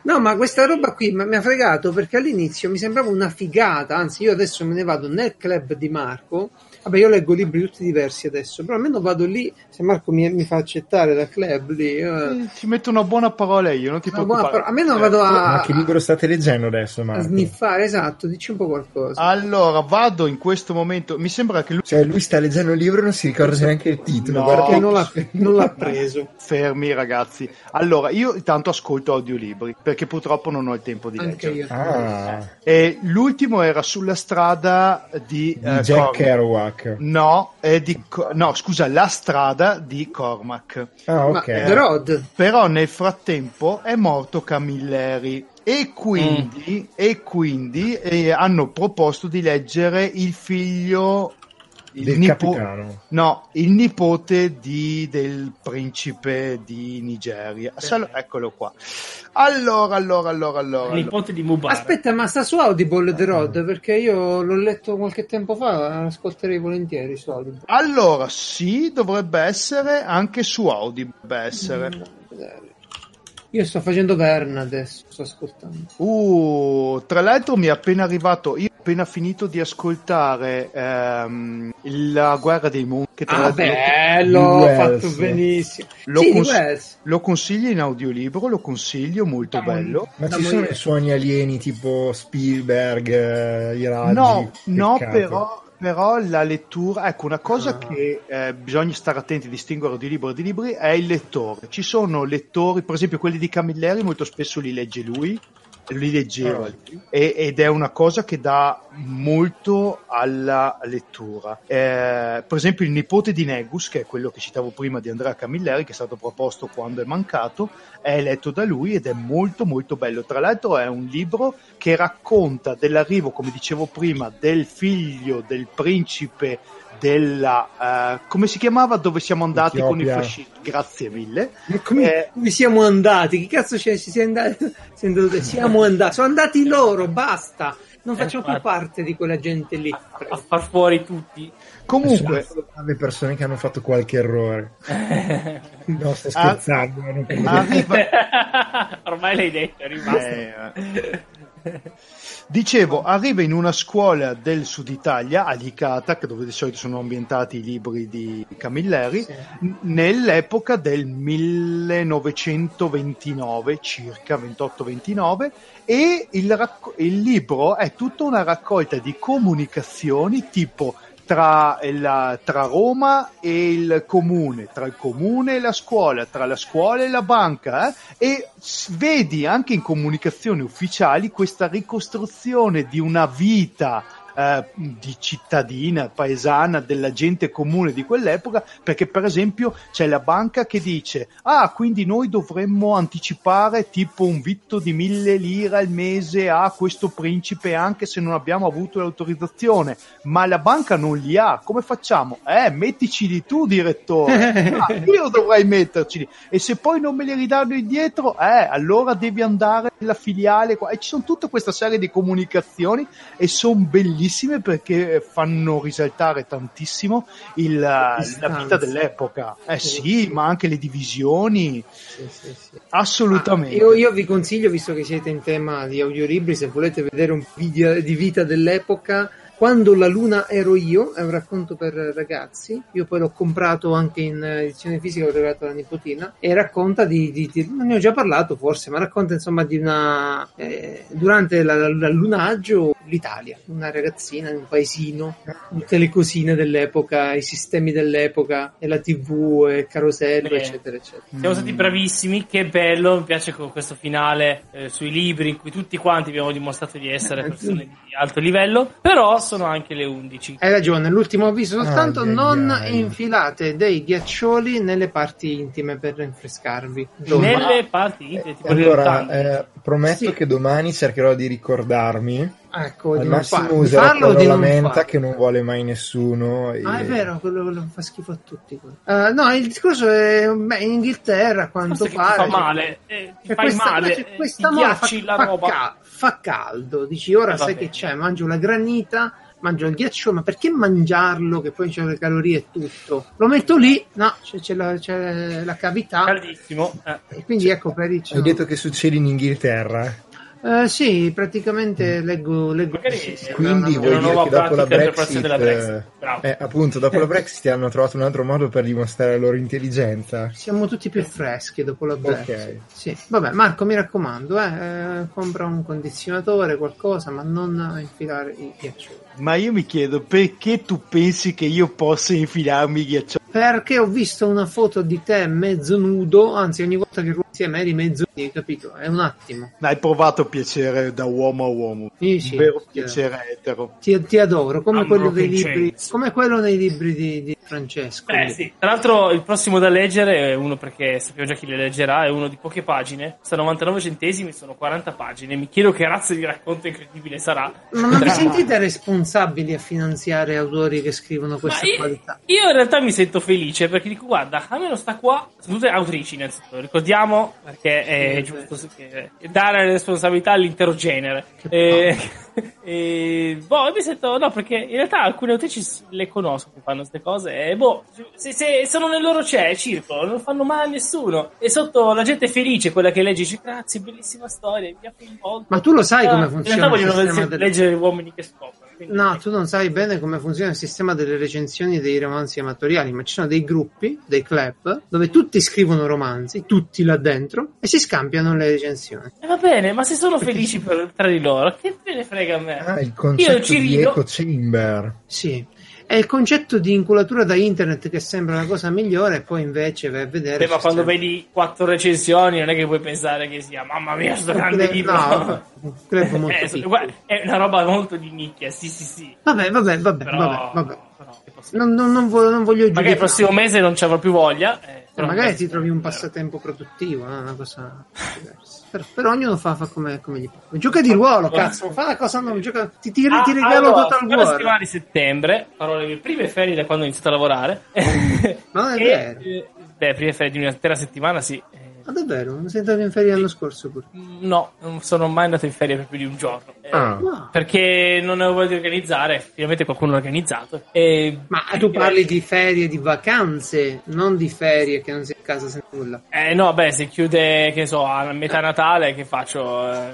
No, ma questa roba qui mi ha fregato perché all'inizio mi sembrava una figata, anzi io adesso me ne vado nel club di Marco Vabbè, io leggo libri tutti diversi adesso, però almeno vado lì, se Marco mi, mi fa accettare dal club lì... Eh. Ti metto una buona parola io, non ti una preoccupare. a me non vado a... Ma che libro state leggendo adesso, Marco? A sniffare, esatto, dici un po' qualcosa. Allora, vado in questo momento, mi sembra che lui... Cioè, lui sta leggendo il libro e non si ricorda neanche il titolo. No, perché non l'ha, non l'ha preso. Fermi ragazzi. Allora, io intanto ascolto audiolibri, perché purtroppo non ho il tempo di Anche leggere. Ah. E l'ultimo era sulla strada di... di uh, Jack Kerouac. No, è di, no, scusa, La strada di Cormac. Ah, ok. Ma, Road. Però nel frattempo è morto Camilleri. E quindi, mm. e quindi eh, hanno proposto di leggere il figlio il nipo- capitano. No, il nipote di, del principe di Nigeria. Sal- eccolo qua. Allora, allora, allora, allora. Il nipote di Mubarak. Aspetta, ma sta su Audible The Road? Perché io l'ho letto qualche tempo fa, ascolterei volentieri su Audible. Allora, sì, dovrebbe essere anbe su Audible essere. Mm, io sto facendo Vern adesso, sto ascoltando. Uh, tra l'altro mi è appena arrivato, io appena finito di ascoltare ehm, La guerra dei mondi. Che tra ah, bello, ho fatto benissimo. Lo, sì, cons- lo, consiglio in audiolibro, lo consiglio, molto da bello. Ma ci sono i suoni alieni tipo Spielberg, eh, i raggi? No, no, però però la lettura, ecco una cosa ah. che eh, bisogna stare attenti a distinguere di libro e di libri è il lettore. Ci sono lettori, per esempio quelli di Camilleri, molto spesso li legge lui, li leggeva oh. ed è una cosa che dà molto alla lettura. Eh, per esempio il nipote di Negus, che è quello che citavo prima di Andrea Camilleri, che è stato proposto quando è mancato, è letto da lui ed è molto molto bello. Tra l'altro è un libro che racconta dell'arrivo, come dicevo prima, del figlio del principe della uh, come si chiamava dove siamo andati Etiopia. con i fascisti? Grazie mille. Come, eh, come, siamo andati? Che cazzo c'è? Ci siamo andati siamo andati sono andati loro basta. Non facciamo eh, più parte di quella gente lì. A, a far fuori tutti. Comunque. Le persone che hanno fatto qualche errore. No sto scherzando ah, ah, ormai l'hai detto è rimasto. Eh, Dicevo, arriva in una scuola del sud Italia, a Licatac, dove di solito sono ambientati i libri di Camilleri, sì. nell'epoca del 1929, circa 28-29, e il, racco- il libro è tutta una raccolta di comunicazioni tipo tra, la, tra, Roma e il comune, tra il comune e la scuola, tra la scuola e la banca eh? e vedi anche in comunicazioni ufficiali questa ricostruzione di una vita eh, di cittadina, paesana, della gente comune di quell'epoca, perché per esempio c'è la banca che dice ah quindi noi dovremmo anticipare tipo un vitto di mille lire al mese a questo principe anche se non abbiamo avuto l'autorizzazione, ma la banca non li ha, come facciamo? Eh, metticili tu direttore, ah, io dovrei metterceli. E se poi non me li ridanno indietro, eh, allora devi andare nella filiale qua. e ci sono tutta questa serie di comunicazioni e sono bellissime bellissime perché fanno risaltare tantissimo il, la vita dell'epoca. Eh sì, sì, ma anche le divisioni. Sì, sì, Assolutamente. Ah, io, io, vi consiglio, visto che siete in tema di audiolibri, se volete vedere un video di vita dell'epoca quando la luna ero io, è un racconto per ragazzi, io poi l'ho comprato anche in edizione fisica, l'ho regalato alla nipotina, e racconta di, di, di, non ne ho già parlato forse, ma racconta insomma di una, eh, durante la, l'allunaggio l'Italia, una ragazzina in un paesino, tutte le cosine dell'epoca, i sistemi dell'epoca, e la tv, e il carosello, Beh, eccetera, eccetera. Siamo stati bravissimi, che bello, mi piace questo finale eh, sui libri in cui tutti quanti abbiamo dimostrato di essere persone di alto livello, però sono anche le 11. Hai ragione, l'ultimo avviso soltanto, ah, non ai. infilate dei ghiaccioli nelle parti intime per rinfrescarvi. Nelle parti intime, tipo allora, eh, prometto sì. che domani cercherò di ricordarmi Ecco, al massimo fa- userò quello di lamenta che non vuole mai nessuno. E... Ah, è vero, quello, quello fa schifo a tutti. Uh, no, il discorso è beh, in Inghilterra, quanto pare. Fa male, eh, fai questa, male, questa moda fa, la roba. Fa, fa caldo, dici ora sai che c'è, mangio la granita mangio il ghiaccio, ma perché mangiarlo che poi c'è le calorie e tutto? Lo metto lì, no, c'è, c'è, la, c'è la, cavità. Caldissimo. Eh. E quindi ecco per Hai detto che succede in Inghilterra? Uh, sì, praticamente leggo, leggo quindi vuoi dire che dopo la Brexit, Brexit. Eh, appunto dopo la Brexit hanno trovato un altro modo per dimostrare la loro intelligenza. Siamo tutti più freschi dopo la Brexit. Okay. sì. vabbè Marco mi raccomando eh, eh, compra un condizionatore qualcosa ma non infilare i ghiaccioli. Ma io mi chiedo perché tu pensi che io possa infilarmi i ghiaccioli perché ho visto una foto di te mezzo nudo, anzi ogni volta che insieme eri mezzo nudo, capito? È un attimo. Hai provato piacere da uomo a uomo. Sì, sì, un vero piacere etero. Ti, ti adoro, come quello, libri, come quello, nei libri di, di Francesco. Eh, sì. Tra l'altro il prossimo da leggere è uno perché sappiamo già chi le leggerà, è uno di poche pagine, sta 99 centesimi, sono 40 pagine. Mi chiedo che razza di racconto incredibile sarà. Ma non vi sentite responsabili a finanziare autori che scrivono questa io, qualità? Io in realtà mi sento felice perché dico guarda, almeno sta qua, tutte autrici innanzitutto, ricordiamo perché è giusto dare responsabilità all'intero genere. E, e, boh, mi sento, no perché in realtà alcune autrici le conosco che fanno queste cose e boh, se, se sono nel loro c'è, circolo, non fanno male a nessuno e sotto la gente è felice, quella che legge dice grazie, bellissima storia, mi ha coinvolto. Ma tu lo sai come funziona? In realtà vogliono delle... leggere uomini che scoprono. No, tu non sai bene come funziona il sistema delle recensioni dei romanzi amatoriali, ma ci sono dei gruppi, dei club, dove tutti scrivono romanzi, tutti là dentro, e si scambiano le recensioni. E eh, va bene, ma se sono felici per, tra di loro, che me ne frega a me? Ah, il concetto Io ci rido. Echo Chamber. Sì, è il concetto di inculatura da internet che sembra la cosa migliore, e poi invece vai a vedere. Beh, ma quando c'è... vedi quattro recensioni, non è che puoi pensare che sia mamma mia, sto grande libro. No, credo molto è, una roba molto di nicchia, sì, sì, sì. Vabbè, vabbè, vabbè, Però... vabbè, vabbè. Non, non, non, voglio, non voglio. Magari il prossimo mese non ci avrò più voglia. Eh, magari ti trovi un passatempo produttivo, no? una cosa diversa. Per, per ognuno fa, fa come, come, gli piace. Gioca di ruolo, cazzo. Fa la cosa non gioca. Ti, ti, ah, ti regalo allora, Total War. La settimana di settembre farò le mie prime ferie da quando ho iniziato a lavorare. Ma non è e, vero. Eh, beh, prime ferie di un'intera settimana, sì. Ma ah, davvero? Non sei andato in ferie l'anno scorso pure? No, non sono mai andato in ferie per più di un giorno. Eh, ah. Perché non avevo voglia di organizzare, finalmente qualcuno l'ha organizzato. E... Ma tu parli di ferie di vacanze, non di ferie che non sei a casa senza nulla. Eh no, beh, se chiude, che so, a metà Natale, che faccio? Eh,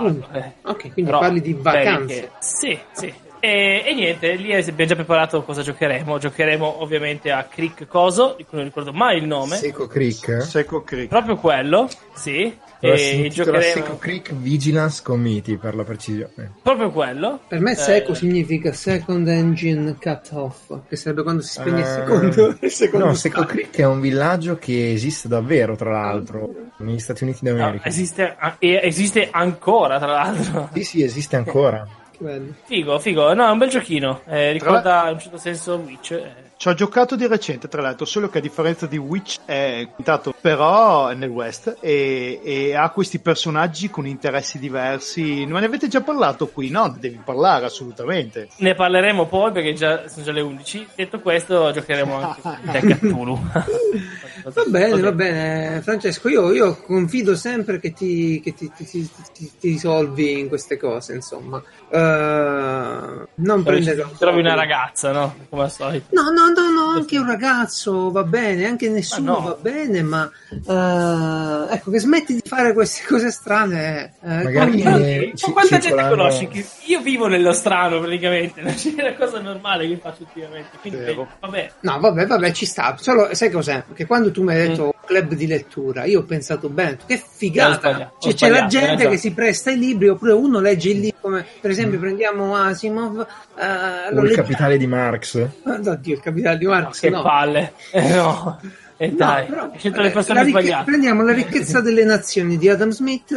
mm. eh. Ok, quindi Però, parli di vacanze. Che... Sì, sì. E, e, niente, lì abbiamo già preparato cosa giocheremo. Giocheremo ovviamente a Creek Coso, di cui non ricordo mai il nome. Seco Creek. Seco Creek. Proprio quello, sì. Allora, e giocheremo... Seco Creek Vigilance Committee per la precisione. Proprio quello. Per me Seco eh... significa Second Engine Cut Off, che sarebbe quando si spegne uh... il secondo. Il secondo no, Seco Creek è un villaggio che esiste davvero, tra l'altro, negli Stati Uniti d'America. No, esiste, esiste ancora, tra l'altro. Sì, sì, esiste ancora bello. Figo, figo. No, è un bel giochino. Eh, ricorda in un certo senso Witch. Eh. Ci ho giocato di recente, tra l'altro, solo che a differenza di Witch è quintato però è nel West e, e, ha questi personaggi con interessi diversi. Non ne avete già parlato qui? No, ne devi parlare assolutamente. Ne parleremo poi perché già, sono già le 11. Detto questo, giocheremo anche Deck Cthulhu. va bene, va bene. Francesco, io, io confido sempre che, ti, che ti, ti, ti, risolvi in queste cose, insomma. Uh, non prendere... Trovi una ragazza, no? Come al solito. No, no, no, no, anche un ragazzo va bene, anche nessuno no. va bene, ma uh, ecco che smetti di fare queste cose strane. Eh, Magari come... ci, quanta gente conosci? Che io vivo nello strano praticamente, non c'è una cosa normale che faccio ultimamente. Quindi, vabbè. No, vabbè, vabbè, ci sta. Solo, sai cos'è? Che quando tu mi hai detto mm. club di lettura, io ho pensato, bene, che figata. Cioè, c'è la gente che si presta i libri, oppure uno legge il libro, come per esempio mm. prendiamo Asimov. Uh, o il capitale di Marx. Oddio, il capitale di Marx. No, che no. palle. Eh, no. E no, dai, però, le persone ricche- prendiamo la ricchezza delle nazioni di Adam Smith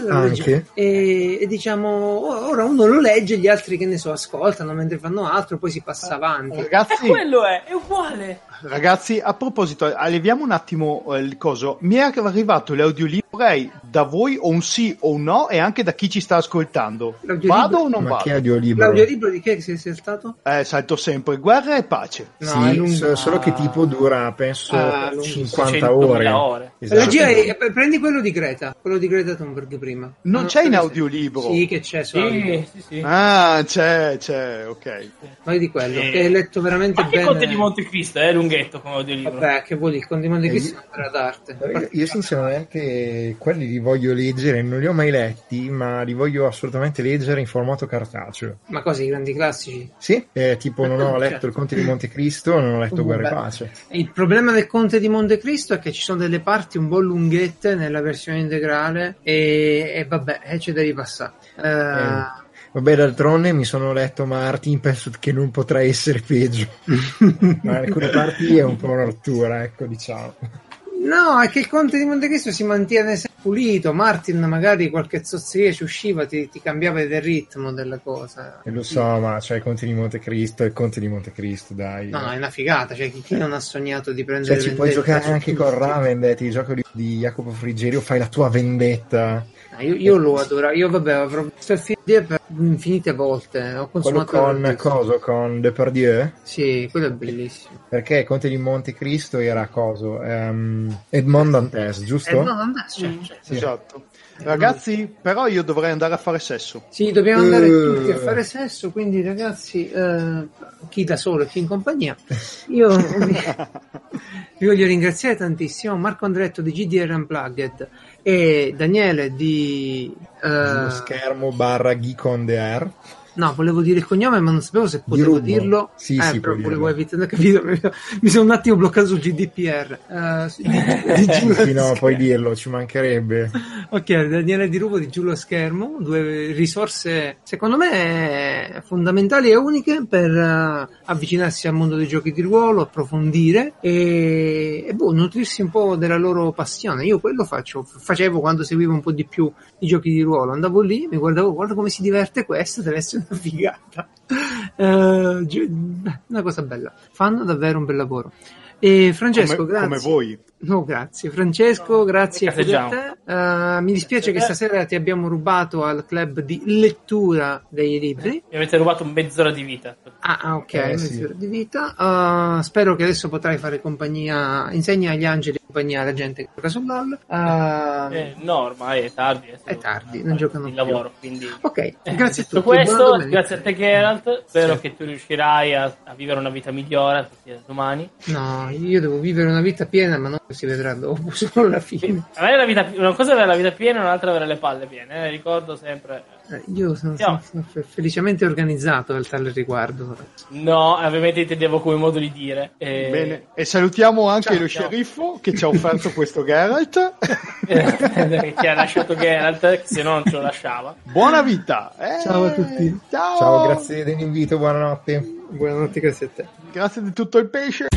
e, e, diciamo ora uno lo legge, gli altri che ne so ascoltano mentre fanno altro, poi si passa avanti. Ragazzi, e quello è, è uguale. Ragazzi, a proposito, alleviamo un attimo eh, il coso. Mi è arrivato l'audiolibro da voi o un sì o un no e anche da chi ci sta ascoltando. Vado o non Ma vado? che audiolibro? L'audiolibro di che sei saltato? Eh, salto sempre guerra e pace. No, sì, è lungo. solo che tipo dura, penso, Ah, lungo. 50 ore. ore. Esatto. Gira è- prendi quello di Greta, quello di Greta Thunberg prima. Non No, c'è in audiolibro. Sì, che c'è. Sì, sì, sì. Ah, c'è, c'è, ok. Vai di quello, Sì. che hai letto veramente Ma che bene. Conte di Montecristo è lunghetto come audiolibro. Vabbè, che vuol dire? Il Conte di Monte Eh, Cristo è un'opera d'arte. Io, io sinceramente quelli li voglio leggere, non li ho mai letti, ma li voglio assolutamente leggere in formato cartaceo. Ma cosa, i grandi classici? Sì, eh, tipo non ho Certo. letto il Conte di Montecristo, non ho letto Uh, Guerra e. Pace. Il problema del Conte di Montecristo è che ci sono delle parti un po' lunghette nella versione integrale e, e vabbè, eh, ci devi passare. Eh, Vabbè, d'altronde mi sono letto Martin, penso che non potrà essere peggio. ma in alcune parti è un po' una rottura, ecco, diciamo. No, è che il Conte di Montecristo si mantiene sempre pulito. Martin magari qualche zozzeria ci usciva, ti, ti cambiava il ritmo della cosa. E lo so, ma c'è il Conte di Montecristo e il Conte di Montecristo, dai. No, no, è una figata. Cioè, chi, chi non ha sognato di Cioè, prendere ci puoi giocare anche tutti? con Ravendett, il gioco di, di Jacopo Frigerio, fai la tua vendetta. Ah, Io, io lo adoro. Io, vabbè, avrò visto il film per infinite volte. Ho Quello consumato con il- coso, con Depardieu? Sì, quello è bellissimo. Perché Conte di Montecristo era coso? Ehm, Edmond Dantes, giusto? Non dà, cioè, cioè, Sì. Esatto. Ragazzi, però io dovrei andare a fare sesso. Sì, dobbiamo andare Eh. tutti a fare sesso, quindi ragazzi, eh, chi da solo e chi in compagnia, io vi, voglio ringraziare tantissimo Marco Andretto di GDR Unplugged e Daniele di... Lo schermo barra Geek on the Air. No, volevo dire il cognome ma non sapevo se potevo Rubo. dirlo. Sì, eh, sì, però volevo evitare, capito? Mi sono un attimo bloccato sul GDPR. eh, su- di Giulio sì, no, puoi dirlo, ci mancherebbe. Ok, Daniele Di Rubo di Giulio a Schermo, due risorse secondo me fondamentali e uniche per eh, avvicinarsi al mondo dei giochi di ruolo, approfondire e, e boh, nutrirsi un po' della loro passione. Io quello faccio, facevo quando seguivo un po' di più i giochi di ruolo, andavo lì, mi guardavo, guarda come si diverte questo, deve essere figata. Beh, una cosa bella, fanno davvero un bel lavoro. E Francesco, Come, grazie. come voi. No, grazie Francesco, grazie a Caseggiamo. te. Eh, mi dispiace che stasera ti abbiamo rubato al club di lettura dei libri. Mi avete rubato mezz'ora di vita. Ah, ah, ok, Eh, mezz'ora sì. di vita. Eh, spero che adesso potrai fare compagnia, insegna agli angeli compagnia alla gente che gioca su LOL. Eh, Eh, no, ormai è tardi. eh, È tardi, non giocano Il più. lavoro, quindi... Ok, Eh, grazie a tutti. questo, grazie a te Geralt, spero che tu riuscirai a, a vivere una vita migliore domani. No, io devo vivere una vita piena, ma non si vedrà dopo, solo alla fine. Avere la vita, una cosa è avere la vita piena, un'altra è avere le palle piene, eh, ricordo sempre. Eh, Io sono, sono fe- felicemente organizzato al tale riguardo. No, ovviamente intendevo come modo di dire. Eh, Bene. E salutiamo anche Ciao, lo ciao. sceriffo che ci ha offerto questo Geralt. che ti ha lasciato Geralt, che se no non ce lo lasciava. Buona vita. eh. Ciao a tutti. Ciao. Ciao, grazie dell'invito, buonanotte. Buonanotte, grazie a te. Grazie di tutto il pesce.